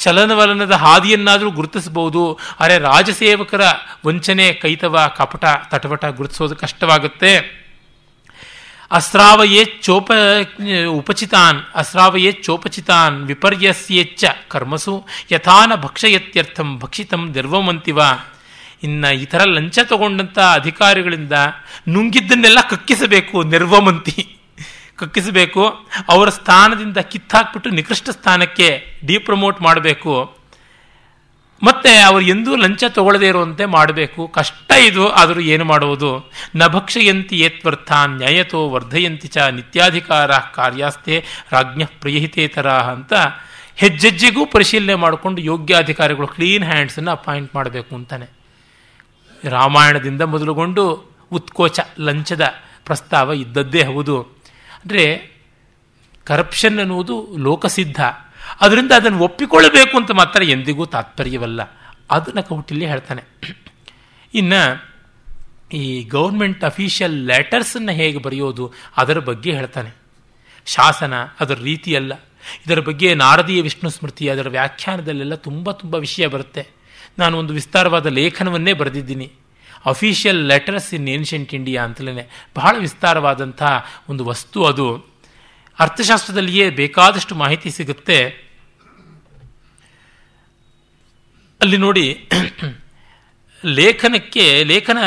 ಚಲನವಲನದ ಹಾದಿಯನ್ನಾದರೂ ಗುರುತಿಸಬಹುದು. ಅರೆ ರಾಜಸೇವಕರ ವಂಚನೆ ಕೈತವ ಕಪಟ ತಟವಟ ಗುರುತಿಸೋದು ಕಷ್ಟವಾಗುತ್ತೆ. ಅಸ್ರಾವಯೇ ಚೋಪ ಉಪಚಿತಾನ್, ಅಸ್ರಾವಯೇ ಚೋಪಚಿತಾನ್ ವಿಪರ್ಯಸ್ಯೇಚ್ಚ ಕರ್ಮಸು, ಯಥಾನ ಭಕ್ಷಯತ್ಯರ್ಥಂ ಭಕ್ಷಿತಂ ನಿರ್ವಮಂತಿವ ಇನ್ನು ಈ ಥರ ಲಂಚ ತಗೊಂಡಂಥ ಅಧಿಕಾರಿಗಳಿಂದ ನುಂಗಿದ್ದನ್ನೆಲ್ಲ ಕಕ್ಕಿಸಬೇಕು, ನಿರ್ವಮಂತಿ. ಕಕ್ಕಿಸಬೇಕು, ಅವರ ಸ್ಥಾನದಿಂದ ಕಿತ್ತಾಕ್ಬಿಟ್ಟು ನಿಕೃಷ್ಟ ಸ್ಥಾನಕ್ಕೆ ಡಿಪ್ರಮೋಟ್ ಮಾಡಬೇಕು. ಮತ್ತೆ ಅವರು ಎಂದೂ ಲಂಚ ತಗೊಳ್ಳದೇ ಇರುವಂತೆ ಮಾಡಬೇಕು. ಕಷ್ಟ ಇದು, ಆದರೂ ಏನು ಮಾಡುವುದು? ನ ಭಕ್ಷಯಂತಿ ಏತ್ವರ್ಥ ನ್ಯಾಯತೋ ವರ್ಧಯಂತಿ ಚ ನಿತ್ಯಾಧಿಕಾರ ಕಾರ್ಯಾಸ್ತೆ ರಾಜ್ಞ ಪ್ರಿಯಹಿತೇತರ ಅಂತ ಹೆಜ್ಜೆಜ್ಜೆಗೂ ಪರಿಶೀಲನೆ ಮಾಡಿಕೊಂಡು ಯೋಗ್ಯ ಅಧಿಕಾರಿಗಳು ಕ್ಲೀನ್ ಹ್ಯಾಂಡ್ಸನ್ನು ಅಪಾಯಿಂಟ್ ಮಾಡಬೇಕು ಅಂತಾನೆ. ರಾಮಾಯಣದಿಂದ ಮೊದಲುಗೊಂಡು ಉತ್ಕೋಚ ಲಂಚದ ಪ್ರಸ್ತಾವ ಇದ್ದದ್ದೇ ಹೌದು. ಅಂದರೆ ಕರಪ್ಷನ್ ಅನ್ನುವುದು ಲೋಕಸಿದ್ಧ. ಅದರಿಂದ ಅದನ್ನು ಒಪ್ಪಿಕೊಳ್ಳಬೇಕು ಅಂತ ಮಾತ್ರ ಎಂದಿಗೂ ತಾತ್ಪರ್ಯವಲ್ಲ. ಅದನ್ನು ಕೌಟಿಲ್ಯ ಹೇಳ್ತಾನೆ. ಇನ್ನು ಈ ಗೌರ್ಮೆಂಟ್ ಅಫಿಷಿಯಲ್ ಲೆಟರ್ಸನ್ನು ಹೇಗೆ ಬರೆಯೋದು ಅದರ ಬಗ್ಗೆ ಹೇಳ್ತಾನೆ. ಶಾಸನ ಅದರ ರೀತಿಯಲ್ಲ. ಇದರ ಬಗ್ಗೆ ನಾರದೀಯ ವಿಷ್ಣು ಸ್ಮೃತಿ ಅದರ ವ್ಯಾಖ್ಯಾನದಲ್ಲೆಲ್ಲ ತುಂಬ ತುಂಬ ವಿಷಯ ಬರುತ್ತೆ. ನಾನು ಒಂದು ವಿಸ್ತಾರವಾದ ಲೇಖನವನ್ನೇ ಬರೆದಿದ್ದೀನಿ. Official letters in ancient India ಅಂತಲೇ. ಬಹಳ ವಿಸ್ತಾರವಾದಂಥ ಒಂದು ವಸ್ತು ಅದು. ಅರ್ಥಶಾಸ್ತ್ರದಲ್ಲಿಯೇ ಬೇಕಾದಷ್ಟು ಮಾಹಿತಿ ಸಿಗುತ್ತೆ. ಅಲ್ಲಿ ನೋಡಿ, ಲೇಖನಕ್ಕೆ, ಲೇಖನ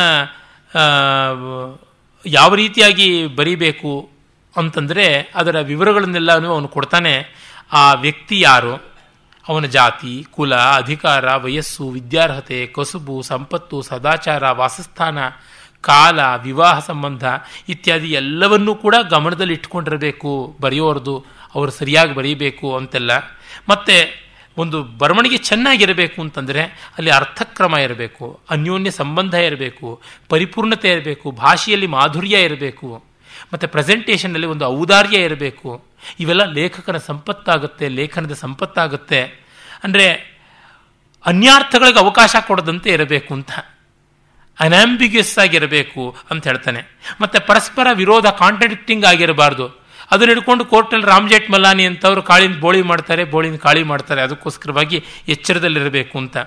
ಯಾವ ರೀತಿಯಾಗಿ ಬರೀಬೇಕು ಅಂತಂದರೆ ಅದರ ವಿವರಗಳನ್ನೆಲ್ಲನೂ ಅವನು ಕೊಡ್ತಾನೆ. ಆ ವ್ಯಕ್ತಿ ಯಾರು? ಅವನ ಜಾತಿ, ಕುಲ, ಅಧಿಕಾರ, ವಯಸ್ಸು, ವಿದ್ಯಾರ್ಹತೆ, ಕಸುಬು, ಸಂಪತ್ತು, ಸದಾಚಾರ, ವಾಸಸ್ಥಾನ, ಕಾಲ, ವಿವಾಹ ಸಂಬಂಧ ಇತ್ಯಾದಿ ಎಲ್ಲವನ್ನೂ ಕೂಡ ಗಮನದಲ್ಲಿ ಇಟ್ಕೊಂಡಿರಬೇಕು. ಬರೆಯೋರ್ದು, ಅವರು ಸರಿಯಾಗಿ ಬರೀಬೇಕು ಅಂತೆಲ್ಲ. ಮತ್ತೆ ಒಂದು ಬರವಣಿಗೆ ಚೆನ್ನಾಗಿರಬೇಕು ಅಂತಂದರೆ ಅಲ್ಲಿ ಅರ್ಥಕ್ರಮ ಇರಬೇಕು, ಅನ್ಯೋನ್ಯ ಸಂಬಂಧ ಇರಬೇಕು, ಪರಿಪೂರ್ಣತೆ ಇರಬೇಕು, ಭಾಷೆಯಲ್ಲಿ ಮಾಧುರ್ಯ ಇರಬೇಕು. ಮತ್ತು ಪ್ರೆಸೆಂಟೇಷನಲ್ಲಿ ಒಂದು ಔದಾರ್ಯ ಇರಬೇಕು. ಇವೆಲ್ಲ ಲೇಖಕನ ಸಂಪತ್ತಾಗುತ್ತೆ, ಲೇಖನದ ಸಂಪತ್ತಾಗುತ್ತೆ. ಅಂದರೆ ಅನ್ಯಾರ್ಥಗಳಿಗೆ ಅವಕಾಶ ಕೊಡದಂತೆ ಇರಬೇಕು ಅಂತ. ಅನಾಂಬಿಗಸ್ ಆಗಿರಬೇಕು ಅಂತ ಹೇಳ್ತಾನೆ. ಮತ್ತು ಪರಸ್ಪರ ವಿರೋಧ ಕಾಂಟ್ರಡಿಕ್ಟಿಂಗ್ ಆಗಿರಬಾರ್ದು. ಅದನ್ನ ಹಿಡ್ಕೊಂಡು ಕೋರ್ಟಲ್ಲಿ ರಾಮ್ಜೇಟ್ ಮಲಾನಿ ಅಂತವರು ಕಾಳಿನ ಬೋಳಿ ಮಾಡ್ತಾರೆ, ಬೋಳಿನ ಕಾಳಿ ಮಾಡ್ತಾರೆ. ಅದಕ್ಕೋಸ್ಕರವಾಗಿ ಎಚ್ಚರದಲ್ಲಿರಬೇಕು ಅಂತ.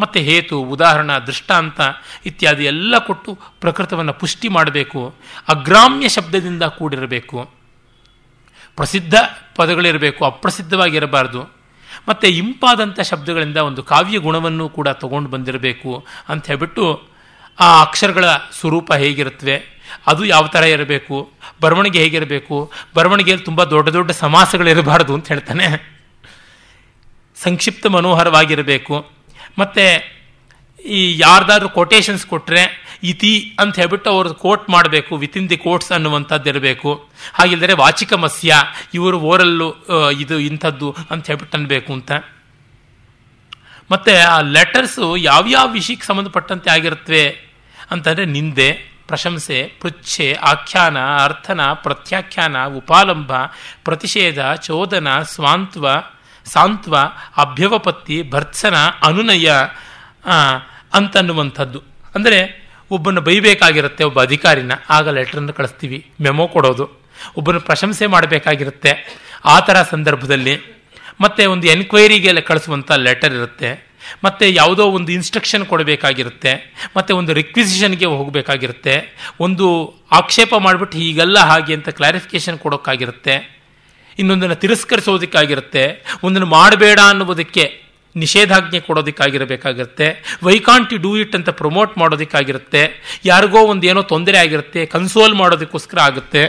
ಮತ್ತೆ ಹೇತು, ಉದಾಹರಣ, ದೃಷ್ಟಾಂತ ಇತ್ಯಾದಿ ಎಲ್ಲ ಕೊಟ್ಟು ಪ್ರಕೃತವನ್ನು ಪುಷ್ಟಿ ಮಾಡಬೇಕು, ಅಗ್ರಾಮ್ಯ ಶಬ್ದದಿಂದ ಕೂಡಿರಬೇಕು. ಪ್ರಸಿದ್ಧ ಪದಗಳಿರಬೇಕು, ಅಪ್ರಸಿದ್ಧವಾಗಿರಬಾರ್ದು. ಮತ್ತು ಇಂಪಾದಂಥ ಶಬ್ದಗಳಿಂದ ಒಂದು ಕಾವ್ಯ ಗುಣವನ್ನು ಕೂಡ ತಗೊಂಡು ಬಂದಿರಬೇಕು ಅಂತ ಹೇಳ್ಬಿಟ್ಟು ಆ ಅಕ್ಷರಗಳ ಸ್ವರೂಪ ಹೇಗಿರುತ್ತವೆ, ಅದು ಯಾವ ಥರ ಇರಬೇಕು, ಬರವಣಿಗೆ ಹೇಗಿರಬೇಕು, ಬರವಣಿಗೆಯಲ್ಲಿ ತುಂಬ ದೊಡ್ಡ ದೊಡ್ಡ ಸಮಾಸಗಳಿರಬಾರ್ದು ಅಂತ ಹೇಳ್ತಾನೆ. ಸಂಕ್ಷಿಪ್ತ ಮನೋಹರವಾಗಿರಬೇಕು. ಮತ್ತು ಈ ಯಾರ್ದಾದ್ರೂ ಕೊಟೇಶನ್ಸ್ ಕೊಟ್ಟರೆ ಇತಿ ಅಂತ ಹೇಳ್ಬಿಟ್ಟು ಅವರು ಕೋಟ್ ಮಾಡಬೇಕು ವಿತಿನ್ ದಿ ಕೋಟ್ಸ್ ಅನ್ನುವಂಥದ್ದು ಇರಬೇಕು ಹಾಗಿಲ್ಲದರೆ ವಾಚಿಕ ಮತ್ಸ್ಯ ಇವರು ಓರಲ್ಲು ಇದು ಇಂಥದ್ದು ಅಂತ ಹೇಳ್ಬಿಟ್ಟು ಅನ್ಬೇಕು ಅಂತ. ಮತ್ತು ಆ ಲೆಟರ್ಸು ಯಾವ್ಯಾವ ವಿಷಯಕ್ಕೆ ಸಂಬಂಧಪಟ್ಟಂತೆ ಆಗಿರುತ್ತವೆ ಅಂತಂದರೆ ನಿಂದೆ, ಪ್ರಶಂಸೆ, ಪೃಚ್ಛೆ, ಆಖ್ಯಾನ, ಅರ್ಥನ, ಪ್ರತ್ಯಾಖ್ಯಾನ ಉಪಾಲಂಬ ಪ್ರತಿಷೇಧ, ಚೋದನ, ಸ್ವಾಂತ್ವ ಸಾಂತ್ವ, ಅಭ್ಯವಪತ್ತಿ, ಭರ್ತ್ಸನ, ಅನುನಯ ಅಂತನ್ನುವಂಥದ್ದು. ಅಂದರೆ ಒಬ್ಬನ ಬೈಬೇಕಾಗಿರುತ್ತೆ ಒಬ್ಬ ಅಧಿಕಾರಿನ, ಆಗ ಲೆಟ್ರನ್ನು ಕಳಿಸ್ತೀವಿ ಮೆಮೊ ಕೊಡೋದು. ಒಬ್ಬನ ಪ್ರಶಂಸೆ ಮಾಡಬೇಕಾಗಿರುತ್ತೆ, ಆ ಥರ ಸಂದರ್ಭದಲ್ಲಿ. ಮತ್ತೆ ಒಂದು ಎನ್ಕ್ವೈರಿಗೆ ಕಳಿಸುವಂಥ ಲೆಟರ್ ಇರುತ್ತೆ. ಮತ್ತೆ ಯಾವುದೋ ಒಂದು ಇನ್ಸ್ಟ್ರಕ್ಷನ್ ಕೊಡಬೇಕಾಗಿರುತ್ತೆ. ಮತ್ತೆ ಒಂದು ರಿಕ್ವಿಸಿಷನ್ಗೆ ಹೋಗಬೇಕಾಗಿರುತ್ತೆ. ಒಂದು ಆಕ್ಷೇಪ ಮಾಡಿಬಿಟ್ಟು ಹೀಗೆಲ್ಲ ಹಾಗೆ ಅಂತ ಕ್ಲಾರಿಫಿಕೇಶನ್ ಕೊಡೋಕ್ಕಾಗಿರುತ್ತೆ. ಇನ್ನೊಂದನ್ನು ತಿರಸ್ಕರಿಸೋದಕ್ಕಾಗಿರುತ್ತೆ ಒಂದನ್ನು ಮಾಡಬೇಡ ಅನ್ನುವುದಕ್ಕೆ ನಿಷೇಧಾಜ್ಞೆ ಕೊಡೋದಕ್ಕಾಗಿರಬೇಕಾಗಿರುತ್ತೆ why can't you do it ಅಂತ ಪ್ರಮೋಟ್ ಮಾಡೋದಕ್ಕಾಗಿರುತ್ತೆ, ಯಾರಿಗೋ ಒಂದು ಏನೋ ತೊಂದರೆ ಆಗಿರುತ್ತೆ ಕನ್ಸೋಲ್ ಮಾಡೋದಕ್ಕೋಸ್ಕರ ಆಗುತ್ತೆ,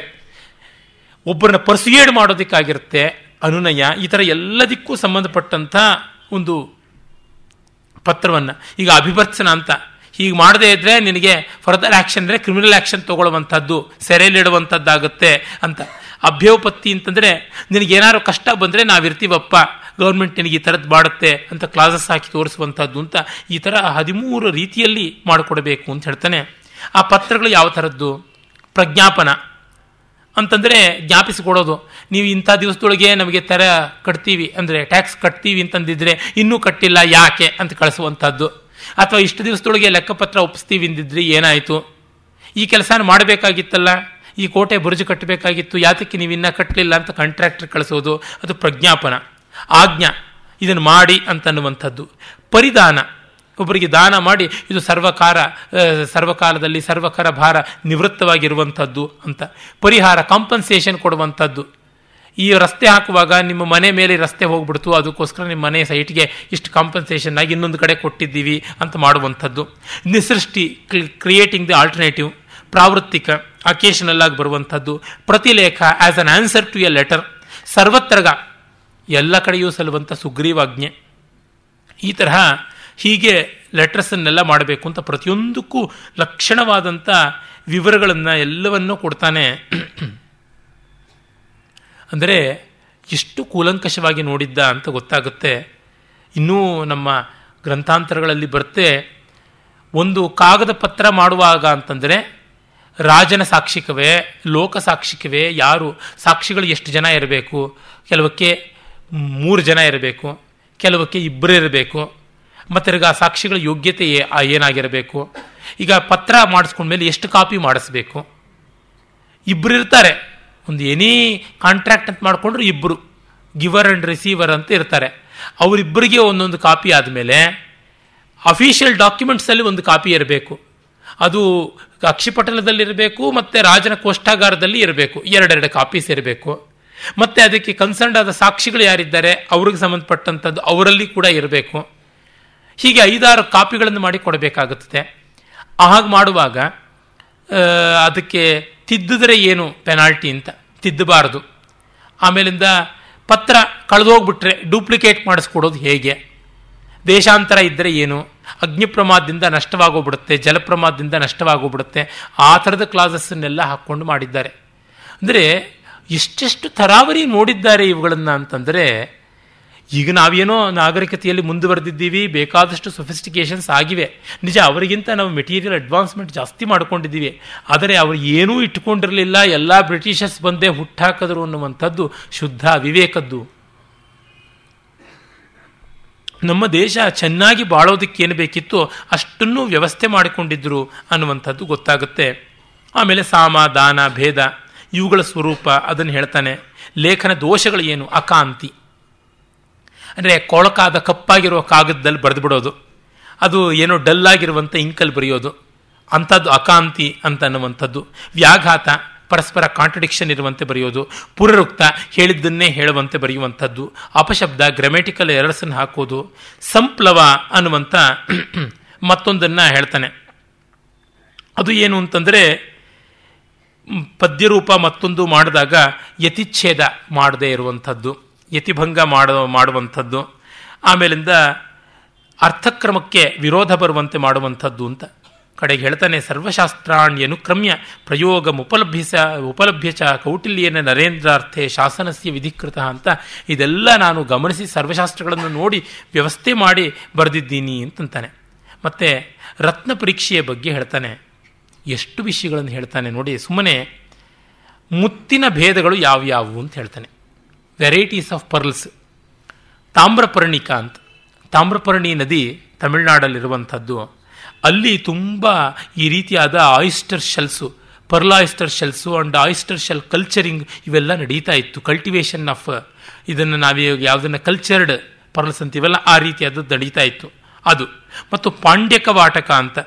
ಒಬ್ಬರನ್ನ ಪರ್ಸುಯೇಡ್ ಮಾಡೋದಕ್ಕಾಗಿರುತ್ತೆ, ಅನುನಯ, ಈ ಥರ ಎಲ್ಲದಕ್ಕೂ ಸಂಬಂಧಪಟ್ಟಂಥ ಒಂದು ಪತ್ರವನ್ನು, ಈಗ ಅಭಿಭರ್ಸನ ಅಂತ ಹೀಗೆ ಮಾಡದೇ ಇದ್ರೆ ನಿನಗೆ ಫರ್ದರ್ ಆಕ್ಷನ್ ಅಂದರೆ ಕ್ರಿಮಿನಲ್ ಆಕ್ಷನ್ ತಗೊಳ್ಳುವಂಥದ್ದು, ಸೆರೆಯಲ್ಲಿಡುವಂಥದ್ದಾಗುತ್ತೆ ಅಂತ. ಅಭ್ಯೋಪತ್ತಿ ಅಂತಂದರೆ ನಿನಗೇನಾದ್ರು ಕಷ್ಟ ಬಂದರೆ ನಾವಿರ್ತೀವಪ್ಪ, ಗೌರ್ಮೆಂಟ್ ನಿನಗೆ ಈ ಥರದ್ದು ಮಾಡುತ್ತೆ ಅಂತ ಕ್ಲಾಸಸ್ ಹಾಕಿ ತೋರಿಸುವಂಥದ್ದು ಅಂತ ಈ ಥರ ಹದಿಮೂರು ರೀತಿಯಲ್ಲಿ ಮಾಡಿಕೊಡಬೇಕು ಅಂತ ಹೇಳ್ತಾನೆ. ಆ ಪತ್ರಗಳು ಯಾವ ಥರದ್ದು? ಪ್ರಜ್ಞಾಪನ ಅಂತಂದರೆ ಜ್ಞಾಪಿಸಿಕೊಡೋದು. ನೀವು ಇಂಥ ದಿವಸದೊಳಗೆ ನಮಗೆ ತರ ಕಟ್ತೀವಿ ಅಂದರೆ, ಟ್ಯಾಕ್ಸ್ ಕಟ್ತೀವಿ ಅಂತಂದಿದ್ರೆ ಇನ್ನೂ ಕಟ್ಟಿಲ್ಲ ಯಾಕೆ ಅಂತ ಕಳಿಸುವಂಥದ್ದು. ಅಥವಾ ಇಷ್ಟು ದಿವಸದೊಳಗೆ ಲೆಕ್ಕಪತ್ರ ಒಪ್ಪಿಸ್ತೀವಿ ಅಂದಿದ್ರಿ ಏನಾಯಿತು? ಈ ಕೆಲಸನ ಮಾಡಬೇಕಾಗಿತ್ತಲ್ಲ? ಈ ಕೋಟೆ ಬುರುಜು ಕಟ್ಟಬೇಕಾಗಿತ್ತು? ಯಾತಕ್ಕೆ ನೀವು ಇನ್ನೂ ಕಟ್ಟಲಿಲ್ಲ ಅಂತ ಕಾಂಟ್ರಾಕ್ಟರ್ ಕಳಿಸೋದು? ಅದು ಪ್ರಜ್ಞಾಪನ. ಆಜ್ಞಾ. ಇದನ್ನು ಮಾಡಿ ಅಂತನ್ನುವಂಥದ್ದು ಪರಿದಾನ. ಒಬ್ಬರಿಗೆ ದಾನ ಮಾಡಿ ಇದು ಸರ್ವಕಾರ ಸರ್ವಕಾಲದಲ್ಲಿ ಸರ್ವಕರ ಭಾರ ನಿವೃತ್ತವಾಗಿರುವಂಥದ್ದು ಅಂತ. ಪರಿಹಾರ ಕಾಂಪನ್ಸೇಷನ್ ಕೊಡುವಂಥದ್ದು. ಈ ರಸ್ತೆ ಹಾಕುವಾಗ ನಿಮ್ಮ ಮನೆ ಮೇಲೆ ರಸ್ತೆ ಹೋಗ್ಬಿಡ್ತು, ಅದಕ್ಕೋಸ್ಕರ ನಿಮ್ಮ ಮನೆ ಸೈಟ್ಗೆ ಇಷ್ಟು ಕಾಂಪನ್ಸೇಷನ್ ಆಗಿ ಇನ್ನೊಂದು ಕಡೆ ಕೊಟ್ಟಿದ್ದೀವಿ ಅಂತ ಮಾಡುವಂಥದ್ದು. ನಿಸೃಷ್ಟಿ ಕ್ರಿಯೇಟಿಂಗ್ ದಿ ಆಲ್ಟರ್ನೇಟಿವ್ ಪ್ರಾವೃತ್ತಿಕ ಅಕೇಶನಲ್ ಆಗಿ ಬರುವಂಥದ್ದು. ಪ್ರತಿಲೇಖ as an answer to a letter ಸರ್ವತ್ರಗ ಎಲ್ಲ ಕಡೆಯೂ ಸಲ್ಲುವಂಥ ಸುಗ್ರೀವಾಜ್ಞೆ. ಈ ತರಹ ಹೀಗೆ ಲೆಟರ್ಸನ್ನೆಲ್ಲ ಮಾಡಬೇಕು ಅಂತ ಪ್ರತಿಯೊಂದಕ್ಕೂ ಲಕ್ಷಣವಾದಂಥ ವಿವರಗಳನ್ನು ಎಲ್ಲವನ್ನೂ ಕೊಡ್ತಾನೆ ಅಂದರೆ ಎಷ್ಟು ಕೂಲಂಕಷವಾಗಿ ನೋಡಿದ್ದ ಅಂತ ಗೊತ್ತಾಗುತ್ತೆ. ಇನ್ನೂ ನಮ್ಮ ಗ್ರಂಥಾಂತರಗಳಲ್ಲಿ ಬರುತ್ತೆ, ಒಂದು ಕಾಗದ ಪತ್ರ ಮಾಡುವಾಗ ಅಂತಂದರೆ, ರಾಜನ ಸಾಕ್ಷಿಕವೇ, ಲೋಕ ಸಾಕ್ಷಿಕವೇ, ಯಾರು, ಸಾಕ್ಷಿಗಳು ಎಷ್ಟು ಜನ ಇರಬೇಕು, ಕೆಲವಕ್ಕೆ ಮೂರು ಜನ ಇರಬೇಕು, ಕೆಲವಕ್ಕೆ ಇಬ್ಬರು ಇರಬೇಕು, ಮತ್ತು ಆ ಸಾಕ್ಷಿಗಳ ಯೋಗ್ಯತೆ ಏನಾಗಿರಬೇಕು, ಈಗ ಪತ್ರ ಮಾಡಿಸ್ಕೊಂಡ್ಮೇಲೆ ಎಷ್ಟು ಕಾಪಿ ಮಾಡಿಸ್ಬೇಕು ಇಬ್ಬರು ಇರ್ತಾರೆ. ಒಂದು ಎನಿ ಕಾಂಟ್ರಾಕ್ಟ್ ಅಂತ ಮಾಡಿಕೊಂಡ್ರು ಇಬ್ಬರು ಗಿವರ್ ಆ್ಯಂಡ್ ರಿಸೀವರ್ ಅಂತ ಇರ್ತಾರೆ. ಅವರಿಬ್ಬರಿಗೆ ಒಂದೊಂದು ಕಾಪಿ ಆದಮೇಲೆ ಅಫಿಷಿಯಲ್ ಡಾಕ್ಯುಮೆಂಟ್ಸಲ್ಲಿ ಒಂದು ಕಾಪಿ ಇರಬೇಕು. ಅದು ಅಕ್ಷಿಪಟಲದಲ್ಲಿರಬೇಕು ಮತ್ತು ರಾಜನ ಕೋಷ್ಠಾಗಾರದಲ್ಲಿ ಇರಬೇಕು. ಎರಡೆರಡು ಕಾಪೀಸ್ ಇರಬೇಕು. ಮತ್ತು ಅದಕ್ಕೆ ಕನ್ಸರ್ನ್ ಆದ ಸಾಕ್ಷಿಗಳು ಯಾರಿದ್ದಾರೆ? ಅವ್ರಿಗೆ ಸಂಬಂಧಪಟ್ಟಂಥದ್ದು ಅವರಲ್ಲಿ ಕೂಡ ಇರಬೇಕು. ಹೀಗೆ ಐದಾರು ಕಾಪಿಗಳನ್ನು ಮಾಡಿ ಕೊಡಬೇಕಾಗುತ್ತದೆ ಹಾಗೆ ಮಾಡುವಾಗ ಅದಕ್ಕೆ ತಿದ್ದಿದ್ರೆ ಏನು ಪೆನಾಲ್ಟಿ ಅಂತ? ತಿದ್ದಬಾರದು. ಆಮೇಲಿಂದ ಪತ್ರ ಕಳೆದೋಗ್ಬಿಟ್ರೆ ಡೂಪ್ಲಿಕೇಟ್ ಮಾಡಿಸ್ಕೊಡೋದು ಹೇಗೆ? ದೇಶಾಂತರ ಇದ್ದರೆ ಏನು? ಅಗ್ನಿ ಪ್ರಮಾದದಿಂದ ನಷ್ಟವಾಗೋಗ್ಬಿಡುತ್ತೆ, ಜಲಪ್ರಮಾದದಿಂದ ನಷ್ಟವಾಗೋಗ್ಬಿಡುತ್ತೆ, ಆ ಥರದ ಕ್ಲಾಸಸ್ಸನ್ನೆಲ್ಲ ಹಾಕ್ಕೊಂಡು ಮಾಡಿದ್ದಾರೆ. ಅಂದರೆ ಎಷ್ಟೆಷ್ಟು ಥರಾವರಿ ನೋಡಿದ್ದಾರೆ ಇವುಗಳನ್ನು ಅಂತಂದರೆ ಈಗ ನಾವೇನೋ ನಾಗರಿಕತೆಯಲ್ಲಿ ಮುಂದುವರೆದಿದ್ದೀವಿ, ಬೇಕಾದಷ್ಟು ಸೊಫಿಸ್ಟಿಕೇಷನ್ಸ್ ಆಗಿವೆ. ನಿಜ, ಅವರಿಗಿಂತ ನಾವು ಮೆಟೀರಿಯಲ್ ಅಡ್ವಾನ್ಸ್ಮೆಂಟ್ ಜಾಸ್ತಿ ಮಾಡ್ಕೊಂಡಿದ್ದೀವಿ. ಆದರೆ ಅವರು ಏನೂ ಇಟ್ಕೊಂಡಿರಲಿಲ್ಲ, ಎಲ್ಲ ಬ್ರಿಟಿಷರ್ಸ್ ಬಂದೇ ಹುಟ್ಟಾಕಿದ್ರು ಅನ್ನುವಂಥದ್ದು ಶುದ್ಧ ವಿವೇಕದ್ದು ನಮ್ಮ ದೇಶ ಚೆನ್ನಾಗಿ ಬಾಳೋದಕ್ಕೇನು ಬೇಕಿತ್ತು ಅಷ್ಟನ್ನು ವ್ಯವಸ್ಥೆ ಮಾಡಿಕೊಂಡಿದ್ರು ಅನ್ನುವಂಥದ್ದು ಗೊತ್ತಾಗುತ್ತೆ. ಆಮೇಲೆ ಸಾಮ, ದಾನ, ಭೇದ, ಇವುಗಳ ಸ್ವರೂಪ ಅದನ್ನು ಹೇಳ್ತಾನೆ. ಲೇಖನ ದೋಷಗಳು ಏನು ಅಕಾಂತಿ. ಅಂದರೆ ಕೊಳಕಾದ ಕಪ್ಪಾಗಿರುವ ಕಾಗದದಲ್ಲಿ ಬರೆದು ಬಿಡೋದು ಅದು ಏನೋ ಡಲ್ಲಾಗಿರುವಂಥ ಇಂಕಲ್ಲಿ ಬರೆಯೋದು. ಅಂಥದ್ದು ಅಕಾಂತಿ ಅಂತ ಅನ್ನುವಂಥದ್ದು. ವ್ಯಾಘಾತ, ಪರಸ್ಪರ ಕಾಂಟ್ರಡಿಕ್ಷನ್ ಇರುವಂತೆ ಬರೆಯೋದು. ಪುರರುಕ್ತ, ಹೇಳಿದ್ದನ್ನೇ ಹೇಳುವಂತೆ ಬರೆಯುವಂಥದ್ದು. ಅಪಶಬ್ದ, ಗ್ರಾಮೆಟಿಕಲ್ ಎರರ್ಸನ್ನು ಹಾಕೋದು. ಸಂಪ್ಲವ ಅನ್ನುವಂಥ *clears throat* ಮತ್ತೊಂದನ್ನು ಹೇಳ್ತಾನೆ. ಅದು ಏನು ಅಂತಂದರೆ, ಪದ್ಯರೂಪ ಮತ್ತೊಂದು ಮಾಡಿದಾಗ ಯತಿಚ್ಛೇದ ಮಾಡದೇ ಇರುವಂಥದ್ದು. ಯತಿಭಂಗ ಮಾಡೋ, ಮಾಡುವಂಥದ್ದು, ಆಮೇಲಿಂದ ಅರ್ಥಕ್ರಮಕ್ಕೆ ವಿರೋಧ ಬರುವಂತೆ ಮಾಡುವಂಥದ್ದು ಅಂತ ಕಡೆಗೆ ಹೇಳ್ತಾನೆ, ಸರ್ವಶಾಸ್ತ್ರಾಣ್ಯನು ಕ್ರಮ್ಯ ಪ್ರಯೋಗ ಉಪಲಭ್ಯಸ ಉಪಲಭ್ಯ ಚ ಕೌಟಿಲ್ಯನ ನರೇಂದ್ರಾರ್ಥೆ ಶಾಸನಸ್ಯ ವಿಧಿಕೃತ ಅಂತ ಇದೆಲ್ಲ ನಾನು ಗಮನಿಸಿ ಸರ್ವಶಾಸ್ತ್ರಗಳನ್ನು ನೋಡಿ ವ್ಯವಸ್ಥೆ ಮಾಡಿ ಬರೆದಿದ್ದೀನಿ ಅಂತಂತಾನೆ. ಮತ್ತು ರತ್ನ ಪರೀಕ್ಷೆಯ ಬಗ್ಗೆ ಹೇಳ್ತಾನೆ. ಎಷ್ಟು ವಿಷಯಗಳನ್ನು ಹೇಳ್ತಾನೆ ನೋಡಿ, ಸುಮ್ಮನೆ ಮುತ್ತಿನ ಭೇದಗಳು ಯಾವ್ಯಾವು ಅಂತ ಹೇಳ್ತಾನೆ. ವೆರೈಟೀಸ್ ಆಫ್ ಪರ್ಲ್ಸ್ ತಾಮ್ರಪರ್ಣಿಕ ಅಂತ. ತಾಮ್ರಪರ್ಣಿ ನದಿ ತಮಿಳುನಾಡಲ್ಲಿರುವಂಥದ್ದು. ಅಲ್ಲಿ ತುಂಬ ಈ ರೀತಿಯಾದ oyster shells pearl oyster shells and oyster shell culturing ಇವೆಲ್ಲ ನಡೀತಾ ಇತ್ತು. ಕಲ್ಟಿವೇಶನ್ ಆಫ್ ಇದನ್ನು ನಾವೀಗ ಯಾವುದನ್ನು ಕಲ್ಚರ್ಡ್ ಪರ್ಲ್ಸ್ ಅಂತೀವಲ್ಲ, ಆ ರೀತಿಯಾದದ್ದು ನಡೀತಾ ಇತ್ತು. ಅದು. ಮತ್ತು ಪಾಂಡ್ಯಕ ವಾಟಕ ಅಂತ.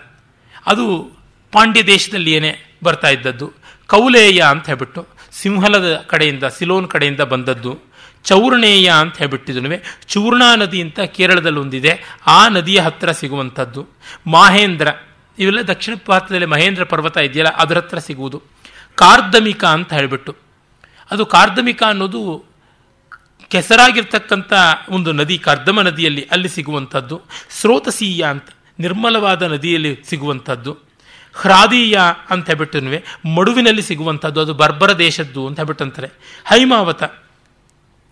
ಅದು ಪಾಂಡ್ಯ ದೇಶದಲ್ಲಿ ಏನೇ ಬರ್ತಾ ಇದ್ದದ್ದು. ಕೌಲೇಯ ಅಂತ ಹೇಳ್ಬಿಟ್ಟು. ಸಿಂಹಲದ ಕಡೆಯಿಂದ, ಸಿಲೋನ್ ಕಡೆಯಿಂದ ಬಂದದ್ದು ಚೌರ್ಣೇಯ ಅಂತ ಹೇಳ್ಬಿಟ್ಟಿದ್ನುವೆ ಚೂರ್ಣಾ ನದಿ ಅಂತ ಕೇರಳದಲ್ಲಿ ಒಂದಿದೆ. ಆ ನದಿಯ ಹತ್ತಿರ ಸಿಗುವಂಥದ್ದು. ಮಾಹೇಂದ್ರ, ಇವೆಲ್ಲ ದಕ್ಷಿಣ ಭಾರತದಲ್ಲಿ ಮಹೇಂದ್ರ ಪರ್ವತ ಇದೆಯಲ್ಲ, ಅದರ ಹತ್ರ ಸಿಗುವುದು. ಕಾರ್ದಮಿಕ ಅಂತ ಹೇಳಿಬಿಟ್ಟು. ಅದು ಕಾರ್ದಮಿಕ ಅನ್ನೋದು ಕೆಸರಾಗಿರ್ತಕ್ಕಂಥ ಒಂದು ನದಿ, ಕರ್ದಮ ನದಿಯಲ್ಲಿ ಅಲ್ಲಿ ಸಿಗುವಂಥದ್ದು. ಸ್ರೋತಸೀಯ ಅಂತ, ನಿರ್ಮಲವಾದ ನದಿಯಲ್ಲಿ ಸಿಗುವಂಥದ್ದು. ಹ್ರಾದೀಯ ಅಂತ ಹೇಳ್ಬಿಟ್ಟು ಮಡುವಿನಲ್ಲಿ ಸಿಗುವಂಥದ್ದು ಅದು ಬರ್ಬರ ದೇಶದ್ದು ಅಂತ ಹೇಳ್ಬಿಟ್ಟಂತಾರೆ. ಹೈಮಾವತ,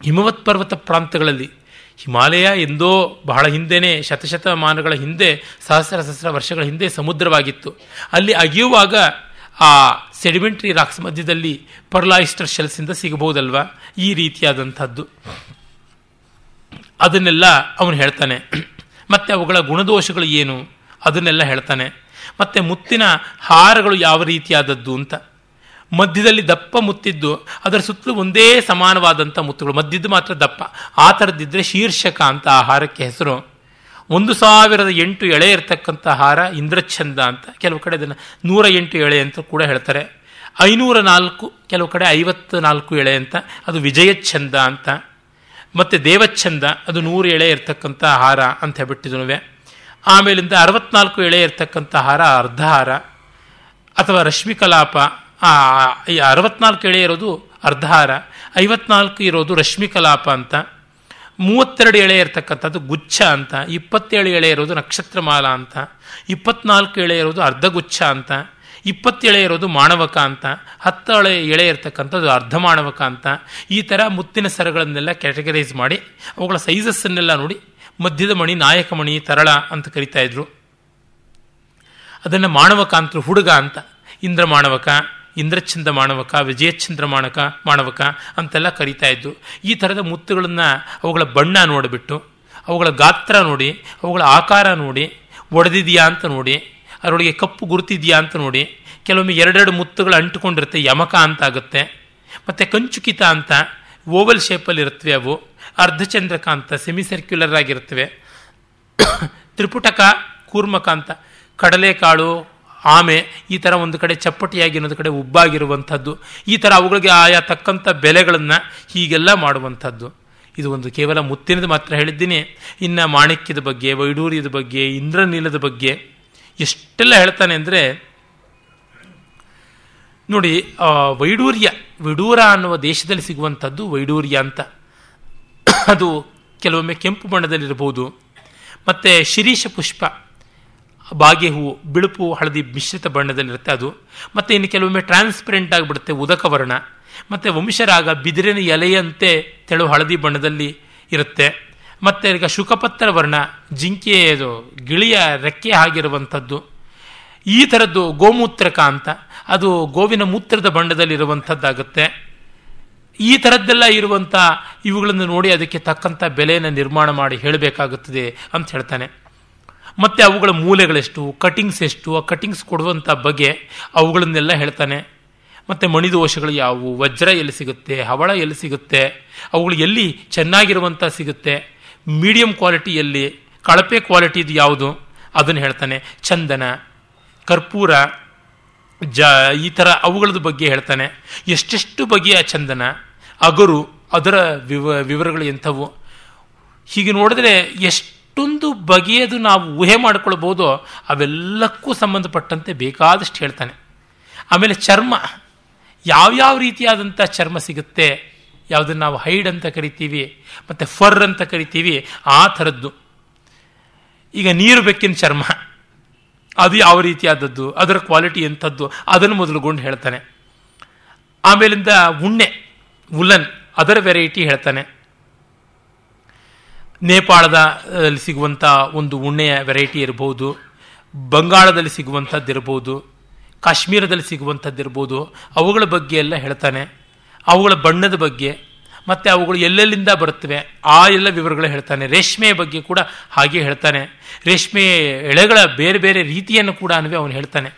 ಹಿಮವತ್ ಪರ್ವತ ಪ್ರಾಂತಗಳಲ್ಲಿ ಹಿಮಾಲಯ ಎಂದೋ ಬಹಳ ಹಿಂದೆನೇ, ಶತಶತಮಾನಗಳ ಹಿಂದೆ, ಸಹಸ್ರ ಸಹಸ್ರ ವರ್ಷಗಳ ಹಿಂದೆ ಸಮುದ್ರವಾಗಿತ್ತು. ಅಲ್ಲಿ ಅಗಿಯುವಾಗ ಆ ಸೆಡಿಮೆಂಟ್ರಿ ರಾಕ್ಸ್ ಮಧ್ಯದಲ್ಲಿ ಪರ್ಲಾಯಿಸ್ಟರ್ ಶೆಲ್ಸಿಂದ ಸಿಗಬಹುದಲ್ವಾ? ಈ ರೀತಿಯಾದಂಥದ್ದು. ಅದನ್ನೆಲ್ಲ ಅವನು ಹೇಳ್ತಾನೆ. ಮತ್ತು ಅವುಗಳ ಗುಣದೋಷಗಳು ಏನು? ಅದನ್ನೆಲ್ಲ ಹೇಳ್ತಾನೆ. ಮತ್ತೆ ಮುತ್ತಿನ ಹಾರಗಳು ಯಾವ ರೀತಿಯಾದದ್ದು ಅಂತ. ಮಧ್ಯದಲ್ಲಿ ದಪ್ಪ ಮುತ್ತಿದ್ದು, ಅದರ ಸುತ್ತಲೂ ಒಂದೇ ಸಮಾನವಾದಂಥ ಮುತ್ತುಗಳು. ಮಧ್ಯದ್ದು ಮಾತ್ರ ದಪ್ಪ. ಆ ಥರದ್ದಿದ್ದರೆ ಶೀರ್ಷಕ ಅಂತ ಆ ಹಾರಕ್ಕೆ ಹೆಸರು. ಒಂದು ಸಾವಿರದ ಎಂಟು ಎಳೆ ಇರತಕ್ಕಂಥ ಹಾರ ಇಂದ್ರಚಂದ ಅಂತ. ಕೆಲವು ಕಡೆ ಅದನ್ನು ನೂರ ಎಂಟು ಎಳೆ ಅಂತ ಕೂಡ ಹೇಳ್ತಾರೆ. ಐನೂರ ನಾಲ್ಕು, ಕೆಲವು ಕಡೆ ಐವತ್ತು ನಾಲ್ಕು ಎಳೆ ಅಂತ. ಅದು ವಿಜಯಚ್ಛಂದ ಅಂತ. ಮತ್ತು ದೇವಚ್ಛಂದ, ಅದು ನೂರು ಎಳೆ ಇರತಕ್ಕಂಥ ಹಾರ ಅಂತ ಹೇಳ್ಬಿಟ್ಟಿದ್ನುವೆ ಆಮೇಲಿಂದ ಅರವತ್ನಾಲ್ಕು ಎಳೆ ಇರ್ತಕ್ಕಂಥ ಹಾರ, ಅರ್ಧ ಹಾರ, ಅಥವಾ ರಶ್ಮಿಕಲಾಪ ಈ ಅರವತ್ನಾಲ್ಕು ಎಳೆ ಇರೋದು ಅರ್ಧ ಹಾರ, ಐವತ್ನಾಲ್ಕು ಇರೋದು ರಶ್ಮಿಕಲಾಪ ಅಂತ, ಮೂವತ್ತೆರಡು ಎಳೆ ಇರತಕ್ಕಂಥದ್ದು ಗುಚ್ಛ ಅಂತ, ಇಪ್ಪತ್ತೇಳು ಎಳೆ ಇರೋದು ನಕ್ಷತ್ರಮಾಲ ಅಂತ, ಇಪ್ಪತ್ನಾಲ್ಕು ಎಳೆ ಇರೋದು ಅರ್ಧಗುಚ್ಛ ಅಂತ, ಇಪ್ಪತ್ತೇಳೆ ಇರೋದು ಮಾಣವಕ ಅಂತ, ಹತ್ತಳೆ ಎಳೆ ಇರತಕ್ಕಂಥದ್ದು ಅರ್ಧ ಮಾಣವಕ ಅಂತ, ಈ ಥರ ಮುತ್ತಿನ ಸರಗಳನ್ನೆಲ್ಲ ಕ್ಯಾಟಗರೈಸ್ ಮಾಡಿ, ಅವುಗಳ ಸೈಜಸ್ಸನ್ನೆಲ್ಲ ನೋಡಿ ಮಧ್ಯದ ಮಣಿ, ನಾಯಕ ಮಣಿ, ತರಳ ಅಂತ ಕರಿತಾ ಇದ್ರು. ಅದನ್ನು ಮಾಣವಕ ಅಂತ ಹುಡುಗ ಅಂತ. ಇಂದ್ರ ಮಾಣವಕ ಇಂದ್ರಚಂದ್ರ ಮಾಣವಕ ವಿಜಯಚಂದ್ರ ಮಾಣಕ ಮಾಣವಕ ಅಂತೆಲ್ಲ ಕರಿತಾ ಇದ್ದು ಈ ಥರದ ಮುತ್ತುಗಳನ್ನು ಅವುಗಳ ಬಣ್ಣ ನೋಡಿಬಿಟ್ಟು, ಅವುಗಳ ಗಾತ್ರ ನೋಡಿ, ಅವುಗಳ ಆಕಾರ ನೋಡಿ, ಒಡೆದಿದೆಯಾ ಅಂತ ನೋಡಿ, ಅದರೊಳಗೆ ಕಪ್ಪು ಗುರುತಿದೆಯಾ ಅಂತ ನೋಡಿ, ಕೆಲವೊಮ್ಮೆ ಎರಡೆರಡು ಮುತ್ತುಗಳು ಅಂಟುಕೊಂಡಿರುತ್ತೆ, ಯಮಕ ಅಂತ ಆಗುತ್ತೆ. ಮತ್ತು ಕಂಚುಕಿತ ಅಂತ ಓವಲ್ ಶೇಪಲ್ಲಿ ಇರುತ್ತವೆ ಅವು. ಅರ್ಧಚಂದ್ರಕ ಅಂತ ಸೆಮಿ ಸರ್ಕ್ಯುಲರ್ ಆಗಿರುತ್ತವೆ. ತ್ರಿಪುಟಕ, ಕೂರ್ಮಕ ಅಂತ, ಕಡಲೆಕಾಳು, ಆಮೆ, ಈ ಥರ ಒಂದು ಕಡೆ ಚಪ್ಪಟಿಯಾಗಿ ಇನ್ನೊಂದು ಕಡೆ ಉಬ್ಬಾಗಿರುವಂಥದ್ದು. ಈ ಥರ ಅವುಗಳಿಗೆ ಆಯಾ ತಕ್ಕಂಥ ಬೆಲೆಗಳನ್ನು ಹೀಗೆಲ್ಲ ಮಾಡುವಂಥದ್ದು. ಇದು ಒಂದು ಕೇವಲ ಮುತ್ತಿನದು ಮಾತ್ರ ಹೇಳಿದ್ದೀನಿ. ಇನ್ನು ಮಾಣಿಕ್ಯದ ಬಗ್ಗೆ, ವೈಡೂರ್ಯದ ಬಗ್ಗೆ, ಇಂದ್ರನೀಲದ ಬಗ್ಗೆ ಎಷ್ಟೆಲ್ಲ ಹೇಳ್ತಾನೆ ಅಂದರೆ ನೋಡಿ ವೈಡೂರ್ಯ, ವಿಡೂರ ಅನ್ನುವ ದೇಶದಲ್ಲಿ ಸಿಗುವಂಥದ್ದು ವೈಡೂರ್ಯ ಅಂತ. ಅದು ಕೆಲವೊಮ್ಮೆ ಕೆಂಪು ಬಣ್ಣದಲ್ಲಿರ್ಬೋದು ಮತ್ತು ಶಿರೀಷ ಪುಷ್ಪ, ಬಾಗೆ ಹೂವು, ಬಿಳುಪು, ಹಳದಿ ಮಿಶ್ರಿತ ಬಣ್ಣದಲ್ಲಿರುತ್ತೆ ಅದು. ಮತ್ತು ಇನ್ನು ಕೆಲವೊಮ್ಮೆ ಟ್ರಾನ್ಸ್ಪರೆಂಟ್ ಆಗಿಬಿಡುತ್ತೆ, ಉದಕ ವರ್ಣ. ಮತ್ತು ವಂಶರಾಗ ಬಿದಿರಿನ ಎಲೆಯಂತೆ ತೆಳು ಹಳದಿ ಬಣ್ಣದಲ್ಲಿ ಇರುತ್ತೆ. ಮತ್ತು ಈಗ ಶುಕಪತ್ರ ವರ್ಣ ಜಿಂಕೆಯದು ಗಿಳಿಯ ರೆಕ್ಕೆ ಆಗಿರುವಂಥದ್ದು. ಈ ಥರದ್ದು ಗೋಮೂತ್ರಕ ಅಂತ, ಅದು ಗೋವಿನ ಮೂತ್ರದ ಬಣ್ಣದಲ್ಲಿರುವಂಥದ್ದಾಗುತ್ತೆ ಈ ಥರದ್ದೆಲ್ಲ ಇರುವಂಥ ಇವುಗಳನ್ನು ನೋಡಿ ಅದಕ್ಕೆ ತಕ್ಕಂಥ ಬೆಲೆಯನ್ನು ನಿರ್ಮಾಣ ಮಾಡಿ ಹೇಳಬೇಕಾಗುತ್ತದೆ ಅಂತ ಹೇಳ್ತಾನೆ. ಮತ್ತು ಅವುಗಳ ಮೂಲೆಗಳೆಷ್ಟು, ಕಟಿಂಗ್ಸ್ ಎಷ್ಟು, ಆ ಕಟಿಂಗ್ಸ್ ಕೊಡುವಂಥ ಬಗೆ ಅವುಗಳನ್ನೆಲ್ಲ ಹೇಳ್ತಾನೆ. ಮತ್ತು ಮಣಿದೋಷಗಳು ಯಾವುವು, ವಜ್ರ ಎಲ್ಲಿ ಸಿಗುತ್ತೆ, ಹವಳ ಎಲ್ಲಿ ಸಿಗುತ್ತೆ, ಅವುಗಳು ಎಲ್ಲಿ ಚೆನ್ನಾಗಿರುವಂಥ ಸಿಗುತ್ತೆ, ಮೀಡಿಯಂ ಕ್ವಾಲಿಟಿಯಲ್ಲಿ ಕಳಪೆ ಕ್ವಾಲಿಟಿದು ಯಾವುದು, ಅದನ್ನು ಹೇಳ್ತಾನೆ. ಚಂದನ ಕರ್ಪೂರ, ಜ, ಈ ಥರ ಅವುಗಳದ ಬಗ್ಗೆ ಹೇಳ್ತಾನೆ. ಎಷ್ಟೆಷ್ಟು ಬಗೆಯ ಚಂದನ, ಅಗರು, ಅದರ ವಿವ, ವಿವರಗಳು ಎಂಥವು. ಹೀಗೆ ನೋಡಿದ್ರೆ ಎಷ್ಟೊಂದು ಬಗೆಯದು ನಾವು ಊಹೆ ಮಾಡಿಕೊಳ್ಬೋದು, ಅವೆಲ್ಲಕ್ಕೂ ಸಂಬಂಧಪಟ್ಟಂತೆ ಬೇಕಾದಷ್ಟು ಹೇಳ್ತಾನೆ. ಆಮೇಲೆ ಚರ್ಮ, ಯಾವ್ಯಾವ ರೀತಿಯಾದಂಥ ಚರ್ಮ ಸಿಗುತ್ತೆ, ಯಾವುದನ್ನು ನಾವು ಹೈಡ್ ಅಂತ ಕರಿತೀವಿ, ಮತ್ತು ಫರ್ ಅಂತ ಕರಿತೀವಿ, ಆ ಥರದ್ದು. ಈಗ ನೀರು ಬೆಕ್ಕಿನ ಚರ್ಮ. ಅದು ಯಾವ ರೀತಿಯಾದದ್ದು? ಅದರ ಕ್ವಾಲಿಟಿ ಎಂಥದ್ದು? ಅದನ್ನು ಮೊದಲುಗೊಂಡು ಹೇಳ್ತಾನೆ. ಆಮೇಲಿಂದ ಉಣ್ಣೆ, ಉಲನ್, ಅದರ ವೆರೈಟಿ ಹೇಳ್ತಾನೆ. ನೇಪಾಳದ ಸಿಗುವಂಥ ಒಂದು ಉಣ್ಣೆಯ ವೆರೈಟಿ ಇರ್ಬೋದು, ಬಂಗಾಳದಲ್ಲಿ ಸಿಗುವಂಥದ್ದು ಇರ್ಬೋದು, ಕಾಶ್ಮೀರದಲ್ಲಿ ಸಿಗುವಂಥದ್ದು ಇರ್ಬೋದು, ಅವುಗಳ ಬಗ್ಗೆ ಎಲ್ಲ ಹೇಳ್ತಾನೆ. ಅವುಗಳ ಬಣ್ಣದ ಬಗ್ಗೆ ಮತ್ತು ಅವುಗಳು ಎಲ್ಲೆಲ್ಲಿಂದ ಬರುತ್ತವೆ? ಆ ಎಲ್ಲ ವಿವರಗಳು ಹೇಳ್ತಾನೆ. ರೇಷ್ಮೆಯ ಬಗ್ಗೆ ಕೂಡ ಹಾಗೆ ಹೇಳ್ತಾನೆ. ರೇಷ್ಮೆ ಎಳೆಗಳ ಬೇರೆ ಬೇರೆ ರೀತಿಯನ್ನು ಕೂಡ ಅನ್ವೇ ಅವನು ಹೇಳ್ತಾನೆ.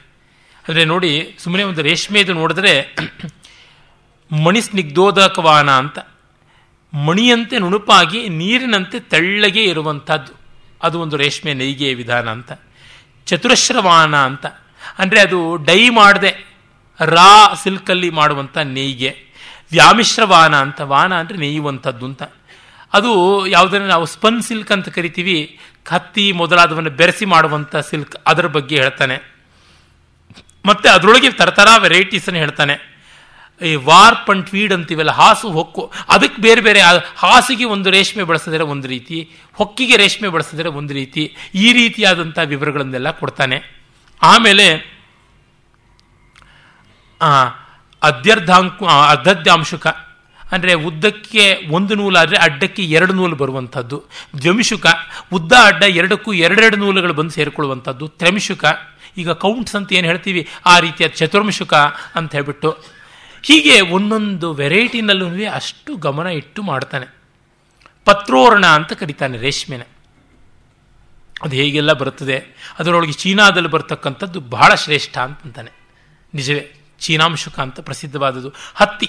ಅಂದರೆ ನೋಡಿ ಸುಮ್ಮನೆ ಒಂದು ರೇಷ್ಮೆದು ನೋಡಿದ್ರೆ *clears throat* ಮಣಿ ಸ್ನಿಗ್ಧೋದಕವಾನ ಅಂತ. ಮಣಿಯಂತೆ ನುಣುಪಾಗಿ ನೀರಿನಂತೆ ತೆಳ್ಳಗೆ ಇರುವಂಥದ್ದು ಅದು ಒಂದು ರೇಷ್ಮೆ ನೈಗೆಯ ವಿಧಾನ ಅಂತ. ಚತುರಶ್ರವಾನ ಅಂತ. ಅಂದರೆ ಅದು ಡೈ ಮಾಡದೆ, ರಾ ಸಿಲ್ಕಲ್ಲಿ ಮಾಡುವಂಥ ನೇಯ್ಗೆ ವ್ಯಾಮಿಶ್ರವಾನ ಅಂತ, ವಾನ ಅಂದರೆ ನೇಯುವಂಥದ್ದು ಅಂತ. ಅದು ಯಾವುದನ್ನು ನಾವು ಸ್ಪನ್ ಸಿಲ್ಕ್ ಅಂತ ಕರಿತೀವಿ, ಕತ್ತಿ ಮೊದಲಾದವನ್ನು ಬೆರೆಸಿ ಮಾಡುವಂಥ ಸಿಲ್ಕ್ ಅದರ ಬಗ್ಗೆ ಹೇಳ್ತಾನೆ. ಮತ್ತು ಅದರೊಳಗೆ ತರತರ ವೆರೈಟೀಸನ್ನು ಹೇಳ್ತಾನೆ. ಈ ವಾರ್ಪ್ ಅಂಡ್ ಟ್ವೀಡ್ ಅಂತೀವಲ್ಲ, ಹಾಸು, ಹೊಕ್ಕು, ಅದಕ್ಕೆ ಬೇರೆ ಬೇರೆ ಹಾಸಿಗೆ ಒಂದು ರೇಷ್ಮೆ ಬಳಸಿದರೆ ಒಂದು ರೀತಿ, ಹೊಕ್ಕಿಗೆ ರೇಷ್ಮೆ ಬಳಸಿದ್ರೆ ಒಂದು ರೀತಿ, ಈ ರೀತಿಯಾದಂಥ ವಿವರಗಳನ್ನೆಲ್ಲ ಕೊಡ್ತಾನೆ. ಆಮೇಲೆ ಅದ್ಯರ್ಧಾಂಕು ಅರ್ಧದ್ಯಾಂಶುಕ, ಅಂದರೆ ಉದ್ದಕ್ಕೆ ಒಂದು ನೂಲಾದರೆ ಅಡ್ಡಕ್ಕೆ ಎರಡು ನೂಲು ಬರುವಂಥದ್ದು. ದ್ವಮಿಶುಕ ಉದ್ದ ಅಡ್ಡ ಎರಡಕ್ಕೂ ಎರಡೆರಡು ನೂಲುಗಳು ಬಂದು ಸೇರಿಕೊಳ್ಳುವಂಥದ್ದು. ತ್ರಮಿಶುಕ, ಈಗ ಕೌಂಟ್ಸ್ ಅಂತ ಏನು ಹೇಳ್ತೀವಿ? ಆ ರೀತಿಯ ಚತುರ್ಮಶುಕ ಅಂತ ಹೇಳ್ಬಿಟ್ಟು. ಹೀಗೆ ಒಂದೊಂದು ವೆರೈಟಿನಲ್ಲೂ ಅಷ್ಟು ಗಮನ ಇಟ್ಟು ಮಾಡ್ತಾನೆ. ಪತ್ರೋರ್ಣ ಅಂತ ಕರೀತಾನೆ ರೇಷ್ಮೆನ. ಅದು ಹೇಗೆಲ್ಲ ಬರುತ್ತದೆ? ಅದರೊಳಗೆ ಚೀನಾದಲ್ಲಿ ಬರ್ತಕ್ಕಂಥದ್ದು ಬಹಳ ಶ್ರೇಷ್ಠ ಅಂತಂತಾನೆ ನಿಜವೇ. ಚೀನಾಂಶುಕ ಅಂತ ಪ್ರಸಿದ್ಧವಾದದ್ದು. ಹತ್ತಿ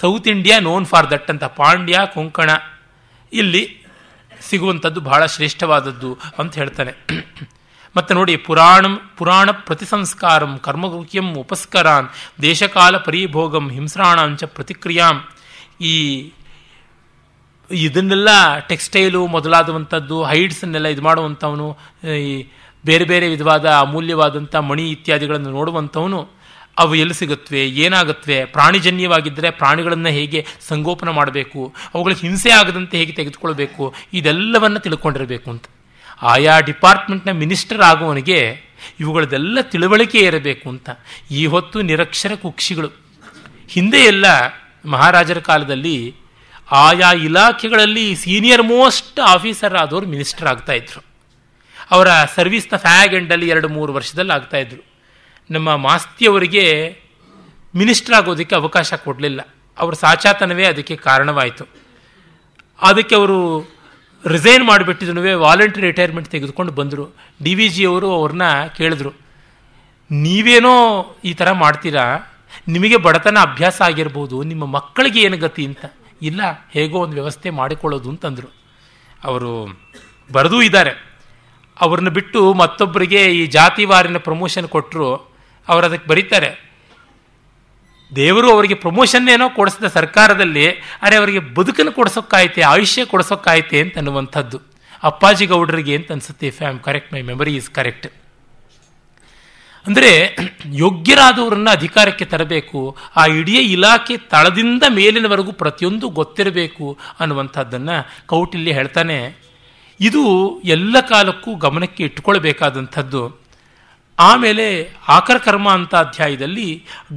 South India known for that ಅಂತ ಪಾಂಡ್ಯ, ಕೊಂಕಣ, ಇಲ್ಲಿ ಸಿಗುವಂಥದ್ದು ಬಹಳ ಶ್ರೇಷ್ಠವಾದದ್ದು ಅಂತ ಹೇಳ್ತಾನೆ. *clears throat* ಮತ್ತೆ ನೋಡಿ, ಪುರಾಣಂ, ಪುರಾಣ ಪ್ರತಿಸಂಸ್ಕಾರಂ ಕರ್ಮಗುಖ್ಯಂ ಉಪಸ್ಕರಾನ್, ದೇಶಕಾಲ ಪರಿಭೋಗಂ ಹಿಂಸ್ರಾಣಾಂಚ ಪ್ರತಿಕ್ರಿಯಾಂ. ಈ, ಇದನ್ನೆಲ್ಲ ಟೆಕ್ಸ್ಟೈಲು ಮೊದಲಾದವಂಥದ್ದು ಹೈಡ್ಸನ್ನೆಲ್ಲ ಇದು ಮಾಡುವಂಥವನು, ಈ ಬೇರೆ ಬೇರೆ ವಿಧವಾದ ಅಮೂಲ್ಯವಾದಂಥ ಮಣಿ ಇತ್ಯಾದಿಗಳನ್ನು ನೋಡುವಂಥವನು. ಅವು ಎಲ್ಲಿ ಸಿಗುತ್ತವೆ, ಏನಾಗುತ್ತವೆ, ಪ್ರಾಣಿಜನ್ಯವಾಗಿದ್ದರೆ ಪ್ರಾಣಿಗಳನ್ನು ಹೇಗೆ ಸಂಗೋಪನ ಮಾಡಬೇಕು ಅವುಗಳಿಗೆ ಹಿಂಸೆ ಆಗದಂತೆ ಹೇಗೆ ತೆಗೆದುಕೊಳ್ಬೇಕು, ಇದೆಲ್ಲವನ್ನು ತಿಳ್ಕೊಂಡಿರಬೇಕು ಅಂತ. ಆಯಾ ಡಿಪಾರ್ಟ್ಮೆಂಟ್ನ ಮಿನಿಸ್ಟರ್ ಆಗುವವನಿಗೆ ಇವುಗಳದೆಲ್ಲ ತಿಳುವಳಿಕೆ ಇರಬೇಕು ಅಂತ. ಈ ಹೊತ್ತು ನಿರಕ್ಷರ ಕುಕ್ಷಿಗಳು. ಹಿಂದೆ ಎಲ್ಲ ಮಹಾರಾಜರ ಕಾಲದಲ್ಲಿ ಆಯಾ ಇಲಾಖೆಗಳಲ್ಲಿ ಸೀನಿಯರ್ ಮೋಸ್ಟ್ ಆಫೀಸರ್ ಆದವರು ಮಿನಿಸ್ಟರ್ ಆಗ್ತಾ ಇದ್ರು. ಅವರ ಸರ್ವಿಸ್ನ ಫ್ಯಾಗ್ ಎಂಡಲ್ಲಿ ಎರಡು ಮೂರು ವರ್ಷದಲ್ಲಿ ಆಗ್ತಾ ಇದ್ರು. ನಮ್ಮ ಮಾಸ್ತಿಯವರಿಗೆ ಮಿನಿಸ್ಟರ್ ಆಗೋದಕ್ಕೆ ಅವಕಾಶ ಕೊಡಲಿಲ್ಲ. ಅವರ ಸಾಚಾತನವೇ ಅದಕ್ಕೆ ಕಾರಣವಾಯಿತು. ಅದಕ್ಕೆ ಅವರು ರಿಸೈನ್ ಮಾಡಿಬಿಟ್ಟಿದ್ರು ವಾಲಂಟರಿ ರಿಟೈರ್ಮೆಂಟ್ ತೆಗೆದುಕೊಂಡು ಬಂದರು. ಡಿ ವಿ ಜಿ ಅವರು ಅವ್ರನ್ನ ಕೇಳಿದ್ರು, ನೀವೇನೋ ಈ ಥರ ಮಾಡ್ತೀರಾ? ನಿಮಗೆ ಬಡತನ ಅಭ್ಯಾಸ ಆಗಿರ್ಬೋದು, ನಿಮ್ಮ ಮಕ್ಕಳಿಗೆ ಏನು ಗತಿ ಅಂತ? ಇಲ್ಲ, ಹೇಗೋ ಒಂದು ವ್ಯವಸ್ಥೆ ಮಾಡಿಕೊಳ್ಳೋದು ಅಂತಂದರು. ಅವರು ಬರೆದೂ ಇದ್ದಾರೆ. ಅವ್ರನ್ನ ಬಿಟ್ಟು ಮತ್ತೊಬ್ಬರಿಗೆ ಈ ಜಾತಿವಾರಿನ ಪ್ರಮೋಷನ್ ಕೊಟ್ಟರು ಅವರು ಅದಕ್ಕೆ ಬರೀತಾರೆ. ದೇವರು ಅವರಿಗೆ ಪ್ರಮೋಷನ್ ಏನೋ ಕೊಡಿಸಿದ ಸರ್ಕಾರದಲ್ಲಿ, ಅರೆ ಅವರಿಗೆ ಬದುಕನ್ನು ಕೊಡಿಸೋಕ್ಕಾಯ್ತೆ, ಆಯುಷ್ಯ ಕೊಡಿಸೋಕ್ಕಾಯ್ತೆ ಅಂತ ಅನ್ನುವಂಥದ್ದು. ಅಪ್ಪಾಜಿ ಗೌಡರಿಗೆ ಅಂತ ಅನ್ಸುತ್ತೆ if I am correct my memory is correct ಅಂದರೆ, ಯೋಗ್ಯರಾದವರನ್ನ ಅಧಿಕಾರಕ್ಕೆ ತರಬೇಕು, ಆ ಇಡೀ ಇಲಾಖೆ ತಳದಿಂದ ಮೇಲಿನವರೆಗೂ ಪ್ರತಿಯೊಂದು ಗೊತ್ತಿರಬೇಕು ಅನ್ನುವಂಥದ್ದನ್ನು ಕೌಟಿಲ್ಯ ಹೇಳ್ತಾನೆ. ಇದು ಎಲ್ಲ ಕಾಲಕ್ಕೂ ಗಮನಕ್ಕೆ ಇಟ್ಕೊಳ್ಬೇಕಾದಂಥದ್ದು. ಆಮೇಲೆ ಆಕರ ಕರ್ಮ ಅಂತ ಅಧ್ಯಾಯದಲ್ಲಿ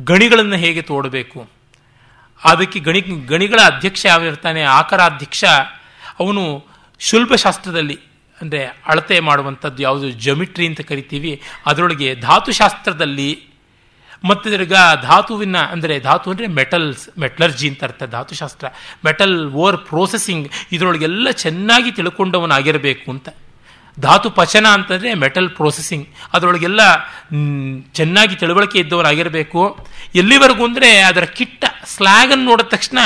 ಗಣಿಗಳನ್ನು ಹೇಗೆ ತೋಡಬೇಕು? ಅದಕ್ಕೆ ಗಣಿ, ಗಣಿಗಳ ಅಧ್ಯಕ್ಷ ಯಾವಿರ್ತಾನೆ ಆಕರಾಧ್ಯಕ್ಷ ಅವನು ಶುಲ್ಪಶಾಸ್ತ್ರದಲ್ಲಿ, ಅಂದರೆ ಅಳತೆ ಮಾಡುವಂಥದ್ದು ಯಾವುದು? ಜಮಿಟ್ರಿ ಅಂತ ಕರಿತೀವಿ. ಅದರೊಳಗೆ ಧಾತುಶಾಸ್ತ್ರದಲ್ಲಿ, ಮತ್ತು ತಿರ್ಗ ಧಾತುವಿನ, ಅಂದರೆ ಧಾತು ಅಂದರೆ ಮೆಟಲ್ಸ್ ಮೆಟ್ಲರ್ಜಿ ಅಂತ ಅರ್ಥ ಧಾತುಶಾಸ್ತ್ರ. ಮೆಟಲ್ ಓವರ್ ಪ್ರೋಸೆಸಿಂಗ್ ಇದರೊಳಗೆಲ್ಲ ಚೆನ್ನಾಗಿ ತಿಳ್ಕೊಂಡವನಾಗಿರಬೇಕು ಅಂತ. ಧಾತು ಪಚನ ಅಂತಂದರೆ ಮೆಟಲ್ ಪ್ರೋಸೆಸಿಂಗ್. ಅದರೊಳಗೆಲ್ಲ ಚೆನ್ನಾಗಿ ತಿಳುವಳಿಕೆ ಇದ್ದವರಾಗಿರಬೇಕು. ಎಲ್ಲಿವರೆಗೂ ಅಂದರೆ ಅದರ ಕಿಟ್ಟ ಸ್ಲ್ಯಾಗನ್ನು ನೋಡಿದ ತಕ್ಷಣ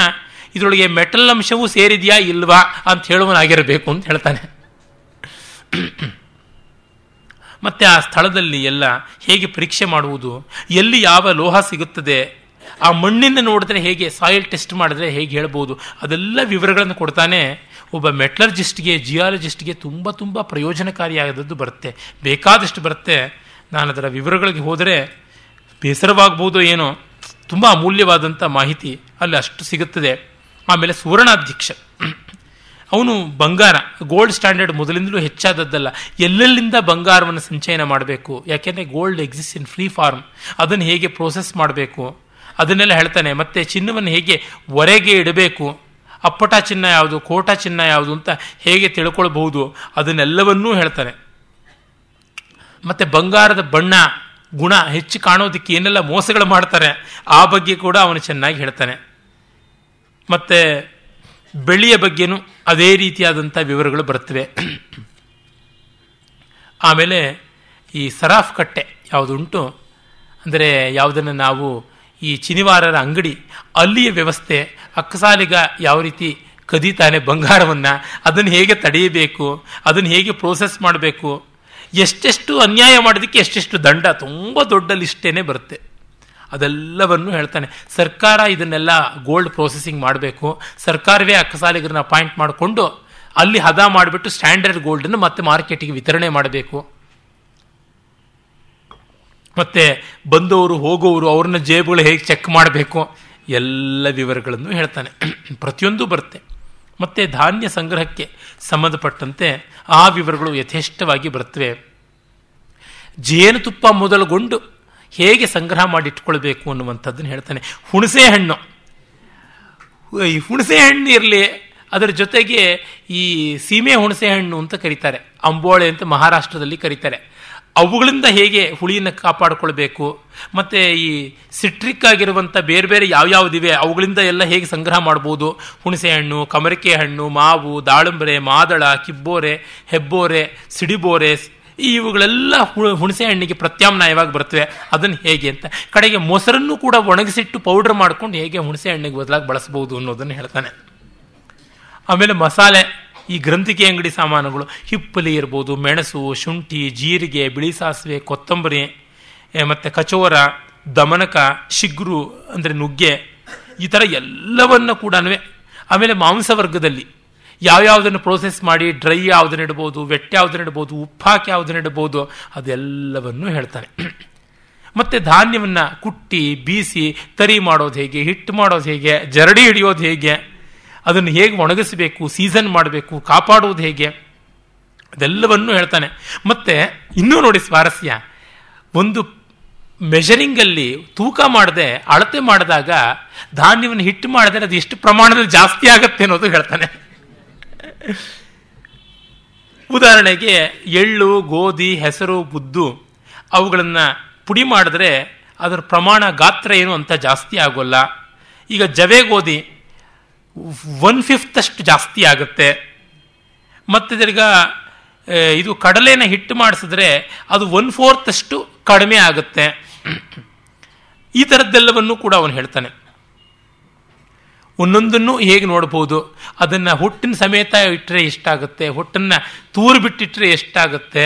ಇದರೊಳಗೆ ಮೆಟಲ್ ಅಂಶವೂ ಸೇರಿದೆಯಾ ಇಲ್ವಾ ಅಂತ ಹೇಳುವನಾಗಿರಬೇಕು ಅಂತ ಹೇಳ್ತಾನೆ. *clears throat* ಮತ್ತೆ ಆ ಸ್ಥಳದಲ್ಲಿ ಎಲ್ಲ ಹೇಗೆ ಪರೀಕ್ಷೆ ಮಾಡುವುದು, ಎಲ್ಲಿ ಯಾವ ಲೋಹ ಸಿಗುತ್ತದೆ, ಆ ಮಣ್ಣಿನ ನೋಡಿದ್ರೆ ಹೇಗೆ ಸಾಯಿಲ್ ಟೆಸ್ಟ್ ಮಾಡಿದ್ರೆ ಹೇಗೆ ಹೇಳ್ಬೋದು, ಅದೆಲ್ಲ ವಿವರಗಳನ್ನು ಕೊಡ್ತಾನೆ. ಒಬ್ಬ ಮೆಟ್ಲರ್ಜಿಸ್ಟ್ಗೆ, ಜಿಯಾಲಜಿಸ್ಟ್ಗೆ ತುಂಬ ತುಂಬ ಪ್ರಯೋಜನಕಾರಿಯಾದದ್ದು ಬರುತ್ತೆ. ಬೇಕಾದಷ್ಟು ಬರುತ್ತೆ. ನಾನು ಅದರ ವಿವರಗಳಿಗೆ ಹೋದರೆ ಬೇಸರವಾಗ್ಬೋದು ಏನೋ ತುಂಬ ಅಮೂಲ್ಯವಾದಂಥ ಮಾಹಿತಿ ಅಲ್ಲಿ ಅಷ್ಟು ಸಿಗುತ್ತದೆ. ಆಮೇಲೆ ಸುವರ್ಣಾಧ್ಯಕ್ಷ. ಅವನು ಬಂಗಾರ, ಗೋಲ್ಡ್ ಸ್ಟ್ಯಾಂಡರ್ಡ್ ಮೊದಲಿಂದಲೂ ಹೆಚ್ಚಾದದ್ದಲ್ಲ. ಎಲ್ಲೆಲ್ಲಿಂದ ಬಂಗಾರವನ್ನು ಸಂಚಯನ ಮಾಡಬೇಕು? ಯಾಕೆಂದರೆ gold exist in free form. ಅದನ್ನು ಹೇಗೆ ಪ್ರೋಸೆಸ್ ಮಾಡಬೇಕು? ಅದನ್ನೆಲ್ಲ ಹೇಳ್ತಾನೆ. ಮತ್ತು ಚಿನ್ನವನ್ನು ಹೇಗೆ ಹೊರಗೆ ಇಡಬೇಕು? ಅಪ್ಪಟ ಚಿನ್ನ ಯಾವುದು, ಕೋಟ ಚಿನ್ನ ಯಾವುದು ಅಂತ ಹೇಗೆ ತಿಳ್ಕೊಳ್ಬಹುದು ಅದನ್ನೆಲ್ಲವನ್ನೂ ಹೇಳ್ತಾನೆ ಮತ್ತೆ ಬಂಗಾರದ ಬಣ್ಣ, ಗುಣ ಹೆಚ್ಚು ಕಾಣೋದಕ್ಕೆ ಏನೆಲ್ಲ ಮೋಸಗಳು ಮಾಡ್ತಾರೆ, ಆ ಬಗ್ಗೆ ಕೂಡ ಅವನು ಚೆನ್ನಾಗಿ ಹೇಳ್ತಾನೆ. ಮತ್ತೆ ಬೆಳ್ಳಿಯ ಬಗ್ಗೆನೂ ಅದೇ ರೀತಿಯಾದಂಥ ವಿವರಗಳು ಬರ್ತವೆ ಆಮೇಲೆ ಈ ಸರಾಫ್ ಕಟ್ಟೆ ಯಾವುದುಂಟು? ಅಂದರೆ ಯಾವುದನ್ನು ನಾವು ಈ ಚಿನಿವಾರರ ಅಂಗಡಿ, ಅಲ್ಲಿಯ ವ್ಯವಸ್ಥೆ ಅಕ್ಕಸಾಲಿಗ ಯಾವ ರೀತಿ ಕದೀತಾನೆ ಬಂಗಾರವನ್ನು, ಅದನ್ನು ಹೇಗೆ ತಡೆಯಬೇಕು, ಅದನ್ನು ಹೇಗೆ ಪ್ರೋಸೆಸ್ ಮಾಡಬೇಕು, ಎಷ್ಟೆಷ್ಟು ಅನ್ಯಾಯ ಮಾಡೋದಕ್ಕೆ ಎಷ್ಟೆಷ್ಟು ದಂಡ, ತುಂಬ ದೊಡ್ಡ ಲಿಸ್ಟೇನೆ ಬರುತ್ತೆ. ಅದೆಲ್ಲವನ್ನು ಹೇಳ್ತಾನೆ. ಸರ್ಕಾರ ಇದನ್ನೆಲ್ಲ ಗೋಲ್ಡ್ ಪ್ರೋಸೆಸಿಂಗ್ ಮಾಡಬೇಕು, ಸರ್ಕಾರವೇ ಅಕ್ಕಸಾಲಿಗರನ್ನ ಅಪಾಯಿಂಟ್ ಮಾಡಿಕೊಂಡು ಅಲ್ಲಿ ಹದ ಮಾಡಿಬಿಟ್ಟು ಸ್ಟ್ಯಾಂಡರ್ಡ್ ಗೋಲ್ಡನ್ನು ಮತ್ತೆ ಮಾರ್ಕೆಟಿಗೆ ವಿತರಣೆ ಮಾಡಬೇಕು. ಮತ್ತೆ ಬಂದವರು, ಹೋಗೋರು, ಅವ್ರನ್ನ ಜೇಬುಗಳು ಹೇಗೆ ಚೆಕ್ ಮಾಡಬೇಕು ಎಲ್ಲ ವಿವರಗಳನ್ನು ಹೇಳ್ತಾನೆ. ಪ್ರತಿಯೊಂದು ಬರುತ್ತೆ. ಮತ್ತು ಧಾನ್ಯ ಸಂಗ್ರಹಕ್ಕೆ ಸಂಬಂಧಪಟ್ಟಂತೆ ಆ ವಿವರಗಳು ಯಥೇಷ್ಟವಾಗಿ ಬರುತ್ತವೆ. ಜೇನುತುಪ್ಪ ಮೊದಲುಗೊಂಡು ಹೇಗೆ ಸಂಗ್ರಹ ಮಾಡಿಟ್ಕೊಳ್ಬೇಕು ಅನ್ನುವಂಥದ್ದನ್ನು ಹೇಳ್ತಾನೆ. ಹುಣಸೆ ಹಣ್ಣು. ಈ ಹುಣಸೆ ಹಣ್ಣು ಇರಲಿ, ಅದರ ಜೊತೆಗೆ ಈ ಸೀಮೆ ಹುಣಸೆ ಹಣ್ಣು ಅಂತ ಕರೀತಾರೆ. ಅಂಬೋಳೆ ಅಂತ ಮಹಾರಾಷ್ಟ್ರದಲ್ಲಿ ಕರೀತಾರೆ. ಅವುಗಳಿಂದ ಹೇಗೆ ಹುಳಿಯನ್ನು ಕಾಪಾಡಿಕೊಳ್ಬೇಕು? ಮತ್ತು ಈ ಸಿಟ್ರಿಕ್ ಆಗಿರುವಂಥ ಬೇರೆ ಬೇರೆ ಯಾವ್ಯಾವುದಿವೆ ಅವುಗಳಿಂದ ಎಲ್ಲ ಹೇಗೆ ಸಂಗ್ರಹ ಮಾಡ್ಬೋದು? ಹುಣಸೆ ಹಣ್ಣು ಕಮರಿಕೆ ಹಣ್ಣು ಮಾವು ದಾಳಿಂಬರೆ ಮಾದಳ, ಕಿಬ್ಬೋರೆ, ಹೆಬ್ಬೋರೆ, ಸಿಡಿಬೋರೆ ಇವುಗಳೆಲ್ಲ ಹುಣಸೆ ಹಣ್ಣಿಗೆ ಪ್ರತ್ಯಾಮ್ನಾಯವಾಗಿ ಬರ್ತವೆ ಅದನ್ನು ಹೇಗೆ ಅಂತ. ಕಡೆಗೆ ಮೊಸರನ್ನು ಕೂಡ ಒಣಗಿಸಿಟ್ಟು ಪೌಡರ್ ಮಾಡ್ಕೊಂಡು ಹೇಗೆ ಹುಣಸೆ ಹಣ್ಣಿಗೆ ಬದಲಾಗಿ ಬಳಸ್ಬೋದು ಅನ್ನೋದನ್ನು ಹೇಳ್ತಾನೆ. ಆಮೇಲೆ ಮಸಾಲೆ. ಈ ಗ್ರಂಥಿಕೆ ಅಂಗಡಿ ಸಾಮಾನುಗಳು ಹಿಪ್ಪಲಿ ಇರ್ಬೋದು, ಮೆಣಸು, ಶುಂಠಿ, ಜೀರಿಗೆ, ಬಿಳಿ ಸಾಸಿವೆ, ಕೊತ್ತಂಬರಿ ಮತ್ತು ಕಚೋರ, ದಮನಕ, ಶಿಗ್ರು, ಅಂದರೆ ನುಗ್ಗೆ, ಈ ಥರ ಎಲ್ಲವನ್ನು ಕೂಡ ಆಮೇಲೆ ಮಾಂಸ ವರ್ಗದಲ್ಲಿ ಯಾವ್ಯಾವುದನ್ನು ಪ್ರೋಸೆಸ್ ಮಾಡಿ ಡ್ರೈ ಯಾವುದನ್ನು ಇಡ್ಬೋದು ವೆಟ್ ಯಾವುದನ್ನು ಇಡ್ಬೋದು, ಉಪ್ಪು ಹಾಕಿ ಯಾವುದನ್ನು ಇಡ್ಬೋದು, ಅದೆಲ್ಲವನ್ನೂ ಹೇಳ್ತಾರೆ. ಮತ್ತು ಧಾನ್ಯವನ್ನು ಕುಟ್ಟಿ, ಬೀಸಿ, ತರಿ ಮಾಡೋದು ಹೇಗೆ, ಹಿಟ್ಟು ಮಾಡೋದು ಹೇಗೆ, ಜರಡಿ ಹಿಡಿಯೋದು ಹೇಗೆ ಅದನ್ನು ಹೇಗೆ ಒಣಗಿಸಬೇಕು, ಸೀಸನ್ ಮಾಡಬೇಕು, ಕಾಪಾಡುವುದು ಹೇಗೆ? ಅದೆಲ್ಲವನ್ನೂ ಹೇಳ್ತಾನೆ. ಮತ್ತೆ ಇನ್ನೂ ನೋಡಿ ಸ್ವಾರಸ್ಯ. ಒಂದು ಮೆಷರಿಂಗಲ್ಲಿ ತೂಕ ಮಾಡದೆ, ಅಳತೆ ಮಾಡಿದಾಗ ಧಾನ್ಯವನ್ನು ಹಿಟ್ಟು ಮಾಡಿದ್ರೆ ಅದು ಎಷ್ಟು ಪ್ರಮಾಣದಲ್ಲಿ ಜಾಸ್ತಿ ಆಗುತ್ತೆ ಅನ್ನೋದು ಹೇಳ್ತಾನೆ. ಉದಾಹರಣೆಗೆ ಎಳ್ಳು, ಗೋಧಿ, ಹೆಸರು, ಬುದ್ದು ಅವುಗಳನ್ನು ಪುಡಿ ಮಾಡಿದ್ರೆ ಅದರ ಪ್ರಮಾಣ ಗಾತ್ರ ಏನು ಅಂತ ಜಾಸ್ತಿ ಆಗೋಲ್ಲ. ಈಗ ಜವೆ ಗೋಧಿ ಒನ್ ಫಿಫ್ತ್ ಅಷ್ಟು ಜಾಸ್ತಿ ಆಗುತ್ತೆ. ಮತ್ತು ತಿರ್ಗ ಇದು ಕಡಲೆನ ಹಿಟ್ಟು ಮಾಡಿಸಿದ್ರೆ ಅದು ಒನ್ ಫೋರ್ತ್ ಅಷ್ಟು ಕಡಿಮೆ ಆಗುತ್ತೆ. ಈ ಥರದ್ದೆಲ್ಲವನ್ನು ಕೂಡ ಅವನು ಹೇಳ್ತಾನೆ. ಒಂದೊಂದನ್ನು ಹೇಗೆ ನೋಡ್ಬೋದು? ಅದನ್ನು ಹುಟ್ಟಿನ ಸಮೇತ ಇಟ್ಟರೆ ಎಷ್ಟಾಗುತ್ತೆ? ಹುಟ್ಟನ್ನು ತೂರು ಬಿಟ್ಟಿಟ್ರೆ ಎಷ್ಟಾಗುತ್ತೆ?